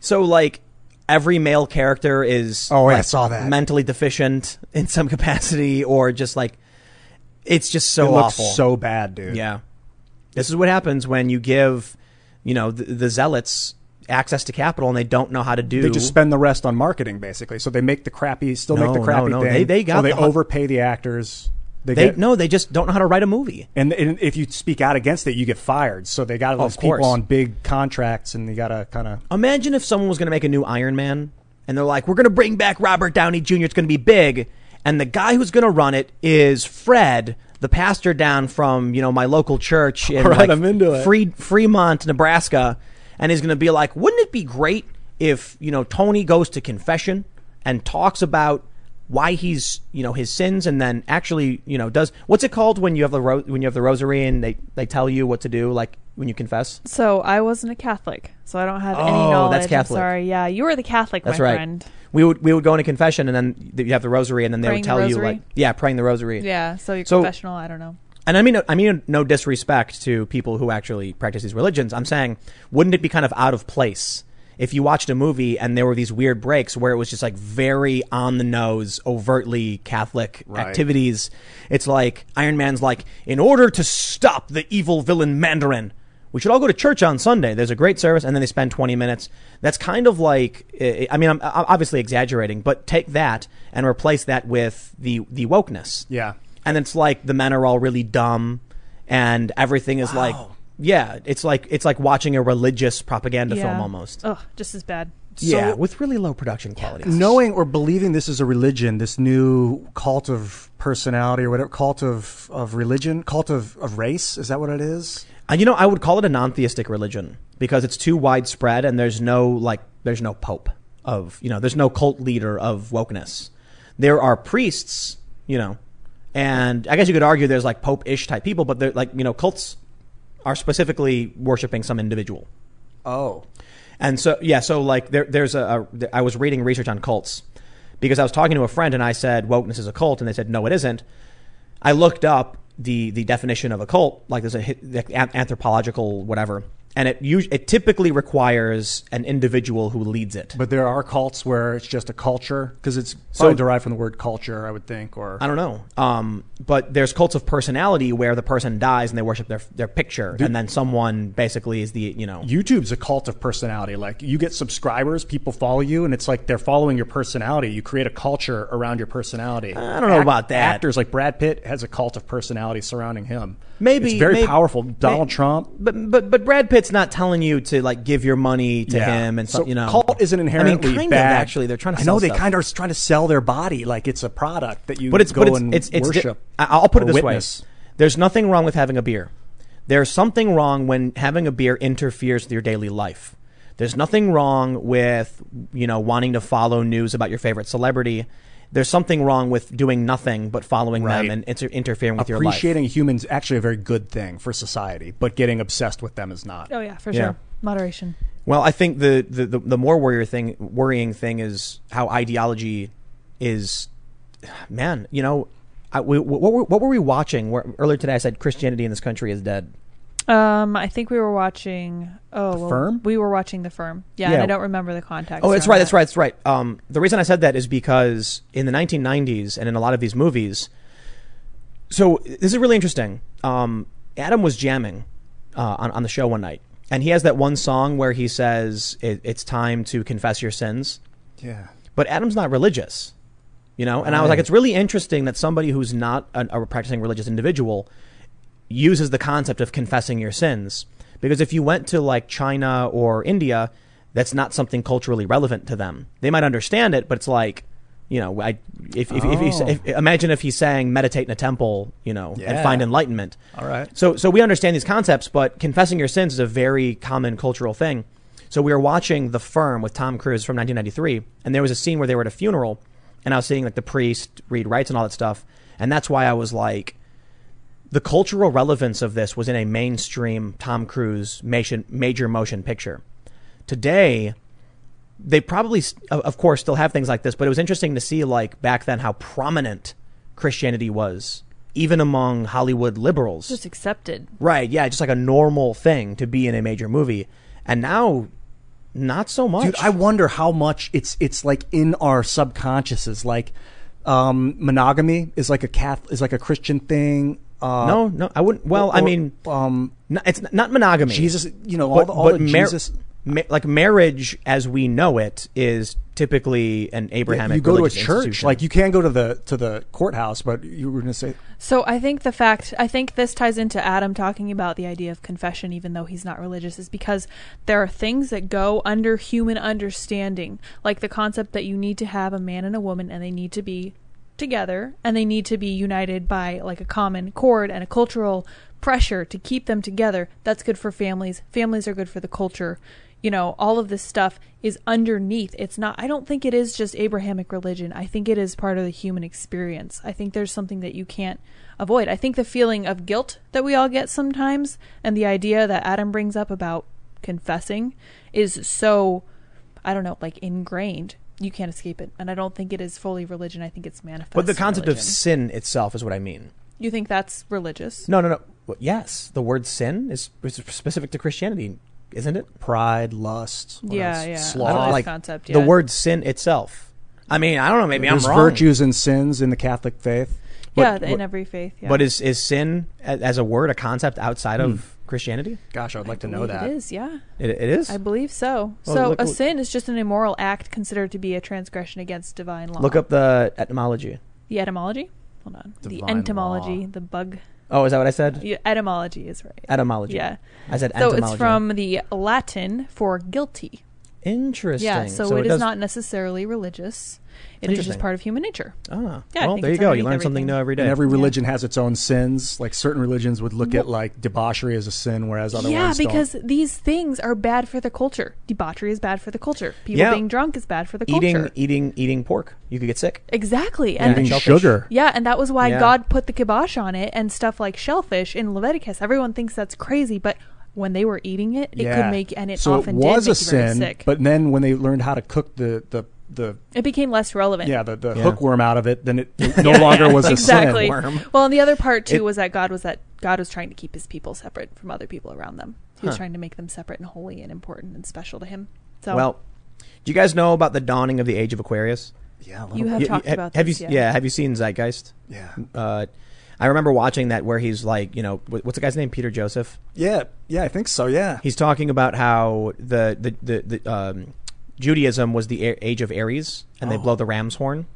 A: So like every male character is
B: Oh, yeah, I
A: like,
B: saw that.
A: mentally deficient [laughs] in some capacity, or just like it's just so
B: it looks
A: awful.
B: so bad, dude.
A: yeah. This is what happens when you give, you know, the, the zealots access to capital and they don't know how to do.
B: They just spend the rest on marketing, basically. So they make the crappy, still make the crappy
A: no,
B: thing.
A: they- they got
B: so they
A: the
B: overpay the actors. They,
A: They
B: get,
A: no, they just don't know how to write a movie.
B: and, and if you speak out against it, you get fired. So they got
A: all
B: those people on big contracts, and you got to kind of.
A: Imagine if someone was going to make a new Iron Man and they're like, we're going to bring back Robert Downey Jr. It's going to be big. And the guy who's going to run it is Fred, the pastor down from, you know, my local church in
B: right,
A: like,
B: I'm into it.
A: Free, Fremont, Nebraska. And he's going to be like, wouldn't it be great if, you know, Tony goes to confession and talks about why he's, you know, his sins and then actually, you know, does what's it called when you have the ro- when you have the rosary and they they tell you what to do like when you confess?
C: So I wasn't a Catholic, so I don't have any
A: Oh,
C: knowledge.
A: that's
C: I'm
A: Catholic.
C: sorry. Yeah, you were the Catholic,
A: That's
C: my
A: right.
C: friend.
A: We would we would go into confession and then you have the rosary and then they
C: Praying
A: would
C: the
A: tell you
C: rosary?
A: like yeah praying the rosary
C: Yeah, so you're
A: So-
C: confessional. I don't know.
A: And I mean I mean no disrespect to people who actually practice these religions I'm saying wouldn't it be kind of out of place if you watched a movie and there were these weird breaks where it was just like very on the nose overtly Catholic
B: Right.
A: activities it's like Iron Man's like in order to stop the evil villain Mandarin we should all go to church on Sunday. There's a great service, and then they spend 20 minutes. That's kind of like, eh, I mean, I'm I'm obviously exaggerating, but take that and replace that with the the wokeness.
B: Yeah.
A: And it's like the men are all really dumb. and everything is like, yeah, it's like it's like watching a religious propaganda film almost.
C: Ugh, just as bad.
A: yeah, with really low production quality.
B: knowing or believing this is a religion, this new cult of personality or whatever, cult of, of religion, cult of, of race, is that what it is?
A: Uh, you know, I would call it a non-theistic religion because it's too widespread and there's no like there's no pope of you know there's no cult leader of wokeness. There are priests, you know, and I guess you could argue there's like pope-ish type people, but they're like you know cults are specifically worshiping some individual.
B: Oh.
A: And so, yeah, so like there, there's a, a, I was reading research on cults because I was talking to a friend and I said, wokeness is a cult. And they said, no, it isn't. I looked up the, the definition of a cult, like there's a anthropological whatever. And it, us- it typically requires an individual who leads it.
B: But there are cults where it's just a culture, because it's
A: So-
B: derived from the word culture, I would think, or
A: I don't know. Um, but there's cults of personality where the person dies and they worship their, their picture. and then someone basically is the, you know,
B: YouTube's a cult of personality. Like you get subscribers, people follow you, and it's like they're following your personality. You create a culture around your personality.
A: I don't know about that.
B: Actors like Brad Pitt has a cult of personality surrounding him.
A: Maybe
B: it's very
A: maybe-
B: powerful. Donald
A: may-
B: Trump.
A: But but but Brad Pitt's not telling you to like give your money to
B: Yeah.
A: him and so,
B: so
A: you know
B: cult isn't inherently
A: I mean, kind
B: bad.
A: Of, actually, they're trying to.
B: I know they
A: stuff.
B: kind of are trying to sell their body like it's a product that you
A: but it's
B: go
A: but it's
B: and
A: it's, it's
B: worship.
A: I- I'll put it this
B: witness.
A: way: there's nothing wrong with having a beer. There's something wrong when having a beer interferes with your daily life. There's nothing wrong with you know wanting to follow news about your favorite celebrity. There's something wrong with doing nothing but following
B: Right.
A: them and inter- interfering with your life.
B: Appreciating human's actually a very good thing for society, but getting obsessed with them is not.
C: Oh yeah, for
A: Yeah.
C: sure. Moderation.
A: Well, I think the, the, the, the more worrier thing, worrying thing is how ideology is, man, you know, I, we, what, were, what were we watching? Where, earlier today I said Christianity in this country is dead.
C: Um, I think we were watching. Oh, well,
B: Firm?
C: We were watching the firm. Yeah,
A: Yeah.
C: and I don't remember the context.
A: Oh, that's
C: around
A: right. That's right. That's right. Um, the reason I said that is because in the 1990s and in a lot of these movies, so this is really interesting. Um, Adam was jamming uh, on, on the show one night, and he has that one song where he says, it, "It's time to confess your sins."
B: Yeah.
A: but Adam's not religious, you know. And I was like, it's really interesting that somebody who's not a, a practicing religious individual uses the concept of confessing your sins, because if you went to like China or India, that's not something culturally relevant to them. They might understand it, but it's like, you know, I if if, if, he's,
B: Oh.
A: if imagine if he's saying meditate in a temple, you know, and find enlightenment.
B: All right.
A: So, so we understand these concepts, but confessing your sins is a very common cultural thing. So we were watching The Firm with Tom Cruise from 1993, and there was a scene where they were at a funeral, and I was seeing like the priest read rites and all that stuff, and that's why I was like, the cultural relevance of this was in a mainstream Tom Cruise major, major motion picture. Today, they probably, of of course, still have things like this, but it was interesting to see like back then how prominent Christianity was, even among Hollywood liberals.
C: Just accepted.
A: Right, yeah, just like a normal thing to be in a major movie. And now not so much.
B: Dude, I wonder how much it's it's like in our subconsciouses. Like um, monogamy is like a cath is like a Christian thing. Uh,
A: No, no, I wouldn't well, I mean
B: um,
A: n- it's not monogamy.
B: Jesus, you know, all
A: but,
B: the, all
A: but
B: the
A: mar-
B: Jesus.
A: ma- like marriage as we know it is typically an Abrahamic
B: you go to a church, like you can go to the to the courthouse, but you were going to say
C: So I think the fact I think this ties into Adam talking about the idea of confession even though he's not religious is because there are things that go under human understanding like the concept that you need to have a man and a woman and they need to be together and they need to be united by like a common cord and a cultural pressure to keep them together. That's good for families. Families are good for the culture. You know all of this stuff is underneath. It's not i don't think it is just abrahamic religion. I think it is part of the human experience. I think there's something that you can't avoid. I think the feeling of guilt that we all get sometimes and the idea that adam brings up about confessing is so i don't know like ingrained you can't escape it and i don't think it is fully religion i think it's manifest
A: but the concept of sin itself is what I mean.
C: you think that's religious
A: No, no, no. Well, yes, the word sin is, is specific to Christianity, isn't it?
B: pride, lust, what
C: Yeah,
B: else?
C: yeah.
B: sloth.
C: I don't
A: like
C: like concept,
A: the word sin itself. I mean, I don't know. Maybe
B: There's
A: I'm wrong.
B: virtues and sins in the Catholic faith.
C: yeah
A: but-
C: in every faith yeah
A: But is is sin as a word a concept outside of hmm. Christianity?
B: Gosh, I would like to know that.
C: it is yeah
A: It, it is.
C: I believe so.
A: Well,
C: so
A: look-
C: a sin is just an immoral act considered to be a transgression against divine law.
A: Look up the etymology.
C: the etymology. Hold on. the
B: Divine
C: entomology,
B: law.
C: the bug
A: Oh, is that what I said?
C: Yeah, etymology is right.
A: Etymology.
C: Yeah.
A: I said entomology.
C: So it's from the Latin for guilty.
A: Interesting.
C: Yeah, so, it is
A: does-
C: not necessarily religious. It is just part of human nature.
A: Ah,
C: Yeah,
A: well, there you go. You
C: underneath
A: learn something new every day.
B: And every religion has its own sins. Like certain religions would look at like debauchery as a sin, whereas other
C: yeah,
B: ones don't.
C: because these things are bad for the culture. Debauchery is bad for the culture. People
A: Yeah.
C: being drunk is bad for the culture.
A: eating, eating eating pork. You could get sick.
C: Exactly. And
B: eating sugar.
C: Yeah, and that was why
A: Yeah.
C: God put the kibosh on it and stuff like shellfish in Leviticus. Everyone thinks that's crazy, but when they were eating it, it could make and it
B: so
C: often
B: it was
C: did
B: a
C: make very
B: sin,
C: sick.
B: but then when they learned how to cook the the the
C: it became less relevant.
B: yeah the, the
A: Yeah.
B: hookworm out of it, then it, it [laughs] no longer was a
C: exactly.
B: sin.
A: Worm.
C: Well, and the other part too
A: It-
C: was that God was that God was trying to keep His people separate from other people around them. He was
A: Huh.
C: trying to make them separate and holy and important and special to Him. So
A: Well, do you guys know about the dawning of the age of Aquarius?
B: Yeah, a little
C: you have
A: Y-
C: talked
A: y-
C: about
A: have
C: this.
A: you?
C: yeah.
A: Have you seen Zeitgeist?
B: Yeah.
A: Uh, I remember watching that where he's like, you know, what's the guy's name? Peter Joseph.
B: Yeah, yeah, I think so. Yeah,
A: He's talking about how the the the, the um, Judaism was the a- age of Aries, and they
B: Oh.
A: blow the ram's horn,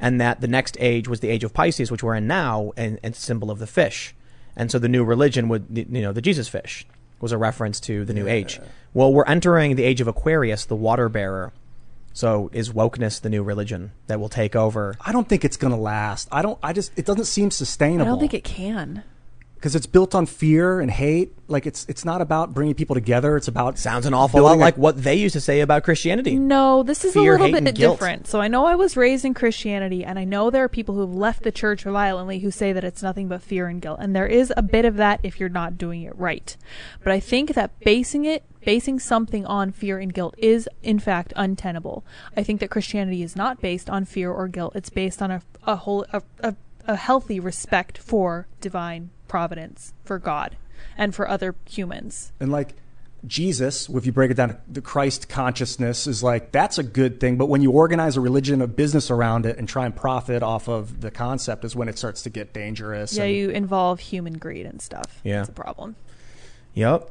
A: and that the next age was the age of Pisces, which we're in now, and, and symbol of the fish, and so the new religion would, you know, the Jesus fish was a reference to the new age. Well, we're entering the age of Aquarius, the water bearer. So is wokeness the new religion that will take over?
B: I don't think it's gonna last. I don't. I just it doesn't seem sustainable.
C: I
B: sustainable.
C: don't think it can.
B: Because it's built on fear and hate. Like it's it's not about bringing people together. It's about
A: Sounds an awful lot
B: building a-
A: like what they used to say about Christianity.
C: No, this is
A: Fear,
C: a little bit different. So I know I was raised in Christianity, and I know there are people who have left the church violently who say that it's nothing but fear and guilt. And there is a bit of that if you're not doing it right. But I think that basing it, basing something on fear and guilt is, in fact, untenable. I think that Christianity is not based on fear or guilt. It's based on a, a whole, a, a, a healthy respect for divine providence, for God, and for other humans.
B: and like Jesus, if you break it down, the Christ consciousness is like that's a good thing. But when you organize a religion, a business around it, and try and profit off of the concept, is when it starts to get dangerous.
C: Yeah,
B: and-
C: you involve human greed and stuff.
A: Yeah.
C: That's a problem.
A: Yep.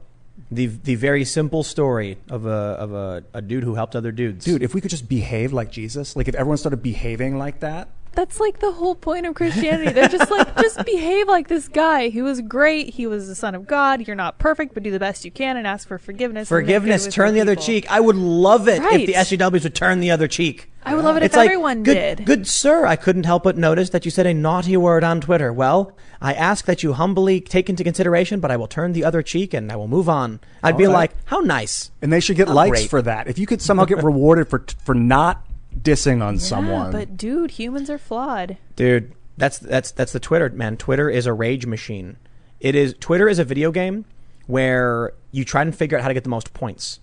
A: The the very simple story of a of a, a dude who helped other dudes.
B: dude, if we could just behave like Jesus, like if everyone started behaving like that,
C: That's like the whole point of Christianity. They're just like, [laughs] just behave like this guy. He was great. He was the son of God. You're not perfect, but do the best you can and ask for forgiveness. and make good
A: forgiveness, turn the
C: other
A: other cheek. I would love it
C: Right.
A: if the SJWs would turn the other cheek.
C: I would love it
A: It's
C: if
A: like,
C: everyone
A: good,
C: did.
A: Good sir, I couldn't help but notice that you said a naughty word on Twitter. Well, I ask that you humbly take into consideration, but I will turn the other cheek and I will move on. I'd be
B: All right.
A: like, how nice.
B: and they should get
A: Oh,
B: likes
A: great.
B: for that. If you could somehow get [laughs] rewarded for for not dissing on
C: Yeah,
B: someone,
C: but dude, humans are flawed.
A: Dude, that's that's that's the Twitter man. Twitter is a rage machine. It is Twitter is a video game where you try and figure out how to get the most points.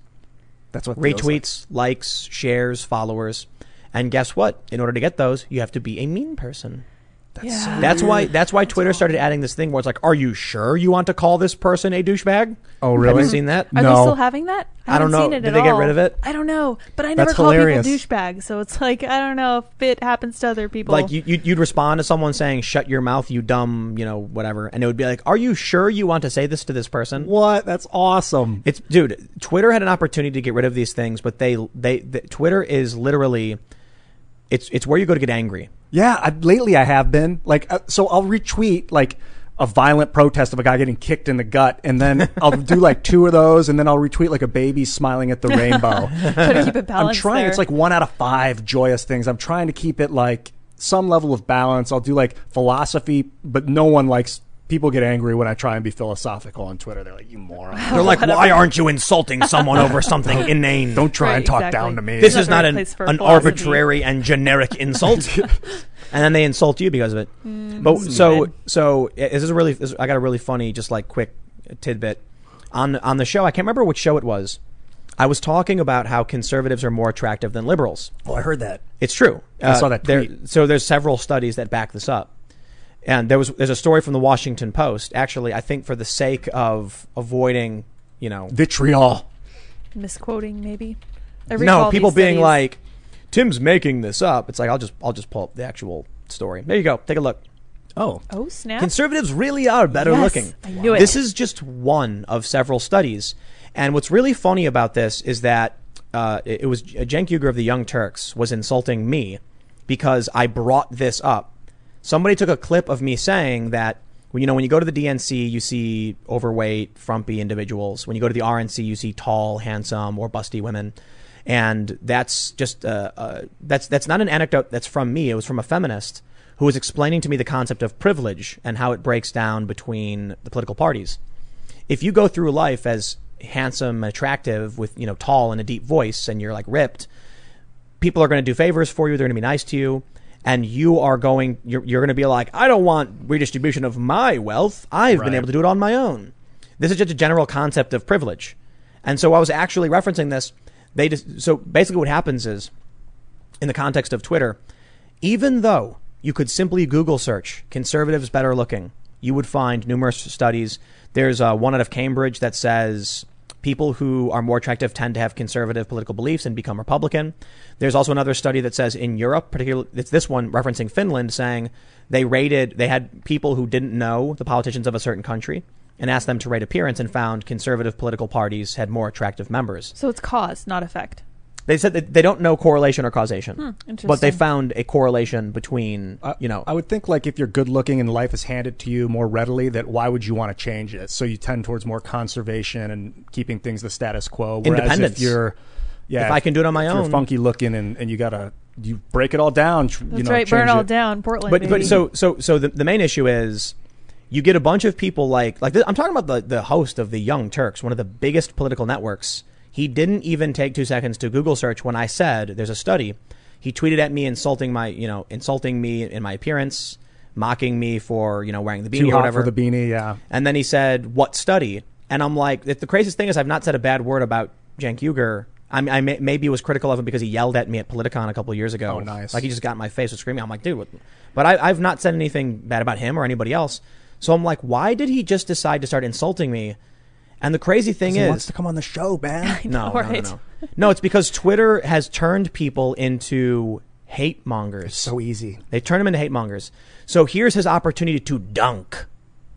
B: that's what it feels like.
A: retweets, likes, shares, followers. And guess what? In order to get those, you have to be a mean person.
C: Yeah.
A: That's why that's why Twitter started adding this thing where it's like, "Are you sure you want to call this person a douchebag?"
B: Oh,
A: Have
B: really?
A: you seen that?
C: Are they still having that?
A: I don't
C: haven't
A: know.
C: Seen it
A: Did
C: at
A: they get
C: all.
A: rid of it?
C: I don't know, but I never
B: That's
C: call
B: hilarious.
C: people douchebags. So it's like I don't know if it happens to other people.
A: Like you, you'd, you'd respond to someone saying, "Shut your mouth, you dumb," you know, whatever, and it would be like, "Are you sure you want to say this to this person?"
B: What? That's awesome.
A: It's dude. Twitter had an opportunity to get rid of these things, but they they the, Twitter is literally, it's it's where you go to get angry.
B: Yeah, I, lately I have been like, uh, so I'll retweet like a violent protest of a guy getting kicked in the gut, and then [laughs] I'll do like two of those, and then I'll retweet like a baby smiling at the [laughs] rainbow.
C: Try to keep it
B: I'm trying.
C: there.
B: It's like one out of five joyous things. I'm trying to keep it like some level of balance. I'll do like philosophy, but no one likes. People get angry when I try and be philosophical on Twitter. They're like, "You moron! [laughs]
A: They're like, "Why aren't you insulting someone over [laughs] something inane?"
B: Don't try
C: Right,
B: and talk
C: exactly.
B: down to me."
A: This
C: It's
A: is
C: not
A: not
C: the right
A: an, an arbitrary and generic insult. [laughs] and then they insult you because of it.
C: Mm,
A: but so
C: stupid.
A: so uh, this is a really this, I got a really funny just like quick tidbit on on the show. I can't remember which show it was. I was talking about how conservatives are more attractive than liberals.
B: oh, I heard that.
A: It's true.
B: I saw that
A: there-
B: tweet.
A: so there's several studies that back this up. And there was there's a story from the Washington Post. Actually, I think for the sake of avoiding, you know,
B: Vitriol.
C: misquoting maybe. I
A: no, people being
C: studies.
A: like, "Tim's making this up." It's like I'll just I'll just pull up the actual story. There you go. Take a look.
B: Oh,
C: "Oh snap!"
A: Conservatives really are better
C: Yes,
A: looking.
C: I knew it.
A: This is just one of several studies. And what's really funny about this is that uh, it, it was Cenk Uygur of the Young Turks was insulting me because I brought this up. Somebody took a clip of me saying that When you know when you go to the DNC, you see overweight, frumpy individuals. When you go to the RNC, you see tall, handsome, or busty women. And that's just uh, uh, that's that's not an anecdote that's from me. It was from a feminist who was explaining to me the concept of privilege and how it breaks down between the political parties. If you go through life as handsome, attractive, with you know tall and a deep voice, and you're like ripped, people are going to do favors for you. They're going to be nice to you. And you are going, you're, you're going to be like, I don't want redistribution of my wealth. I've been able to do it on my own. This is just a general concept of privilege. And so I was actually referencing this. They just, so basically what happens is, in the context of Twitter, even though you could simply Google search conservatives better looking, you would find numerous studies. There's uh, one out of Cambridge that says people who are more attractive tend to have conservative political beliefs and become Republican. There's also another study that says in Europe, particularly it's this one referencing Finland, saying they rated they had people who didn't know the politicians of a certain country and asked them to rate appearance and found conservative political parties had more attractive members.
C: So it's cause, not effect.
A: They said that they don't know correlation or causation, hmm, but they found a correlation between
B: I-
A: you know
B: I would think like if you're good looking and life is handed to you more readily, that why would you want to change it? So you tend towards more conservation and keeping things the status quo. Whereas
A: Independence.
B: If you're, yeah,
A: If I can do it on my
B: if
A: own.
B: you're funky looking and, and you gotta you break it all down. tr-
C: That's
B: you know,
C: right. Burn
B: change
C: all down, Portland.
A: but
C: baby.
A: but so so so the, the main issue is you get a bunch of people like like this, I'm talking about the the host of the Young Turks, one of the biggest political networks. He didn't even take two seconds to Google search when I said there's a study. He tweeted at me insulting my you know insulting me in my appearance, mocking me for you know wearing the beanie
B: Too
A: or whatever.
B: for the beanie. Yeah.
A: And then he said, "What study?" And I'm like, the craziest thing is I've not said a bad word about Cenk Uygur. I, mean, I may, maybe was critical of him because he yelled at me at Politicon a couple of years ago.
B: Oh, nice.
A: Like he just got in my face with screaming. I'm like, dude, what? but I, I've not said anything bad about him or anybody else. So I'm like, why did he just decide to start insulting me? And the crazy thing is, He
B: wants to come on the show, man. [laughs]
A: no,
C: know,
A: no,
C: right?
A: no, no, no. It's because Twitter has turned people into hate mongers.
B: so easy.
A: They turn them into hate mongers. So here's his opportunity to dunk.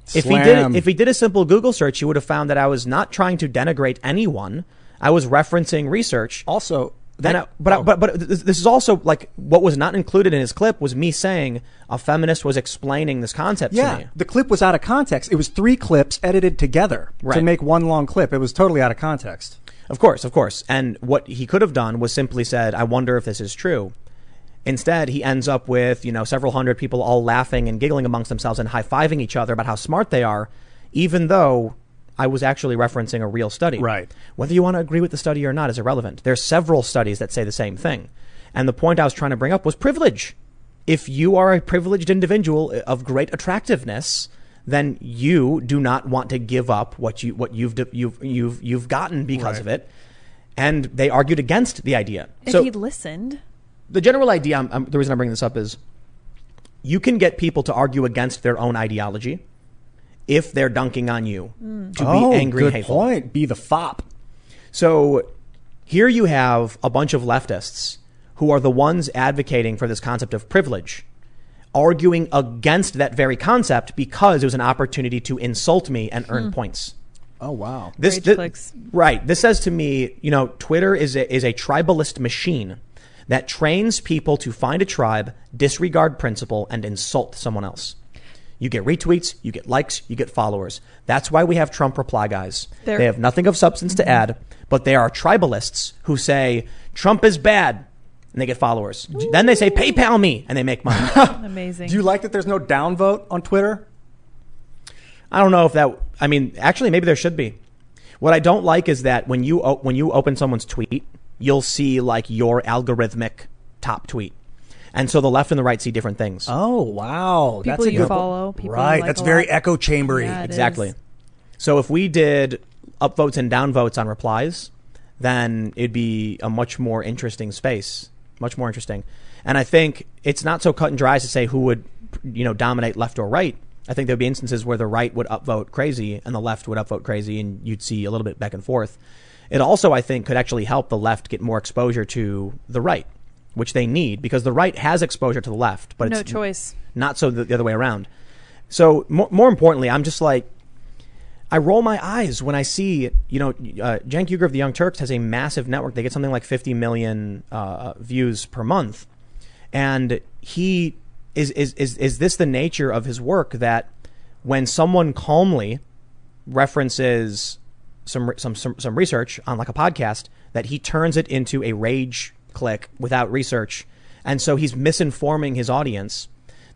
A: If he
B: Slam.
A: did, if he did a simple Google search, he would have found that I was not trying to denigrate anyone. I was referencing research.
B: Also,
A: Then, I, but I-
B: oh.
A: but but this, is also like what was not included in his clip was me saying a feminist was explaining this concept to
B: Yeah,
A: me.
B: the clip was out of context. It was three clips edited together to make one long clip. It was totally out of context.
A: Of course, of course. And what he could have done was simply said, "I wonder if this is true." Instead, he ends up with you know several hundred people all laughing and giggling amongst themselves and high fiving each other about how smart they are, even though I was actually referencing a real study.
B: Right.
A: Whether you want to agree with the study or not is irrelevant. There's several studies that say the same thing, and the point I was trying to bring up was privilege. If you are a privileged individual uh, of great attractiveness, then you do not want to give up what you what you've you've you've you've gotten because
B: Right.
A: of it. And they argued against the idea.
C: if
A: so
C: he'd listened,
A: the general idea, I'm, I'm, the reason I'm bringing this up is you can get people to argue against their own ideology if they're dunking on you to
B: oh,
A: be angry
B: good
A: and hateful.
B: point. Be the fop.
A: So here you have a bunch of leftists who are the ones advocating for this concept of privilege, arguing against that very concept because it was an opportunity to insult me and earn hmm. points.
B: Oh wow.
A: This,
C: Rage
A: thi-
C: clicks.
A: right. This says to me, you know, Twitter is a, is a tribalist machine that trains people to find a tribe, disregard principle, and insult someone else. You get retweets, you get likes, you get followers. That's why we have Trump reply guys.
C: They're-
A: they have nothing of substance to add, but they are tribalists who say Trump is bad, and they get followers. Then they say PayPal me, and they make money. [laughs]
C: amazing. [laughs]
B: Do you like that there's no downvote on Twitter?
A: I don't know if that. I mean, actually, maybe there should be. What I don't like is that when you when you open someone's tweet, you'll see like your algorithmic top tweet, and so the left and the right see different things.
B: Oh wow.
C: People
B: that's a
C: you
B: good
C: follow, people
B: right.
C: like
B: that's very
C: lot.
B: echo chambery.
C: Yeah,
A: exactly.
C: is.
A: So if we did upvotes and downvotes on replies, then it'd be a much more interesting space, much more interesting. And I think it's not so cut and dry as to say who would, you know, dominate left or right. I think there'd be instances where the right would upvote crazy and the left would upvote crazy, and you'd see a little bit back and forth. It also, I think, could actually help the left get more exposure to the right, which they need because the right has exposure to the left, but
C: no
A: it's
C: choice.
A: not so the, the other way around. So more, more importantly, I'm just like, I roll my eyes when I see, you know, uh, Cenk Uygur of the Young Turks has a massive network. They get something like 50 million uh, views per month, and he is is is is this the nature of his work that when someone calmly references some some some, some research on like a podcast that he turns it into a rage click without research. And so he's misinforming his audience.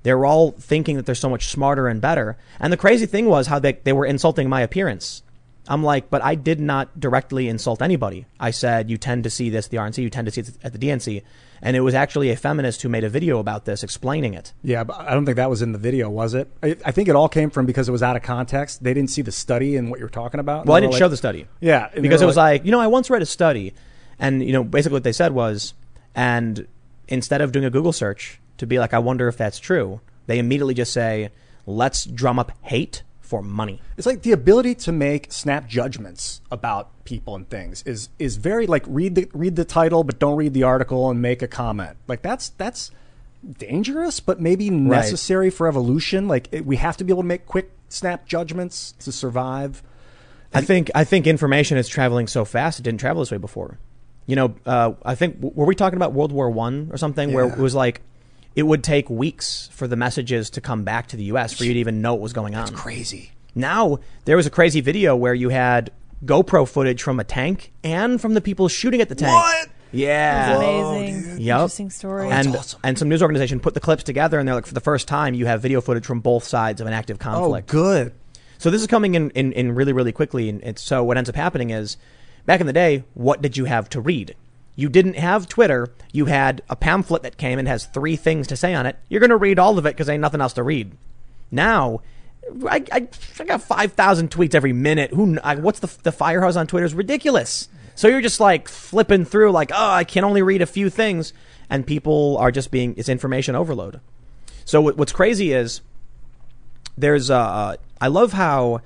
A: They're all thinking that they're so much smarter and better. And the crazy thing was how they, they were insulting my appearance. I'm like but i did not directly insult anybody. I said you tend to see this at the rnc you tend to see it at the dnc and it was actually a feminist who made a video about this explaining it.
B: Yeah, but I don't think that was in the video, was it? I, I think it all came from because it was out of context. They didn't see the study and what you're talking about.
A: well i didn't
B: like-
A: show the study.
B: Yeah,
A: because it was like, you know, I once read a study, and you know, basically what they said was, and instead of doing a Google search to be like, I wonder if that's true, they immediately just say, let's drum up hate for money.
B: It's like the ability to make snap judgments about people and things is is very like read the read the title but don't read the article and make a comment. Like that's that's dangerous, but maybe necessary for evolution. Like it, we have to be able to make quick snap judgments to survive.
A: I think I think information is traveling so fast it didn't travel this way before. You know, uh, I think were we talking about World War One or something where it was like it would take weeks for the messages to come back to the U.S. for you to even know what was going on.
B: It's crazy.
A: Now there was a crazy video where you had GoPro footage from a tank and from the people shooting at the tank.
B: What?
A: Yeah.
C: Amazing.
A: Yep.
C: Interesting story.
A: and
B: awesome.
A: and some news organization put the clips together and they're like for the first time you have video footage from both sides of an active conflict.
B: Oh,
A: conflict.
B: good.
A: So this is coming in, in, in really, really quickly. And it's, so what ends up happening is, back in the day, what did you have to read? You didn't have Twitter. You had a pamphlet that came and has three things to say on it. You're going to read all of it because ain't nothing else to read. Now, I, I, I got 5,000 tweets every minute. Who, I, what's the, the firehouse on Twitter is ridiculous. So you're just like flipping through like, oh, I can only read a few things. And people are just being, it's information overload. So what, what's crazy is there's uh I love how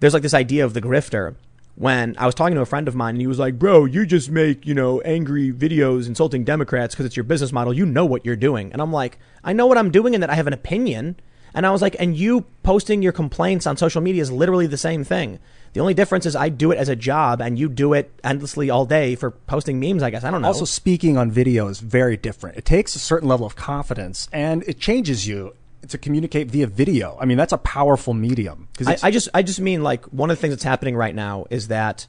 A: there's like this idea of the grifter. When I was talking to a friend of mine, and he was like, "Bro, you just make you know angry videos insulting Democrats because it's your business model. You know what you're doing." And I'm like, "I know what I'm doing, and that I have an opinion." And I was like, "And you posting your complaints on social media is literally the same thing. The only difference is I do it as a job, and you do it endlessly all day for posting memes. I guess I don't know.
B: Also, speaking on video is very different. It takes a certain level of confidence, and it changes you to communicate via video. I mean, that's a powerful medium.
A: I, I just I just mean like one of the things that's happening right now is that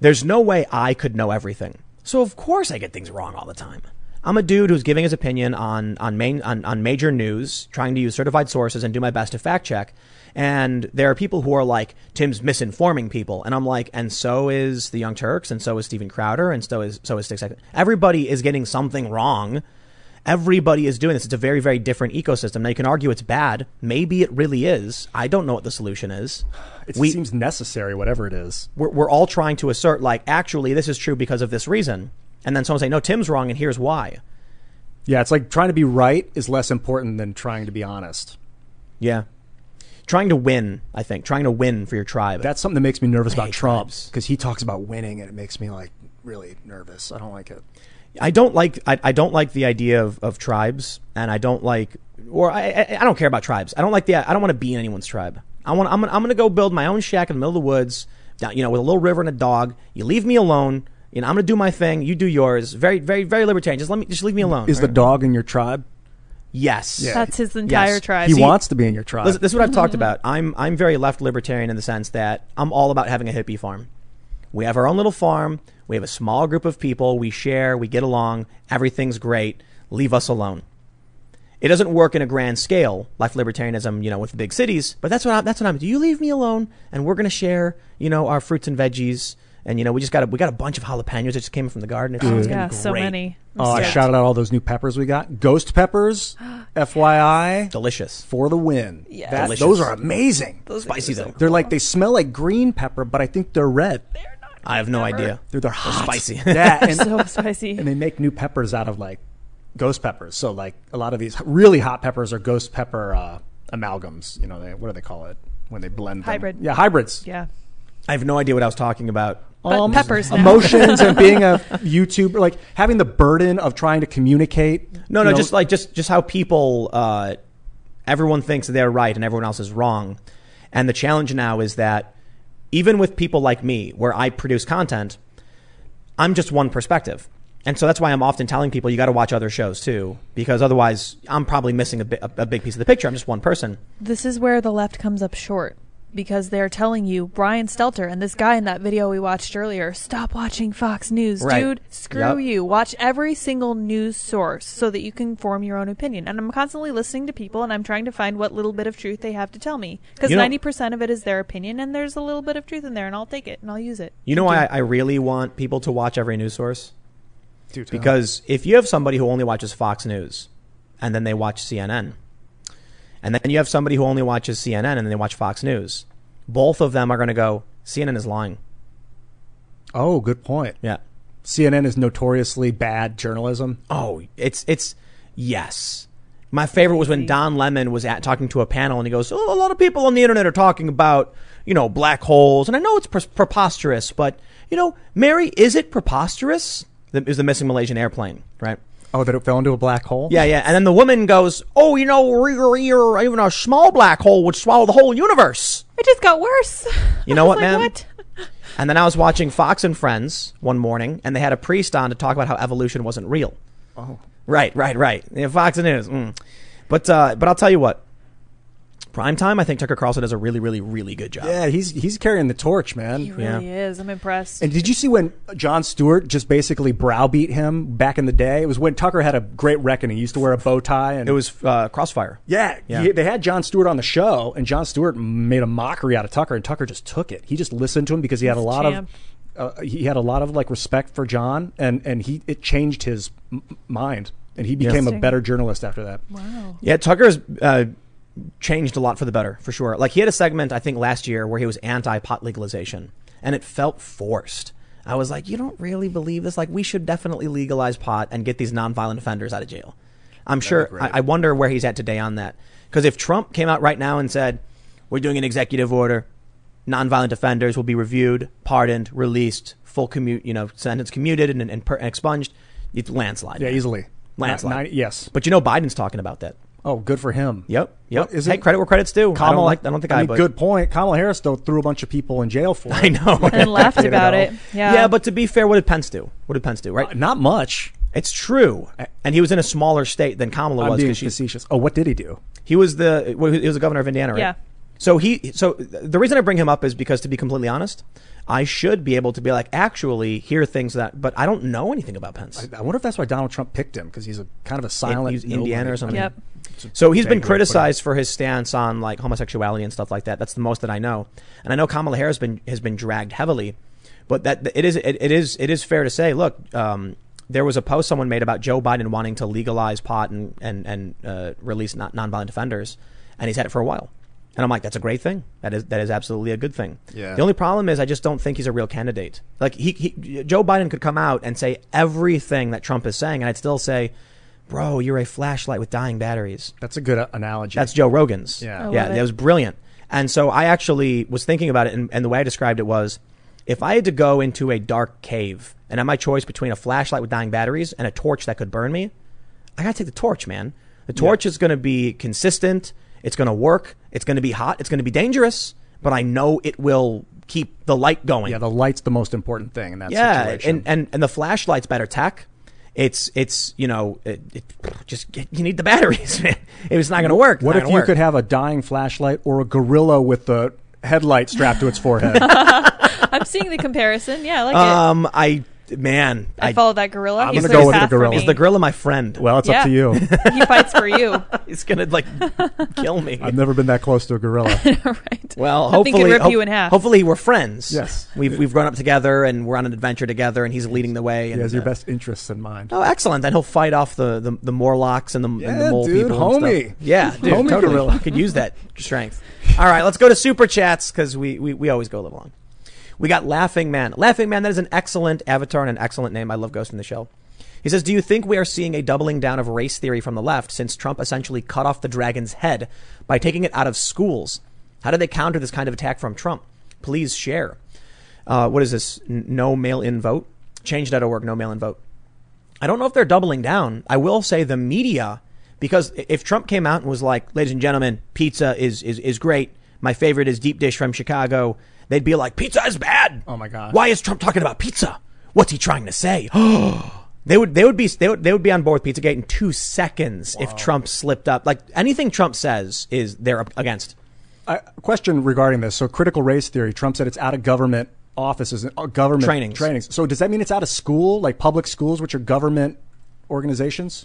A: there's no way I could know everything. So of course I get things wrong all the time. I'm a dude who's giving his opinion on on main on, on major news, trying to use certified sources and do my best to fact check. And there are people who are like, Tim's misinforming people. And I'm like, and so is the Young Turks, and so is Steven Crowder, and so is so is Six Seconds. Everybody is getting something wrong. Everybody is doing this. It's a very, very different ecosystem. Now you can argue it's bad. Maybe it really is. I don't know what the solution is.
B: it
A: we-
B: seems necessary, whatever it is.
A: We're, we're all trying to assert, like, actually, this is true because of this reason. And then someone say, no, Tim's wrong, and here's why.
B: Yeah, it's like trying to be right is less important than trying to be honest.
A: Yeah. Trying to win, I think. Trying to win for your tribe.
B: That's something that makes me nervous about Trump because he talks about winning, and it makes me like really nervous. I don't like it.
A: I don't like I, I don't like the idea of, of tribes, and I don't like or I, I I don't care about tribes. I don't like the I don't want to be in anyone's tribe. I want I'm gonna, I'm gonna go build my own shack in the middle of the woods, down, you know, with a little river and a dog. You leave me alone. You know, I'm gonna do my thing. You do yours. Very very very libertarian. Just let me just leave me alone.
B: Is the dog in your tribe?
A: yes?
C: That's his entire
A: Yes.
C: tribe.
B: He
A: See-
B: wants to be in your tribe.
A: Listen, this is what I've talked mm-hmm. about. I'm I'm very left libertarian in the sense that I'm all about having a hippie farm. We have our own little farm. We have a small group of people. We share. We get along. Everything's great. Leave us alone. It doesn't work in a grand scale, like libertarianism, you know, with the big cities. But that's what I, that's what I'm. Do you leave me alone? And we're gonna share, you know, our fruits and veggies. And you know, we just got a, we got a bunch of jalapenos that just came from the garden. It's, it's
C: yeah,
A: be
C: so many. I'm
B: oh, I shouted out all those new peppers we got. Ghost peppers, [gasps] FYI,
A: delicious.
B: for the win.
C: Yes.
B: That-
A: Delicious.
B: those are amazing.
A: Those Spicy though.
B: They're like they smell like green pepper, but I think they're red.
A: I have no idea.
B: They're they're hot.
A: spicy.
B: Yeah, [laughs] and,
C: so spicy.
B: and they make new peppers out of like ghost peppers. So like a lot of these really hot peppers are ghost pepper uh, amalgams. You know, they, what do they call it when they blend them?
C: Hybrid.
B: Yeah, hybrids.
C: yeah.
A: I have no idea what I was talking about.
C: But peppers.
B: Um, emotions and being a [laughs] YouTuber, like having the burden of trying to communicate.
A: No, no,
B: know,
A: just like just just how people, uh, everyone thinks they're right and everyone else is wrong, and the challenge now is that even with people like me, where I produce content, I'm just one perspective. And so that's why I'm often telling people you got to watch other shows too, because otherwise I'm probably missing a, bi- a, big piece of the picture. I'm just one person.
C: This is where the left comes up short because they're telling you Brian Stelter and this guy in that video we watched earlier, stop watching Fox News,
A: Right.
C: dude. Screw
A: Yep.
C: you. Watch every single news source so that you can form your own opinion. And I'm constantly listening to people and I'm trying to find what little bit of truth they have to tell me because
A: You know-
C: 90% of it is their opinion and there's a little bit of truth in there and I'll take it and I'll use it.
A: You know why I, I really want people to watch every news source?
B: Do.
A: Because if you have somebody who only watches Fox News and then they watch CNN, and then you have somebody who only watches CNN and then they watch Fox News, both of them are going to go, CNN is lying.
B: oh, good point.
A: Yeah.
B: CNN is notoriously bad journalism.
A: Oh, it's it's yes. My favorite was when Don Lemon was at talking to a panel and he goes, "Oh, a lot of people on the internet are talking about, you know, black holes, and I know it's pre- preposterous, but you know, Mary, is it preposterous?" The, is the missing Malaysian airplane, right?
B: Oh, that it fell into a black hole.
A: Yeah, yeah. And then the woman goes, "Oh, you know, re- re- re- even a small black hole would swallow the whole universe."
C: It just got worse.
A: You [laughs] know what,
C: like,
A: man?
C: What?
A: And then I was watching Fox and Friends one morning, and they had a priest on to talk about how evolution wasn't real.
B: Oh.
A: Right, right, right. Yeah, Fox News. Mm. But uh, but I'll tell you what. Prime time, I think Tucker Carlson does a really, really, really good job.
B: Yeah, he's he's carrying the torch, man.
C: He really is. I'm impressed.
B: And did you see when Jon Stewart just basically browbeat him back in the day? It was when Tucker had a great reckoning. He used to wear a bow tie, and
A: It was uh, Crossfire.
B: yeah,
A: Yeah.
B: he- they had Jon Stewart on the show, and Jon Stewart made a mockery out of Tucker, and Tucker just took it. He just listened to him because he had a
C: He's a
B: lot
C: champ.
B: of uh, he had a lot of like respect for Jon, and and he it changed his m- mind, and he became a better journalist after that.
C: wow.
A: Yeah, Tucker's uh, changed a lot for the better, for sure. Like he had a segment, I think, last year where he was anti-pot legalization, and it felt forced. I was like, you don't really believe this? Like, we should definitely legalize pot and get these nonviolent offenders out of jail. I'm sure. I, I wonder where he's at today on that. Because if Trump came out right now and said, "We're doing an executive order, nonviolent offenders will be reviewed, pardoned, released, full commute, you know, sentence commuted and, and, per- expunged," it's landslide.
B: Yeah, easily.
A: Landslide.
B: Ni- yes.
A: But you know, Biden's talking about that.
B: Oh, good for him.
A: Yep. Yep.
B: What, is
A: hey,
B: it-
A: credit where credit's due. I don't like. I don't think I.
B: mean,
A: but,
B: good point. Kamala Harris though threw a bunch of people in jail for [laughs] it.
A: I know.
C: And laughed about it. Yeah.
A: yeah, but to be fair, what did Pence do? What did Pence do? Right.
B: Uh, Not much.
A: it's true. And he was in a smaller state than Kamala
B: I'm
A: was
B: being
A: because she's
B: facetious. Oh, what did he do?
A: He was the well, he was the governor of Indiana, right?
C: Yeah.
A: So he so the reason I bring him up is because to be completely honest, I should be able to be like actually hear things that, but I don't know anything about Pence.
B: I wonder if that's why Donald Trump picked him because he's a kind of a silent.
A: he's Indiana or something.
C: Yep.
A: So he's been
B: vague way to put it.
A: criticized for his stance on like homosexuality and stuff like that. That's the most that I know, and I know Kamala Harris been has been dragged heavily, but that it is it, it is it is fair to say. Look, um, there was a post someone made about Joe Biden wanting to legalize pot and and and uh, release non- nonviolent offenders, and he's had it for a while. And I'm like, that's a great thing. That is that is absolutely a good thing.
B: Yeah.
A: The only problem is I just don't think he's a real candidate. Like he, he Joe Biden could come out and say everything that Trump is saying, and I'd still say, bro, you're a flashlight with dying batteries.
B: That's a good uh, analogy.
A: That's Joe Rogan's.
B: Yeah.
C: I
A: yeah,
C: love it.
A: that was brilliant. And so I actually was thinking about it, and, and the way I described it was, if I had to go into a dark cave and had my choice between a flashlight with dying batteries and a torch that could burn me, I gotta take the torch, man. The torch is going to be consistent. It's going to work. It's going to be hot. It's going to be dangerous, but I know it will keep the light going.
B: yeah, the light's the most important thing in that
A: Yeah,
B: situation.
A: and, and and the flashlight's better tech. It's it's you know it, it just get, you need the batteries, [laughs] man. It was not going to work.
B: What if you
A: work.
B: could have a dying flashlight or a gorilla with the headlight strapped to its forehead? [laughs]
C: I'm seeing the comparison. Yeah, I like it.
A: Um, I man,
C: I, follow that gorilla.
B: I'm gonna go with the gorilla.
A: is the gorilla my friend?
B: well, it's
C: Yeah.
B: up to you. [laughs]
C: he fights for you. [laughs]
A: he's gonna like [laughs] kill me.
B: I've never been that close to a gorilla.
C: right.
A: well,
C: I think
A: hopefully,
C: he'd rip
A: hope-
C: you in half.
A: hopefully we're friends.
B: Yes.
A: we've we've grown up together and we're on an adventure together, and he's leading the way.
B: He
A: And,
B: has your
A: uh,
B: best interests in mind.
A: Oh, excellent! Then he'll fight off the the, the Morlocks and the, and the mole
B: dude,
A: people. and
B: homie.
A: stuff. Yeah, dude,
B: Homie
A: totally.
B: gorilla.
A: Could use that strength. All right, let's go to super chats because we, we we always go a little long. We got Laughing Man. Laughing Man, that is an excellent avatar and an excellent name. I love Ghost ghosting the show. He says, Do you think we are seeing a doubling down of race theory from the left since Trump essentially cut off the dragon's head by taking it out of schools? How do they counter this kind of attack from Trump? Please share. Uh, what is this? No mail in vote? Change.org, no mail in vote. I don't know if they're doubling down. I will say the media, because if Trump came out and was like, ladies and gentlemen, pizza is, is, is great. My favorite is deep dish from Chicago. They'd be like, pizza is bad.
B: Oh my God.
A: Why is Trump talking about pizza? What's he trying to say? [gasps] They would they would be they would, they would be on board with Pizzagate in two seconds if Trump slipped up. Like anything Trump says is they're against.
B: I, question regarding this. So, critical race theory. Trump said it's out of government offices, uh, government
A: Trainings.
B: Trainings. So, does that mean it's out of school, like public schools, which are government organizations?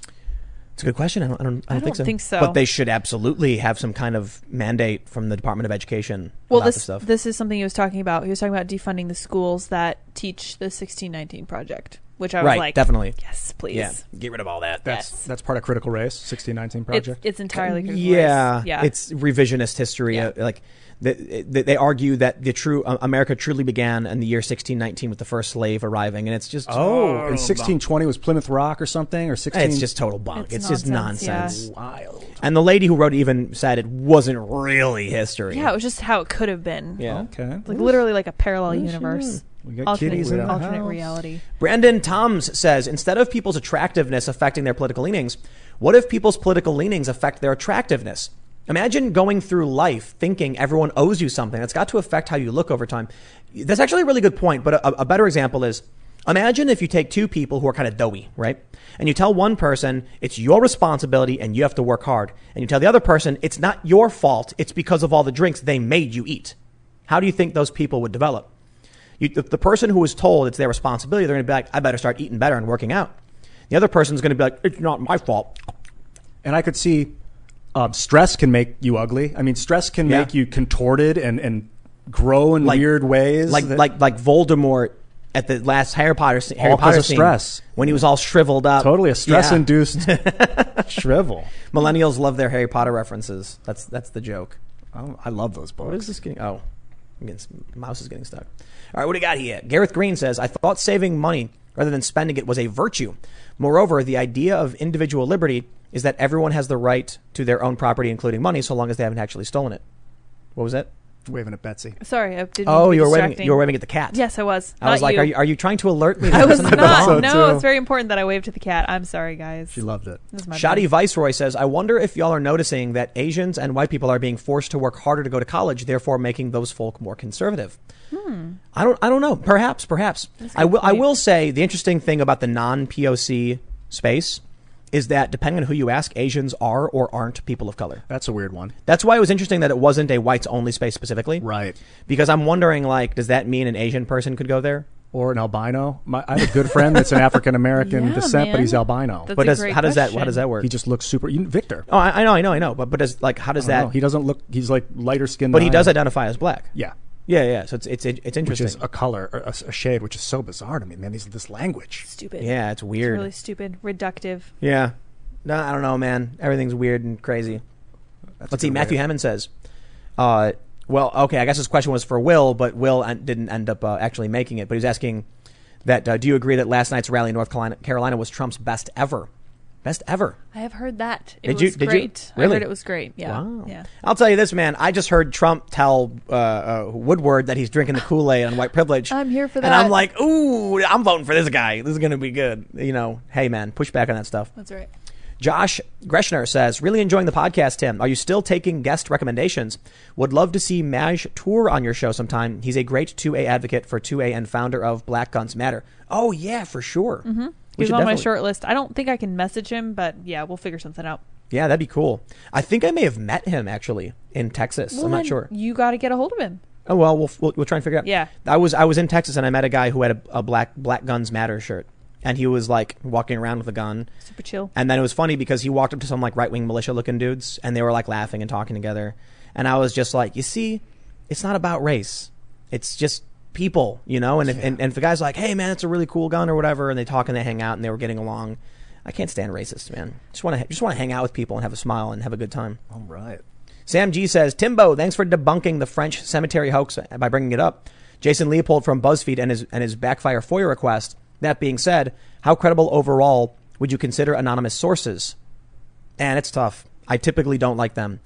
A: It's a good question. I don't I don't, I don't,
C: I don't think so.
A: But they should absolutely have some kind of mandate from the Department of Education
C: Well, this
A: this stuff.
C: this is something he was talking about. He was talking about defunding the schools that teach the 1619 project, which I was
A: right,
C: like,
A: definitely.
C: yes, please.
A: Yeah, get rid of all that.
B: That's
C: Yes.
B: that's part of critical race, sixteen nineteen
C: It's,
B: project.
C: it's entirely critical
A: yeah,
C: race. yeah.
A: it's revisionist history.
C: Yeah.
A: Uh, like they, they they argue that the true uh, America truly began in the year 1619 with the first slave arriving, and it's just
B: oh, and sixteen twenty was Plymouth Rock or something, or sixteen.
A: it's just total bunk. It's,
C: It's
A: just
C: nonsense,
A: nonsense.
B: wild.
A: And the lady who wrote it even said it wasn't really history.
C: yeah, it was just how it could have been.
A: yeah.
B: Okay,
C: Like literally like a parallel universe.
B: we got
C: Alternate,
B: kitties in the
C: alternate
B: house.
C: reality.
A: Brandon Toms says instead of people's attractiveness affecting their political leanings, what if people's political leanings affect their attractiveness? Imagine going through life thinking everyone owes you something. That's got to affect how you look over time. That's actually a really good point, but a, a better example is imagine if you take two people who are kind of doughy, right? And you tell one person it's your responsibility and you have to work hard. And you tell the other person it's not your fault, it's because of all the drinks they made you eat. How do you think those people would develop? You, the, the person who was told it's their responsibility, they're going to be like, I better start eating better and working out. The other person's going to be like, it's not my fault.
B: And I could see um, stress can make you ugly. I mean, stress can
A: Yeah.
B: make you contorted and, and grow in
A: Like-
B: weird ways.
A: Like,
B: that-
A: like, like Voldemort at the last Harry Potter, scene- Harry Potter
B: of
A: scene
B: stress.
A: when he was all shriveled up.
B: totally a
A: Yeah.
B: stress-induced [laughs] shrivel.
A: Millennials love their Harry Potter references. That's that's the joke.
B: Oh, I love those books.
A: What is this getting? Oh, getting, mouse is getting stuck. All right, what do you got here? Gareth Green says, I thought saving money rather than spending it was a virtue. Moreover, the idea of individual liberty is that everyone has the right to their own property, including money, so long as they haven't actually stolen it. What was that?
B: Waving at Betsy.
C: Sorry, I didn't.
A: Oh,
C: mean to be
A: you were waving. You were waving at the cat.
C: Yes, I was.
A: I was
C: Not
A: like, are you are you trying to alert me?
C: I
A: that
C: was not.
A: wrong?
C: No,
B: too.
C: it's very important that I waved to the cat. I'm sorry, guys.
B: She loved it.
C: This is my
A: Shoddy
C: bad.
A: Viceroy says, I wonder if y'all are noticing that Asians and white people are being forced to work harder to go to college, therefore making those folk more conservative. Hmm. I don't. I don't know. Perhaps. Perhaps.
C: That's a
A: I
C: good
A: will. I will say the interesting thing about the non-POC space is that depending on who you ask, Asians are or aren't people of color.
B: That's a weird one.
A: That's why it was interesting that it wasn't a whites only space specifically.
B: Right.
A: Because I'm wondering, like, does that mean an Asian person could go there?
B: Or an albino. My, I have a good friend that's an African American [laughs]
C: Yeah,
B: descent, but
C: man.
B: he's albino.
C: That's
A: But
C: a
A: does
C: great
A: how does that how
C: question.
A: does that work?
B: he just looks super. You, Victor.
A: oh, I, I know, I know, I know. But but does like how does
B: I don't
A: that?
B: know. He doesn't look. He's like lighter skinned.
A: but he does identify as black.
B: Yeah.
A: Yeah, yeah. So it's it's it's
B: Which
A: interesting.
B: is a color, or a, a shade, which is so bizarre to me, man. These this language.
C: Stupid.
A: yeah, it's
C: It's
A: weird.
C: really stupid. Reductive.
A: Yeah. No, I don't know, man. Everything's weird and crazy.
B: That's
A: Let's see. Matthew
B: way-
A: Hammond says, uh, well, okay, I guess this question was for Will, but Will en- didn't end up uh, actually making it. But he's asking that uh, do you agree that last night's rally in North Carolina, Carolina was Trump's best ever? Best ever.
C: I have heard that. It
A: Did
C: was
A: you- did you?
C: great. I
A: Really?
C: heard it was great. Yeah.
A: Wow.
C: Yeah.
A: I'll tell you this, man. I just heard Trump tell uh, uh, Woodward that he's drinking the Kool Aid on white privilege.
C: I'm here for that.
A: And I'm like, ooh, I'm voting for this guy. This is going to be good. You know, hey, man, push back on that stuff.
C: That's right.
A: Josh Greshner says, really enjoying the podcast, Tim. Are you still taking guest recommendations? Would love to see Maj Toure on your show sometime. He's a great 2A advocate for 2A and founder of Black Guns Matter. Oh, yeah, for sure. Mm-hmm.
C: He's on my short list. I don't think I can message him, but yeah, we'll figure something out.
A: Yeah, that'd be cool. I think I may have met him actually in Texas.
C: Well,
A: I'm not
C: then
A: sure.
C: You got to get a hold of him.
A: Oh well, we'll we'll, we'll try and figure it out.
C: Yeah.
A: I was I was in Texas and I met a guy who had a, a black Black Guns Matter shirt, and he was like walking around with a gun.
C: Super chill.
A: And then it was funny because he walked up to some like right wing militia looking dudes, and they were like laughing and talking together. And I was just like, you see, it's not about race. It's just people, you know. And if, and, and if the guy's like, hey man, it's a really cool gun or whatever, and they talk and they hang out and they were getting along, I can't stand racists, man. Just want to just want to hang out with people and have a smile and have a good time.
B: All right.
A: Sam G says, Timbo, thanks for debunking the French cemetery hoax by bringing it up. Jason Leopold from BuzzFeed and his, and his backfire FOIA request. That being said, how credible overall would you consider anonymous sources? And it's tough. I typically don't like them.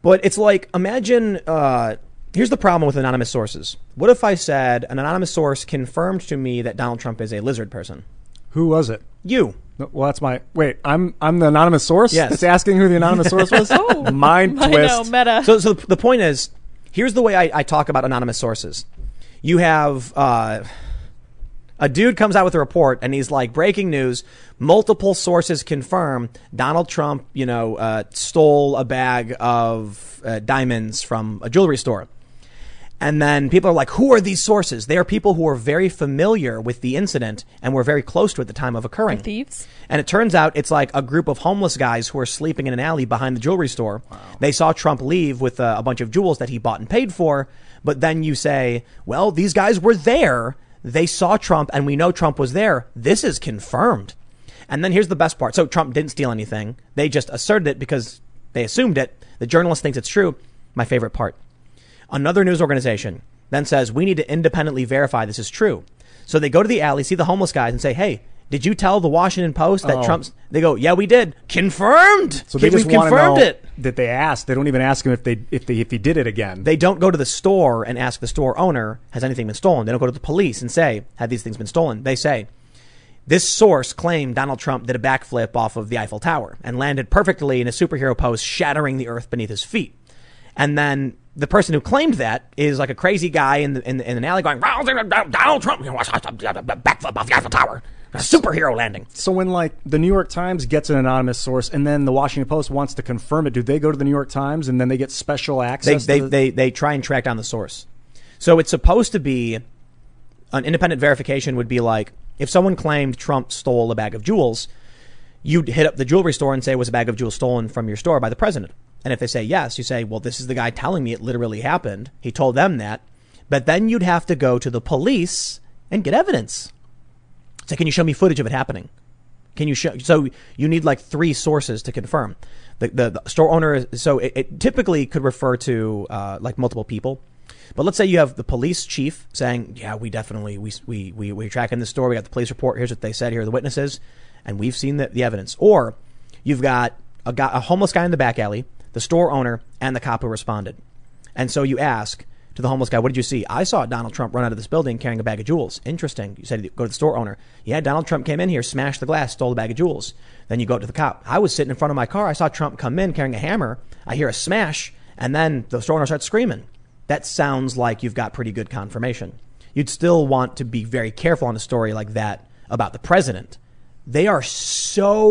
A: But it's like, imagine, uh, here's the problem with anonymous sources. What if I said an anonymous source confirmed to me that Donald Trump is a lizard person?
B: Who was it?
A: You.
B: No, Well, that's my wait. I'm I'm the anonymous source.
A: Yes.
B: That's asking who the anonymous source was. [laughs]
C: Oh, [laughs]
B: mind
C: I
B: twist.
C: know, meta.
A: So, so the point is, here's the way I, I talk about anonymous sources. You have uh, A dude comes out with a report and he's like, breaking news, multiple sources confirm Donald Trump, you know, uh, stole a bag of uh, diamonds from a jewelry store. And then people are like, who are these sources? They are people who are very familiar with the incident and were very close to it at the time of occurring.
C: Thieves.
A: And it turns out it's like a group of homeless guys who are sleeping in an alley behind the jewelry store. Wow. They saw Trump leave with uh, a bunch of jewels that he bought and paid for. But then you say, well, these guys were there. They saw Trump and we know Trump was there. This is confirmed. And then here's the best part. So Trump didn't steal anything. They just asserted it because they assumed it. The journalist thinks it's true. My favorite part. Another news organization then says, we need to independently verify this is true. So they go to the alley, see the homeless guys and say, hey, did you tell the Washington Post that
B: Oh.
A: Trump's, they go, yeah, we did. Confirmed.
B: So they
A: We've
B: just
A: confirmed it.
B: that they asked. They don't even ask him if they if they if he did it again.
A: They don't go to the store and ask the store owner, has anything been stolen? They don't go to the police and say, have these things been stolen? They say, this source claimed Donald Trump did a backflip off of the Eiffel Tower and landed perfectly in a superhero pose, shattering the earth beneath his feet. And then the person who claimed that is like a crazy guy in the, in, the, in an alley going, Donald Trump, backflip off the Eiffel Tower, a superhero landing.
B: so when like the New York Times gets an anonymous source, and then the Washington Post wants to confirm it, do they go to the New York Times and then they get special access?
A: they,
B: to the-
A: they, they try and track down the source. So it's supposed to be an independent verification would be like if someone claimed Trump stole a bag of jewels, you'd hit up the jewelry store and say, was a bag of jewels stolen from your store by the president? And if they say yes, you say, well, this is the guy telling me it literally happened. He told them that. But then you'd have to go to the police and get evidence. Say, can you show me footage of it happening? Can you show? So you need like three sources to confirm. The, the, the store owner, is- so it, it typically could refer to uh, like multiple people. But let's say you have the police chief saying, "Yeah, we definitely we we we we're tracking the store. We got the police report. Here's what they said. Here are the witnesses, and we've seen the, the evidence." Or you've got a guy, a homeless guy in the back alley, the store owner, and the cop who responded. And so you ask to the homeless guy, "What did you see?" I saw Donald Trump run out of this building carrying a bag of jewels. Interesting. You said go to the store owner. Yeah, Donald Trump came in here, smashed the glass, stole a bag of jewels. Then you go to the cop. I was sitting in front of my car. I saw Trump come in carrying a hammer. I hear a smash, and then the store owner starts screaming. That sounds like you've got pretty good confirmation. You'd still want to be very careful on a story like that about the president. They are so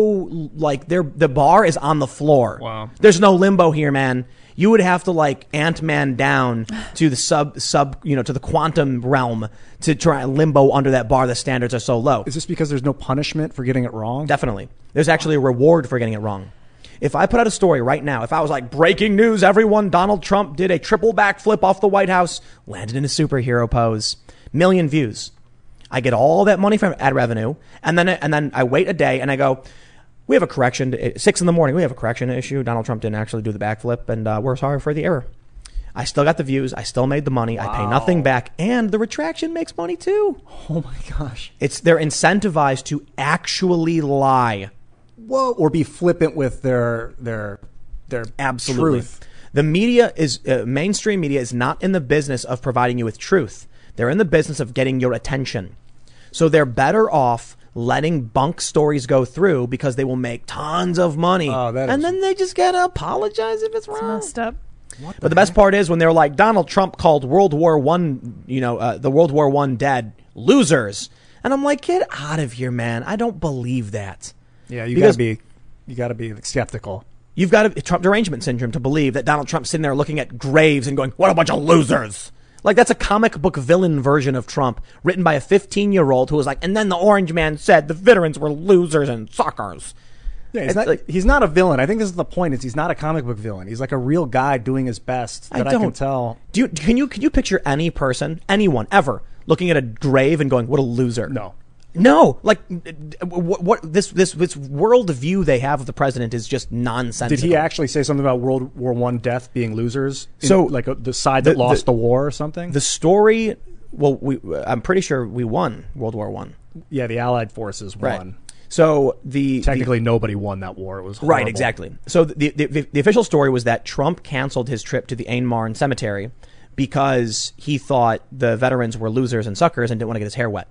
A: like they're the bar is on the floor.
B: Wow.
A: There's no limbo here, man. You would have to like Ant Man down to the sub sub you know to the quantum realm to try and limbo under that bar. The standards are so low.
B: is this because there's no punishment for getting it wrong?
A: Definitely. There's actually a reward for getting it wrong. If I put out a story right now, if I was like, breaking news, everyone, Donald Trump did a triple backflip off the White House, landed in a superhero pose, million views. I get all that money from ad revenue, and then, and then I wait a day and I go, we have a correction, to, six in the morning, we have a correction issue. Donald Trump didn't actually do the backflip, and uh, we're sorry for the error. I still got the views. I still made the money. I pay nothing back, and the retraction makes money too.
B: oh my gosh!
A: It's they're incentivized to actually lie.
B: Whoa! Or be flippant with their their their
A: Absolutely.
B: truth.
A: The media is uh, mainstream media is not in the business of providing you with truth. They're in the business of getting your attention. So they're better off letting bunk stories go through because they will make tons of money.
B: Oh, that
A: and
B: is-
A: then they just gotta apologize if it's
C: It's
A: wrong.
C: messed up.
A: But the best part is when they're like Donald Trump called World War One, you know, uh, the World War One dead losers, and I'm like, get out of here, man! I don't believe that.
B: Yeah, you
A: Because-
B: gotta be you gotta be skeptical.
A: You've got a Trump derangement syndrome to believe that Donald Trump's sitting there looking at graves and going, "What a bunch of losers!" Like that's a comic book villain version of Trump, written by a 15 year old who was like, and then the Orange Man said the veterans were losers and suckers.
B: Yeah, he's not,
A: like-
B: he's not a villain. I think this is the point. Is he's not a comic book villain. He's like a real guy doing his best that I,
A: don't
B: can tell.
A: Do you can you can you picture any person, anyone ever, looking at a grave and going, "What a loser"?
B: No.
A: No, like what, what this this this world view they have of the president is just nonsense.
B: Did he actually say something about World War One death being losers? In,
A: So,
B: like uh the side that
A: the-
B: lost
A: the-
B: the, war or something?
A: The story. Well, we, I'm pretty sure we won World War One.
B: yeah, the Allied forces won.
A: So the the-
B: Technically, nobody won that war. It was
A: Right, exactly. So the, the the the official story was that Trump canceled his trip to the Aisne-Marne Cemetery because he thought the veterans were losers and suckers and didn't want to get his hair wet.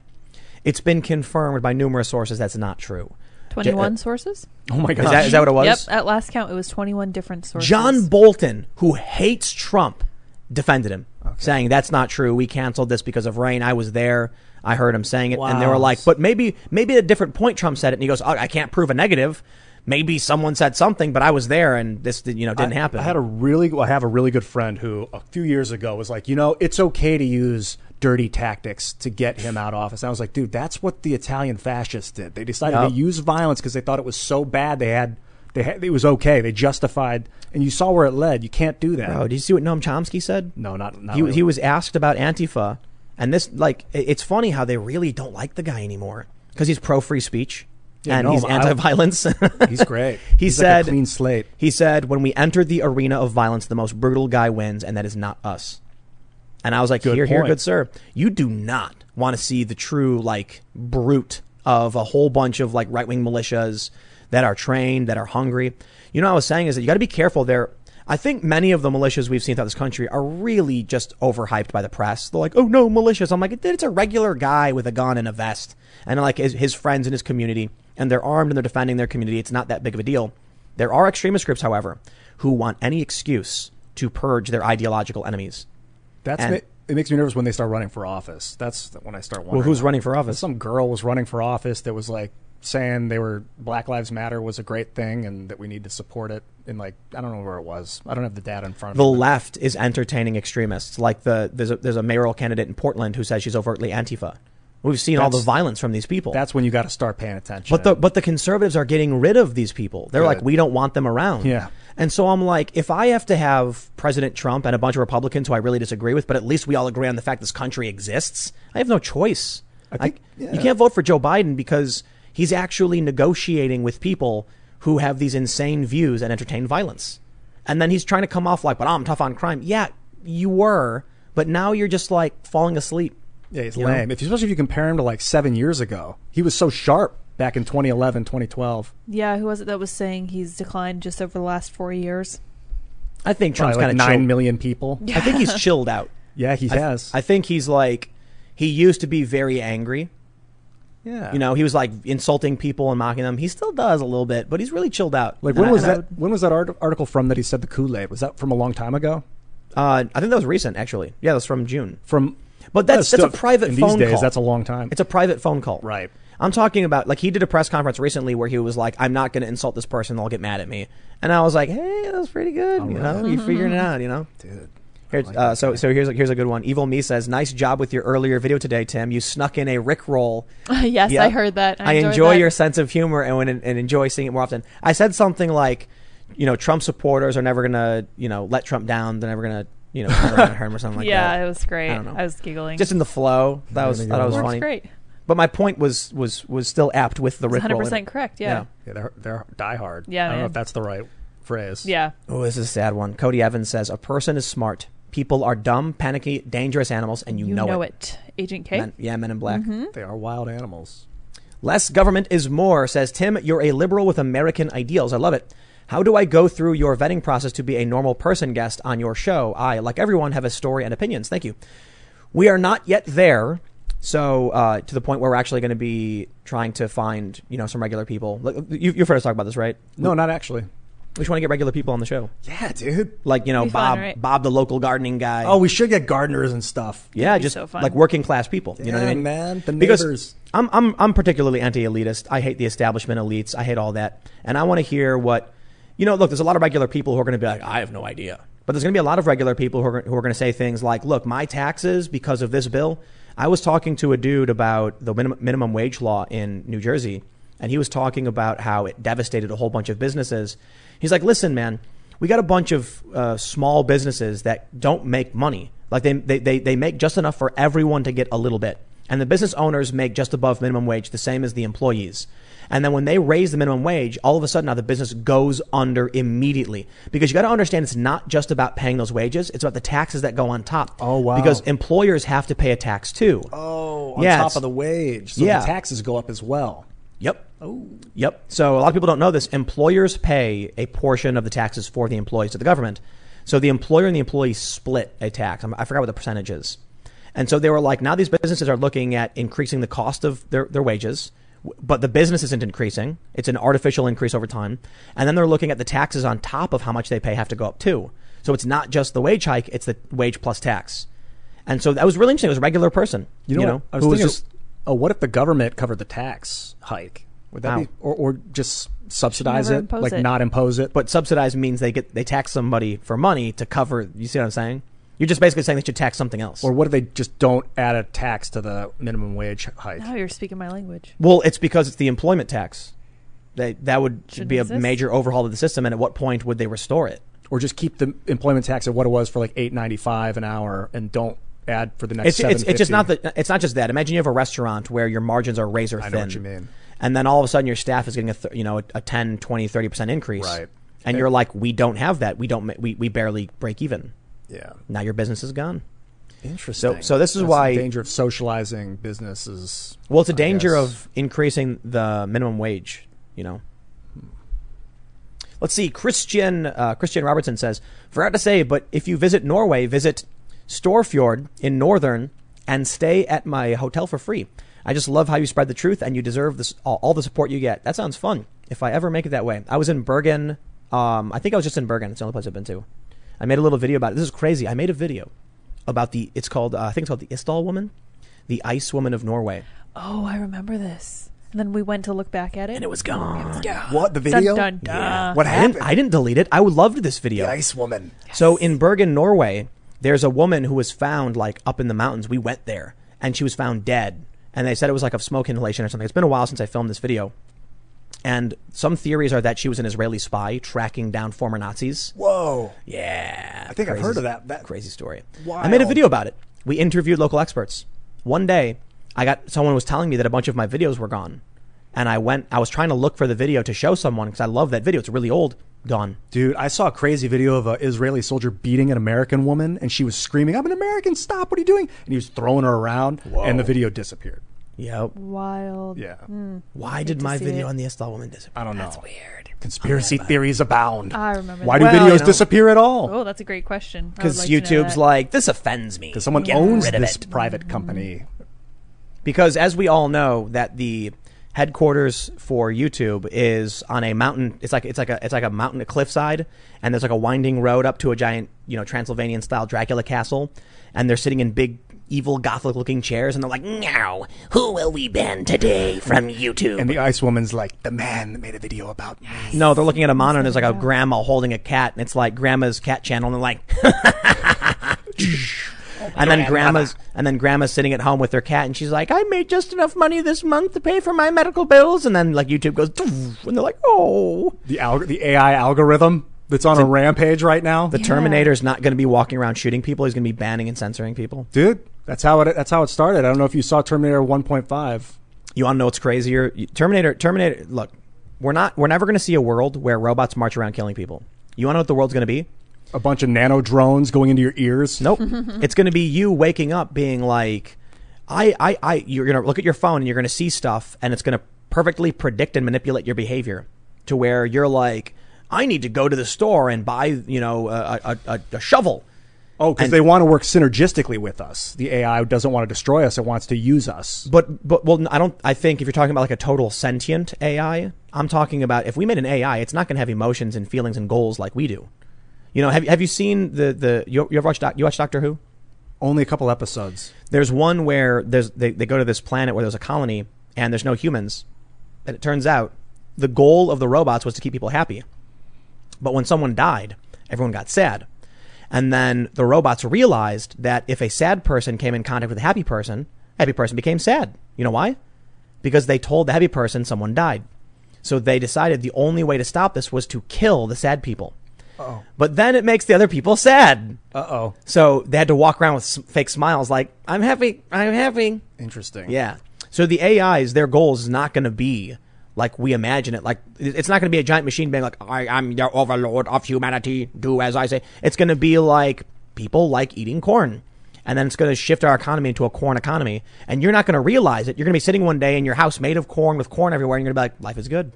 A: It's been confirmed by numerous sources that's not true.
C: 21
A: uh,
C: sources?
B: Oh my god!
A: Is that, is that what it was?
C: Yep, at last count, it was 21 different sources.
A: John Bolton, who hates Trump, defended him, saying that's not true. We canceled this because of rain. I was there. I heard him saying it, and they were like, "But maybe, maybe at a different point Trump said it." And he goes, oh, "I can't prove a negative. Maybe someone said something, but I was there, and this, you know, didn't
B: I,
A: happen."
B: I had a really, I have a really good friend who a few years ago was like, you know, it's okay to use dirty tactics to get him out of office. And I was like, dude, that's what the Italian fascists did. They decided
A: Yep.
B: to use violence because they thought it was so bad. They had, they had, it was okay. They justified, and you saw where it led. You can't do that.
A: Bro, did you see what Noam Chomsky said?
B: no, not, not
A: he,
B: really.
A: he was asked about Antifa, and this like it's funny how they really don't like the guy anymore because he's pro free speech
B: Yeah,
A: and
B: no,
A: he's anti violence. [laughs]
B: He's great. [laughs]
A: he
B: He's
A: said
B: like a clean slate.
A: He said, "When we enter the arena of violence, the most brutal guy wins, and that is not us." And I was like,
B: Good
A: "Hear,
B: hear,
A: good sir. You do not want to see the true like brute of a whole bunch of like right wing militias that are trained, that are hungry. You know, what I was saying is that you got to be careful there." I think many of the militias we've seen throughout this country are really just overhyped by the press. They're like, "Oh no, militias!" I'm like, "It's a regular guy with a gun and a vest, and like his, his friends in his community, and they're armed and they're defending their community. It's not that big of a deal." There are extremist groups, however, who want any excuse to purge their ideological enemies.
B: That's
A: And-
B: ma- it makes me nervous when they start running for office. That's when I start wondering.
A: Well, who's running for office?
B: Some girl was running for office that was like saying they were Black Lives Matter was a great thing and that we need to support it. In like I don't know where it was. I don't have the data in front of
A: The
B: me.
A: left is entertaining extremists. Like the there's a there's a mayoral candidate in Portland who says she's overtly Antifa. We've seen all the violence from these people.
B: That's when you got to start paying attention.
A: But the but the conservatives are getting rid of these people. They're like, we don't want them around.
B: Yeah.
A: And so I'm like, if I have to have President Trump and a bunch of Republicans who I really disagree with, but at least we all agree on the fact this country exists, I have no choice. I
B: think-
A: You can't vote for Joe Biden because he's actually negotiating with people who have these insane views and entertain violence. And then he's trying to come off like, but I'm tough on crime. Yeah, you were, but now you're just like falling asleep.
B: Yeah, he's
A: you know?
B: lame. If especially if you compare him to like seven years ago, he was so sharp back in 2011, 2012.
C: Yeah, who was it that was saying he's declined just over the last four years?
A: I think Trump's
B: Probably
A: kind
B: like
A: of
B: nine million people.
A: I think he's chilled out. [laughs]
B: Yeah, he
A: I-
B: has.
A: I think he's like he used to be very angry.
B: yeah,
A: You know, he was like insulting people and mocking them. He still does a little bit, but he's really chilled out.
B: like when
A: I-
B: was
A: and I
B: that? When was that art- article from that he said the Kool Aid? Was that from a long time ago?
A: uh, I think that was recent, actually. Yeah, that's from June.
B: From
A: But that's-
B: still-
A: that's a private
B: in
A: phone
B: these days.
A: call.
B: That's a long time.
A: It's a private phone call.
B: Right.
A: I'm talking about like he did a press conference recently where he was like, "I'm not going to insult this person; they'll get mad at me." And I was like, "Hey, that's pretty good. you know, you're figuring it out. You know."
B: Dude.
A: Here's, uh, so so here's a, here's a good one. Evil Me says, "Nice job with your earlier video today, Tim. You snuck in a Rick roll [laughs]
C: yes,
A: Yep.
C: I heard that.
A: I,
C: enjoyed
A: enjoy
C: that.
A: your sense of humor and, and and enjoy seeing it more often. I said something like, you know, Trump supporters are never gonna, you know, let Trump down. They're never gonna, you know, turn around hurt him or something like
C: yeah,
A: that.
C: Yeah, it was great.
A: I don't know.
C: I was giggling.
A: Just in the flow. That was that was
C: Works
A: funny.
C: great.
A: But my point was was was still apt with the Rick
C: Hundred
A: roll. in
C: percent correct. Yeah.
B: Yeah, they're they're diehard.
C: Yeah,
B: I don't know if that's the right phrase.
C: Yeah.
A: Oh, this is a sad one. Cody Evans says, "A person is smart. People are dumb, panicky, dangerous animals, and you,
C: You
A: know,
C: know,
A: it."
C: it. Agent K.
A: Men- yeah, Men in Black. Mm-hmm.
B: they are wild animals.
A: Less government is more, says Tim. You're a liberal with American ideals. I love it. How do I go through your vetting process to be a normal person guest on your show? I, like everyone, have a story and opinions. Thank you. We are not yet there. So, uh, to the point where we're actually going to be trying to find, you know, some regular people. You, you've heard us talk about this, right?
B: No, not actually.
A: We just want to get regular people on the show.
B: Yeah, dude.
A: Like, you know,
C: Be fun,
A: Bob,
C: right?
A: Bob, the local gardening guy.
B: Oh, we should get gardeners and stuff.
A: Yeah,
C: be
A: just
C: so fun.
A: like working class people. You know what I
B: Yeah,
A: mean?
B: man, the
A: because. I'm I'm I'm particularly anti-elitist. I hate the establishment elites. I hate all that, and I want to hear what you know. Look, there's a lot of regular people who are going to be like, I have no idea, but there's going to be a lot of regular people who are who are going to say things like, Look, my taxes because of this bill. I was talking to a dude about the minimum, minimum wage law in New Jersey, and he was talking about how it devastated a whole bunch of businesses. He's like, Listen, man we got a bunch of uh, small businesses that don't make money. Like they, they, they, they make just enough for everyone to get a little bit. And the business owners make just above minimum wage, the same as the employees. And then when they raise the minimum wage, all of a sudden now the business goes under immediately. Because you got to understand it's not just about paying those wages, it's about the taxes that go on top.
B: Oh, wow.
A: Because employers have to pay a tax too.
B: Oh, on
A: Yeah,
B: top of the wage. So
A: Yeah.
B: the taxes go up as well.
A: Yep. Oh. Yep. So a lot of people don't know this. Employers pay a portion of the taxes for the employees to the government. So the employer and the employee split a tax. I'm- forgot what the percentage is. And so they were like, now these businesses are looking at increasing the cost of their, their wages, but the business isn't increasing. It's an artificial increase over time. And then they're looking at the taxes on top of how much they pay have to go up too. So it's not just the wage hike, it's the wage plus tax. And so that was really interesting. It was a regular person,
B: You know, what? I was
A: who
B: thinking
A: just
B: Oh, what if the government covered the tax hike? Would that
A: How?
B: be, or, or just subsidize it, like
C: it.
B: not impose it?
A: But subsidize means they get they tax somebody for money to cover. You see what I'm saying? You're just basically saying they should tax something else.
B: or what if they just don't add a tax to the minimum wage hike?
C: Now you're speaking my language.
A: well, it's because it's the employment tax. They, that would
C: Shouldn't
A: be a
C: exist.
A: major overhaul of the system. And at what point would they restore it?
B: Or just keep the employment tax at what it was for like eight ninety five an hour, and don't add for the next.
A: It's, it's, it's just not
B: 750.
A: that. It's not just that. Imagine you have a restaurant where your margins are razor
B: I
A: thin.
B: know what you mean.
A: And then all of a sudden your staff is getting a th- you know a 10, 20, 30 percent increase.
B: Right.
A: And you're like, we don't have that. We don't. We, we barely break even.
B: Yeah,
A: Now your business is gone.
B: interesting.
A: so this is
B: That's
A: why-
B: the danger of socializing businesses.
A: Well, it's a
B: I
A: danger
B: guess.
A: of increasing the minimum wage. You know. Let's see. Christian uh, Christian Robertson says, "Forgot to say, but if you visit Norway, visit Storfjord in northern and stay at my hotel for free. I just love how you spread the truth, and you deserve this all, all the support you get. That sounds fun. If I ever make it that way, I was in Bergen. Um, I think I was just in Bergen. It's the only place I've been to. I made a little video about it. This is crazy. I made a video about the. It's called. Uh, I think it's called the Isdal woman, the Ice Woman of Norway.
C: Oh, I remember this. And then we went to look back at it.
A: and it was gone. It was gone.
B: What the
C: Dun,
B: video?
C: dun, dun.
B: What
A: I
B: happened?
A: didn't, I didn't delete it. I loved this video.
B: the ice woman.
A: So in Bergen, Norway, there's a woman who was found like up in the mountains. We went there, and she was found dead. And they said it was like of smoke inhalation or something. It's been a while since I filmed this video. And some theories are that she was an Israeli spy tracking down former Nazis.
B: Whoa.
A: Yeah,
B: I think I've heard of that. That-
A: crazy story. I made a video about it. We interviewed local experts. One day, I got someone was telling me that a bunch of my videos were gone, and I went. I was trying to look for the video to show someone because I love that video. It's really old. Gone.
B: Dude, I saw a crazy video of an Israeli soldier beating an American woman, and she was screaming, "I'm an American! Stop! What are you doing?" And he was throwing her around, and the video disappeared.
A: Yep.
C: Wild.
B: Yeah, hmm.
A: Why did my video
C: it.
A: on the Isdal woman disappear?
B: I don't know.
A: That's weird.
B: Conspiracy theories abound.
C: I remember
B: Why
C: that.
B: do
A: Well,
B: videos
A: you know-
B: disappear at all?
C: Oh, that's a great question.
A: Because
C: like
A: YouTube's like, this offends me.
B: Because someone
A: Get
B: owns this
A: it.
B: private mm-hmm. company.
A: Because as we all know, that the headquarters for YouTube is on a mountain. It's like it's like a it's like a mountain, a cliffside, and there's like a winding road up to a giant, you know, Transylvanian style Dracula castle, and they're sitting in big. Evil Gothic looking chairs, and they're like, Now, who will we ban today from YouTube?
B: And the ice woman's like, the man that made a video about me.
A: no, they're looking at a monitor, and there's like a grandma holding a cat, and it's like grandma's cat channel, and they're like, [laughs] and then grandma's and then grandma's sitting at home with her cat and she's like i made just enough money this month to pay for my medical bills and then like youtube goes "Doof," and they're like oh
B: The alg- the AI algorithm that's on a rampage right now.
A: the terminator's not going to be walking around shooting people he's going to be banning and censoring people
B: Dude, that's how it that's how it started. I don't know if you saw Terminator 1.5.
A: you want to know what's crazier terminator terminator look we're not we're never going to see a world where robots march around killing people you want to know what the world's going to be
B: A bunch of nano drones going into your ears.
A: Nope. [laughs] it's going to be you waking up being like, I, I, I, you're going to look at your phone and you're going to see stuff and it's going to perfectly predict and manipulate your behavior to where you're like, I need to go to the store and buy, you know, a, a, a, a shovel.
B: Oh, because they want to work synergistically with us. The AI doesn't want to destroy us; it wants to use us.
A: But, but, well, I don't, I think if you're talking about like a total sentient AI, I'm talking about if we made an AI, it's not going to have emotions and feelings and goals like we do. You know, have, have you seen the, the, you, you ever watched, you watch Doctor Who?
B: Only a couple episodes.
A: There's one where there's they, they go to this planet where there's a colony and there's no humans. And it turns out the goal of the robots was to keep people happy. But when someone died, everyone got sad. And then the robots realized that if a sad person came in contact with a happy person, happy person became sad. You know why? Because they told the happy person someone died. So they decided the only way to stop this was to kill the sad people. Uh-oh. But then it makes the other people sad.
B: Uh oh.
A: So they had to walk around with fake smiles, like "I'm happy, I'm happy."
B: Interesting.
A: Yeah. So the AIs, their goal is not going to be like we imagine it. Like it's not going to be a giant machine being like, "I am the overlord of humanity. Do as I say." It's going to be like people like eating corn, and then it's going to shift our economy into a corn economy. And you're not going to realize it. You're going to be sitting one day in your house made of corn with corn everywhere, and you're going to be like, "Life is good."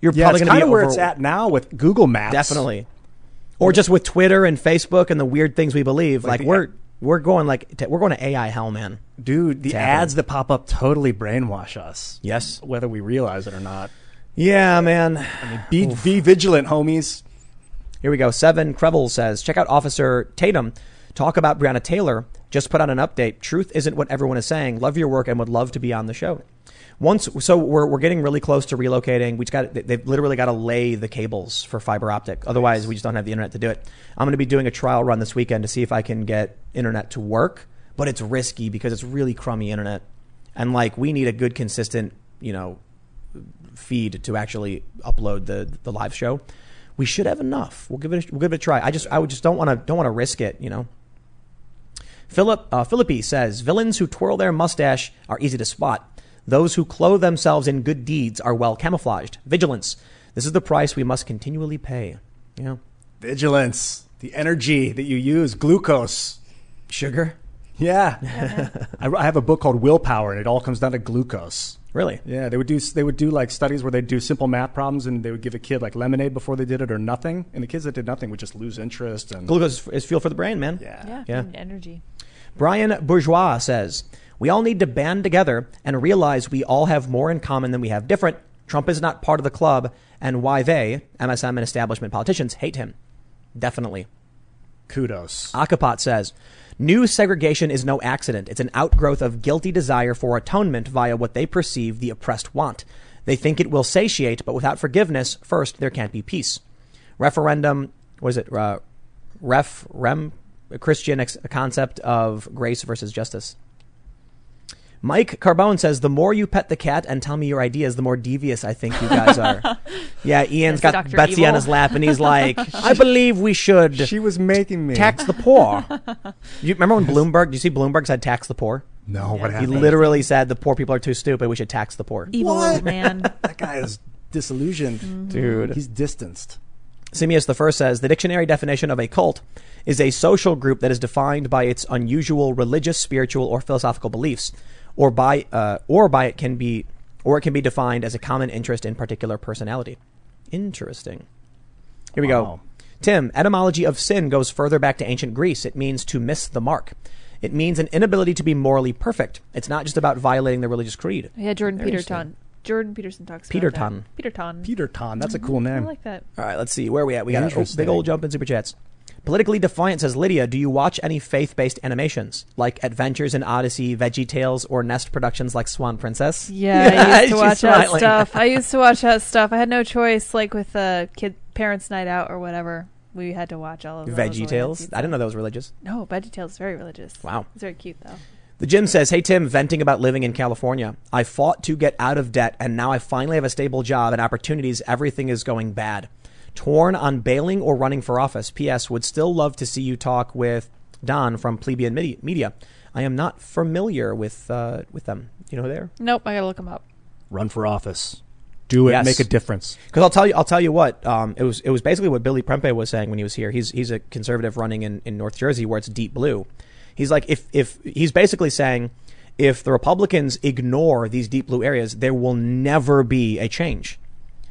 A: You're
B: Yeah,
A: probably going to
B: kind
A: be
B: of where
A: over-
B: it's at now with Google Maps.
A: Definitely. Or just with Twitter and Facebook and the weird things we believe. Like,
B: the-
A: we're we're going like to, we're going to AI hell, man.
B: dude. The ads that pop up totally brainwash us.
A: Yes.
B: whether we realize it or not.
A: Yeah, man.
B: Be be vigilant, homies.
A: Here we go. Seven Crevel says, check out Officer Tatum talk about Breonna Taylor Just put out an update. Truth isn't what everyone is saying. Love your work and would love to be on the show. Once, so we're, we're getting really close to relocating. We just got they've literally got to lay the cables for fiber optic. Otherwise, we just don't have the internet to do it. I'm going to be doing a trial run this weekend to see if I can get internet to work, but it's risky because it's really crummy internet, and like we need a good consistent, you know, feed to actually upload the the live show. We should have enough. We'll give it a, we'll give it a try. I just I would just don't want to don't want to risk it. You know. Philip uh, Philippi says villains who twirl their mustache are easy to spot. Those who clothe themselves in good deeds are well camouflaged. Vigilance. This is the price we must continually pay. Yeah.
B: Vigilance, the energy that you use, glucose.
A: Sugar.
B: Yeah, [laughs] I, I have a book called Willpower, and it all comes down to glucose.
A: Really?
B: Yeah, they would do they would do like studies where they'd do simple math problems, and they would give a kid like lemonade before they did it or nothing, and the kids that did nothing would just lose interest. And
A: Glucose is fuel for the brain, man.
B: yeah,
C: Yeah,
A: Yeah.
C: and energy.
A: Brian Bourgeois says, We all need to band together and realize we all have more in common than we have different. Trump is not part of the club, and why they, MSM and establishment politicians, hate him. Definitely.
B: kudos.
A: Akapot says, New segregation is no accident. It's an outgrowth of guilty desire for atonement via what they perceive the oppressed want. They think it will satiate, but without forgiveness, first, there can't be peace. Referendum, was it, uh, ref, rem, Christian ex- concept of grace versus justice. Mike Carbone says, the more you pet the cat and tell me your ideas, the more devious I think you guys are. [laughs] yeah, Ian's
C: Yes,
A: got
C: Dr.
A: Betsy on his lap and he's like, [laughs] I believe we should
B: She was making me.
A: tax the poor. [laughs] you remember when Bloomberg? Do you see Bloomberg said tax the poor?
B: no, what happened?
A: He literally said the poor people are too stupid. We should tax the poor.
C: Evil
B: What?
C: old man.
B: that guy is disillusioned, mm-hmm.
A: Dude.
B: He's distanced.
A: Simius the first says the dictionary definition of a cult is a social group that is defined by its unusual religious, spiritual, or philosophical beliefs, or by uh, or by it can be or it can be defined as a common interest in particular personality. Interesting. Here we go. Tim, etymology of sin goes further back to ancient Greece. It means to miss the mark. It means an inability to be morally perfect. It's not just about violating the religious creed.
C: Yeah, Jordan
A: Very
C: Peterson. Jordan Peterson talks
A: Peterton.
C: about that. Peterton.
B: Peter Ton. That's a cool name.
C: I like that.
A: All right, let's see. Where are we at? We got a big old jump in super chats. Politically Defiant says, Lydia, do you watch any faith based animations like Adventures in Odyssey, Veggie Tales, or Nest Productions like Swan Princess?
C: Yeah, I [laughs] used to watch that stuff. I used to watch that stuff. I had no choice, like with uh, kid parents' night out or whatever. We had to watch all of those.
A: Veggie
C: when we had
A: Tales? I didn't know that was religious.
C: No, Veggie Tales is very religious.
A: Wow.
C: it's very cute though.
A: The Jim says, Hey Tim, venting about living in California. I fought to get out of debt, and now I finally have a stable job and opportunities. Everything is going bad. Torn on bailing or running for office. P.S. Would still love to see you talk with Don from Plebeian Media. I am not familiar with uh, with them. You know who they are?
C: Nope, I gotta look them up.
B: Run for office. Do it.
A: Yes.
B: Make a difference.
A: Because I'll tell you, I'll tell you what. Um, it was it was basically what Billy Prempeh was saying when he was here. He's he's a conservative running in, in North Jersey where it's deep blue. He's like if if he's basically saying if the Republicans ignore these deep blue areas, there will never be a change.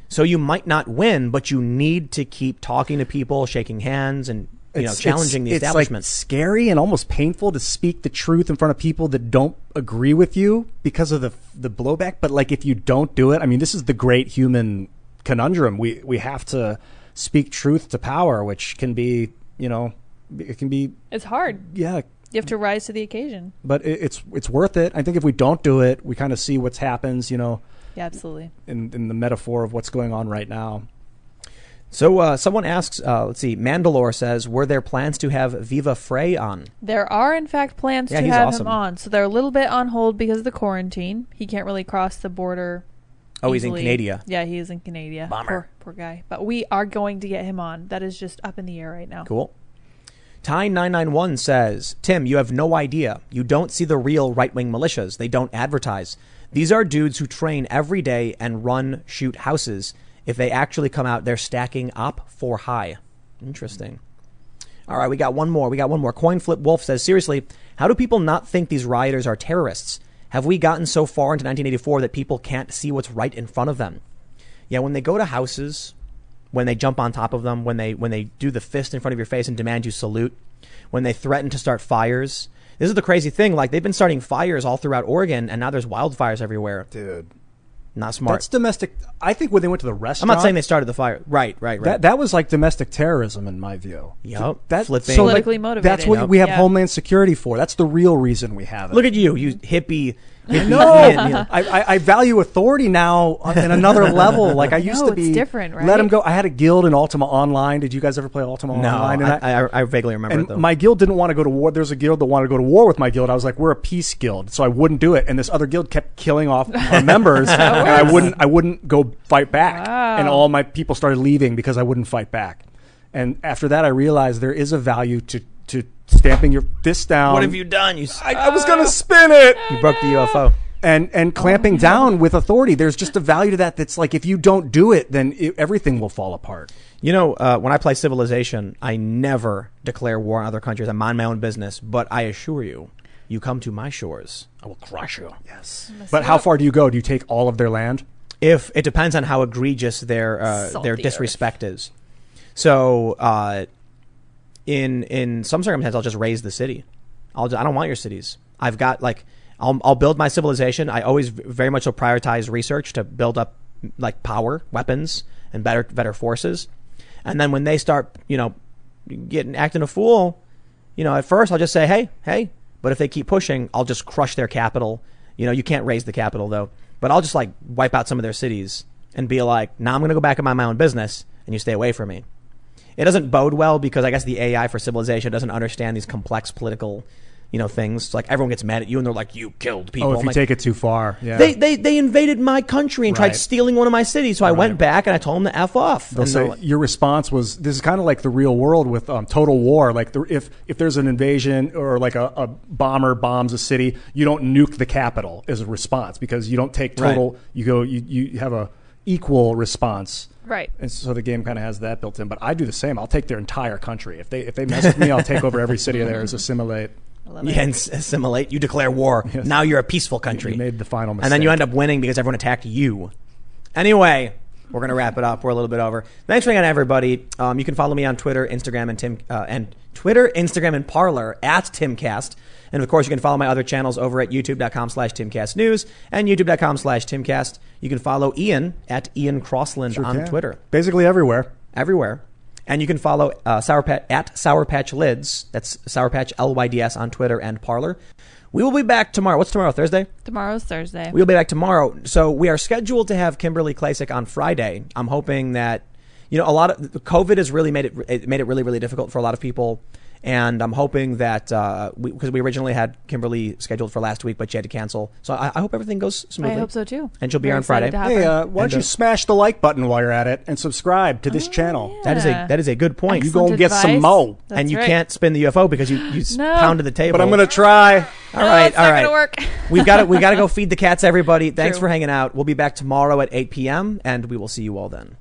A: So you might not win, but you need to keep talking to people, shaking hands, and you know
B: It's-
A: challenging the establishment.
B: It's like scary and almost painful to speak the truth in front of people that don't agree with you because of the the blowback. But like if you don't do it, I mean, this is the great human conundrum. We we have to speak truth to power, which can be you know it can be
C: It's hard.
B: yeah.
C: You have to rise to the occasion.
B: But it, it's it's worth it. I think if we don't do it, we kind of see what's happens. You know,
C: Yeah, absolutely.
B: in in the metaphor of what's going on right now.
A: so uh, someone asks, uh, let's see, Mandalore says, were there plans to have Viva Frey on?
C: There are, in fact, plans
A: Yeah,
C: to have
A: awesome.
C: him on. So they're a little bit on hold because of the quarantine. He can't really cross the border.
A: Oh, he's in. Canada.
C: Yeah, he is in Canada.
A: Bummer.
C: Poor, poor guy. But we are going to get him on. That is just up in the air right now.
A: Cool. Ty991 says, Tim, you have no idea. You don't see the real right wing militias. They don't advertise. These are dudes who train every day and run, shoot houses. If they actually come out, they're stacking op for high. Interesting. All right, we got one more. We got one more. Coin Flip Wolf says, seriously, how do people not think these rioters are terrorists? Have we gotten so far into 1984 that people can't see what's right in front of them? Yeah, when they go to houses, when they jump on top of them, when they when they do the fist in front of your face and demand you salute, when they threaten to start fires. This is the crazy thing. Like they've been starting fires all throughout Oregon, and now there's wildfires everywhere.
B: Dude,
A: Not smart.
B: That's domestic. I think when they went to the restaurant, I'm
A: not saying they started the fire. Right, right, right.
B: that that was like domestic terrorism in my view.
A: Yup.
B: That
A: Flipping.
B: so, like,
C: Politically motivated.
B: That's what
C: Yep.
B: we have
C: Yeah.
B: Homeland Security for. That's the real reason we have it.
A: Look at you, you hippie. Hippie
B: no,
A: Ian.
B: I, I, I value authority now on in another [laughs] level. Like I used
C: No,
B: to be
C: it's different, right?
B: Let him go. I had a guild in Ultima Online. Did you guys ever play Ultima
A: No,
B: Online? And
A: I, I, I vaguely remember
B: and
A: it though.
B: my guild didn't want to go to war. There's a guild that wanted to go to war with my guild. I was like, we're a peace guild, so I wouldn't do it. And this other guild kept killing off our [laughs] members, and I wouldn't. I wouldn't go fight back.
C: Wow.
B: And all my people started leaving because I wouldn't fight back. And after that, I realized there is a value to to stamping your fist down.
A: what have you done? You, s-
B: I, I was gonna spin it
A: you broke the UFO.
B: and and clamping down with authority. There's just a value to that. That's like if you don't do it, then it, everything will fall apart.
A: You know, uh, when I play Civilization, I never declare war on other countries. I mind my own business. But I assure you, you come to my shores, I will crush you.
B: Yes. But how far do you go? Do you take all of their land?
A: If it depends on how egregious their uh,
C: Salt
A: their
C: the
A: disrespect is. So, uh, in in some circumstances, I'll just raze the city. I'll I don't want your cities. I've got like I'll I'll build my civilization. I always very much so prioritize research to build up like power, weapons, and better better forces. And then when they start, you know, getting acting a fool, you know, at first I'll just say, hey, hey. But if they keep pushing, I'll just crush their capital. You know, you can't raze the capital though. But I'll just like wipe out some of their cities and be like, now I'm going to go back and mind my own business, and you stay away from me. It doesn't bode well because I guess the AI for civilization doesn't understand these complex political, you know, things. It's like everyone gets mad at you and they're like, you killed people.
B: Oh, if
A: I'm
B: you
A: like,
B: take it too far, yeah.
A: they, they they invaded my country and tried stealing one of my cities. So I went back and I told them to f off.
B: They'll
A: And
B: say
A: like-
B: your response was this is kind of like the real world with um, total war. Like the, if if there's an invasion or like a, a bomber bombs a city, you don't nuke the capital as a response because you don't take total.
A: Right.
B: You go you you have a equal response.
C: Right.
B: And so the game kind of has that built in. But I do the same. I'll take their entire country. If they if they mess with me, I'll take over every city of theirs. Assimilate.
A: Yeah, and assimilate. You declare war. [laughs] Now you're a peaceful country.
B: You made the final mistake.
A: and then you end up winning because everyone attacked you. Anyway, we're gonna wrap it up. We're a little bit over. Thanks for hanging out, everybody. Um, you can follow me on Twitter, Instagram, and Tim uh, and Twitter, Instagram, and Parler at Timcast. And of course, you can follow my other channels over at youtube.com slash timcastnews and youtube.com slash timcast. You can follow Ian at Ian Crossland
B: Sure
A: on
B: can.
A: Twitter
B: Basically everywhere.
A: everywhere. And you can follow uh, Sour Patch at Sour Patch Lyds. That's Sour Patch LYDS on Twitter and Parler. We will be back tomorrow. What's tomorrow? Thursday?
C: Tomorrow's Thursday.
A: We'll be back tomorrow. So we are scheduled to have Kimberly Klacik on Friday. I'm hoping that you know a lot of COVID has really made it, it made it really really difficult for a lot of people. And I'm hoping that because we, 'cause we originally had Kimberly scheduled for last week, but she had to cancel. So I, I hope everything goes smoothly.
C: I hope so too.
A: And she'll be
C: Very
A: here on Friday.
C: excited to have
B: Hey, uh, why don't you smash the like button while you're at it and subscribe to this channel?
C: yeah.
A: That is a that is a good point.
B: You gonna
C: Excellent
B: get some mo.
C: That's
A: and you
C: right.
A: can't spin the UFO because you you s
C: No.
A: pounded the table.
B: But I'm gonna try.
A: All
C: No,
A: right,
C: it's
A: all
C: not
A: right.
C: gonna work. [laughs]
A: We've got to we got to go feed the cats, everybody. Thanks
C: True.
A: for hanging out. We'll be back tomorrow at 8 p.m. and we will see you all then.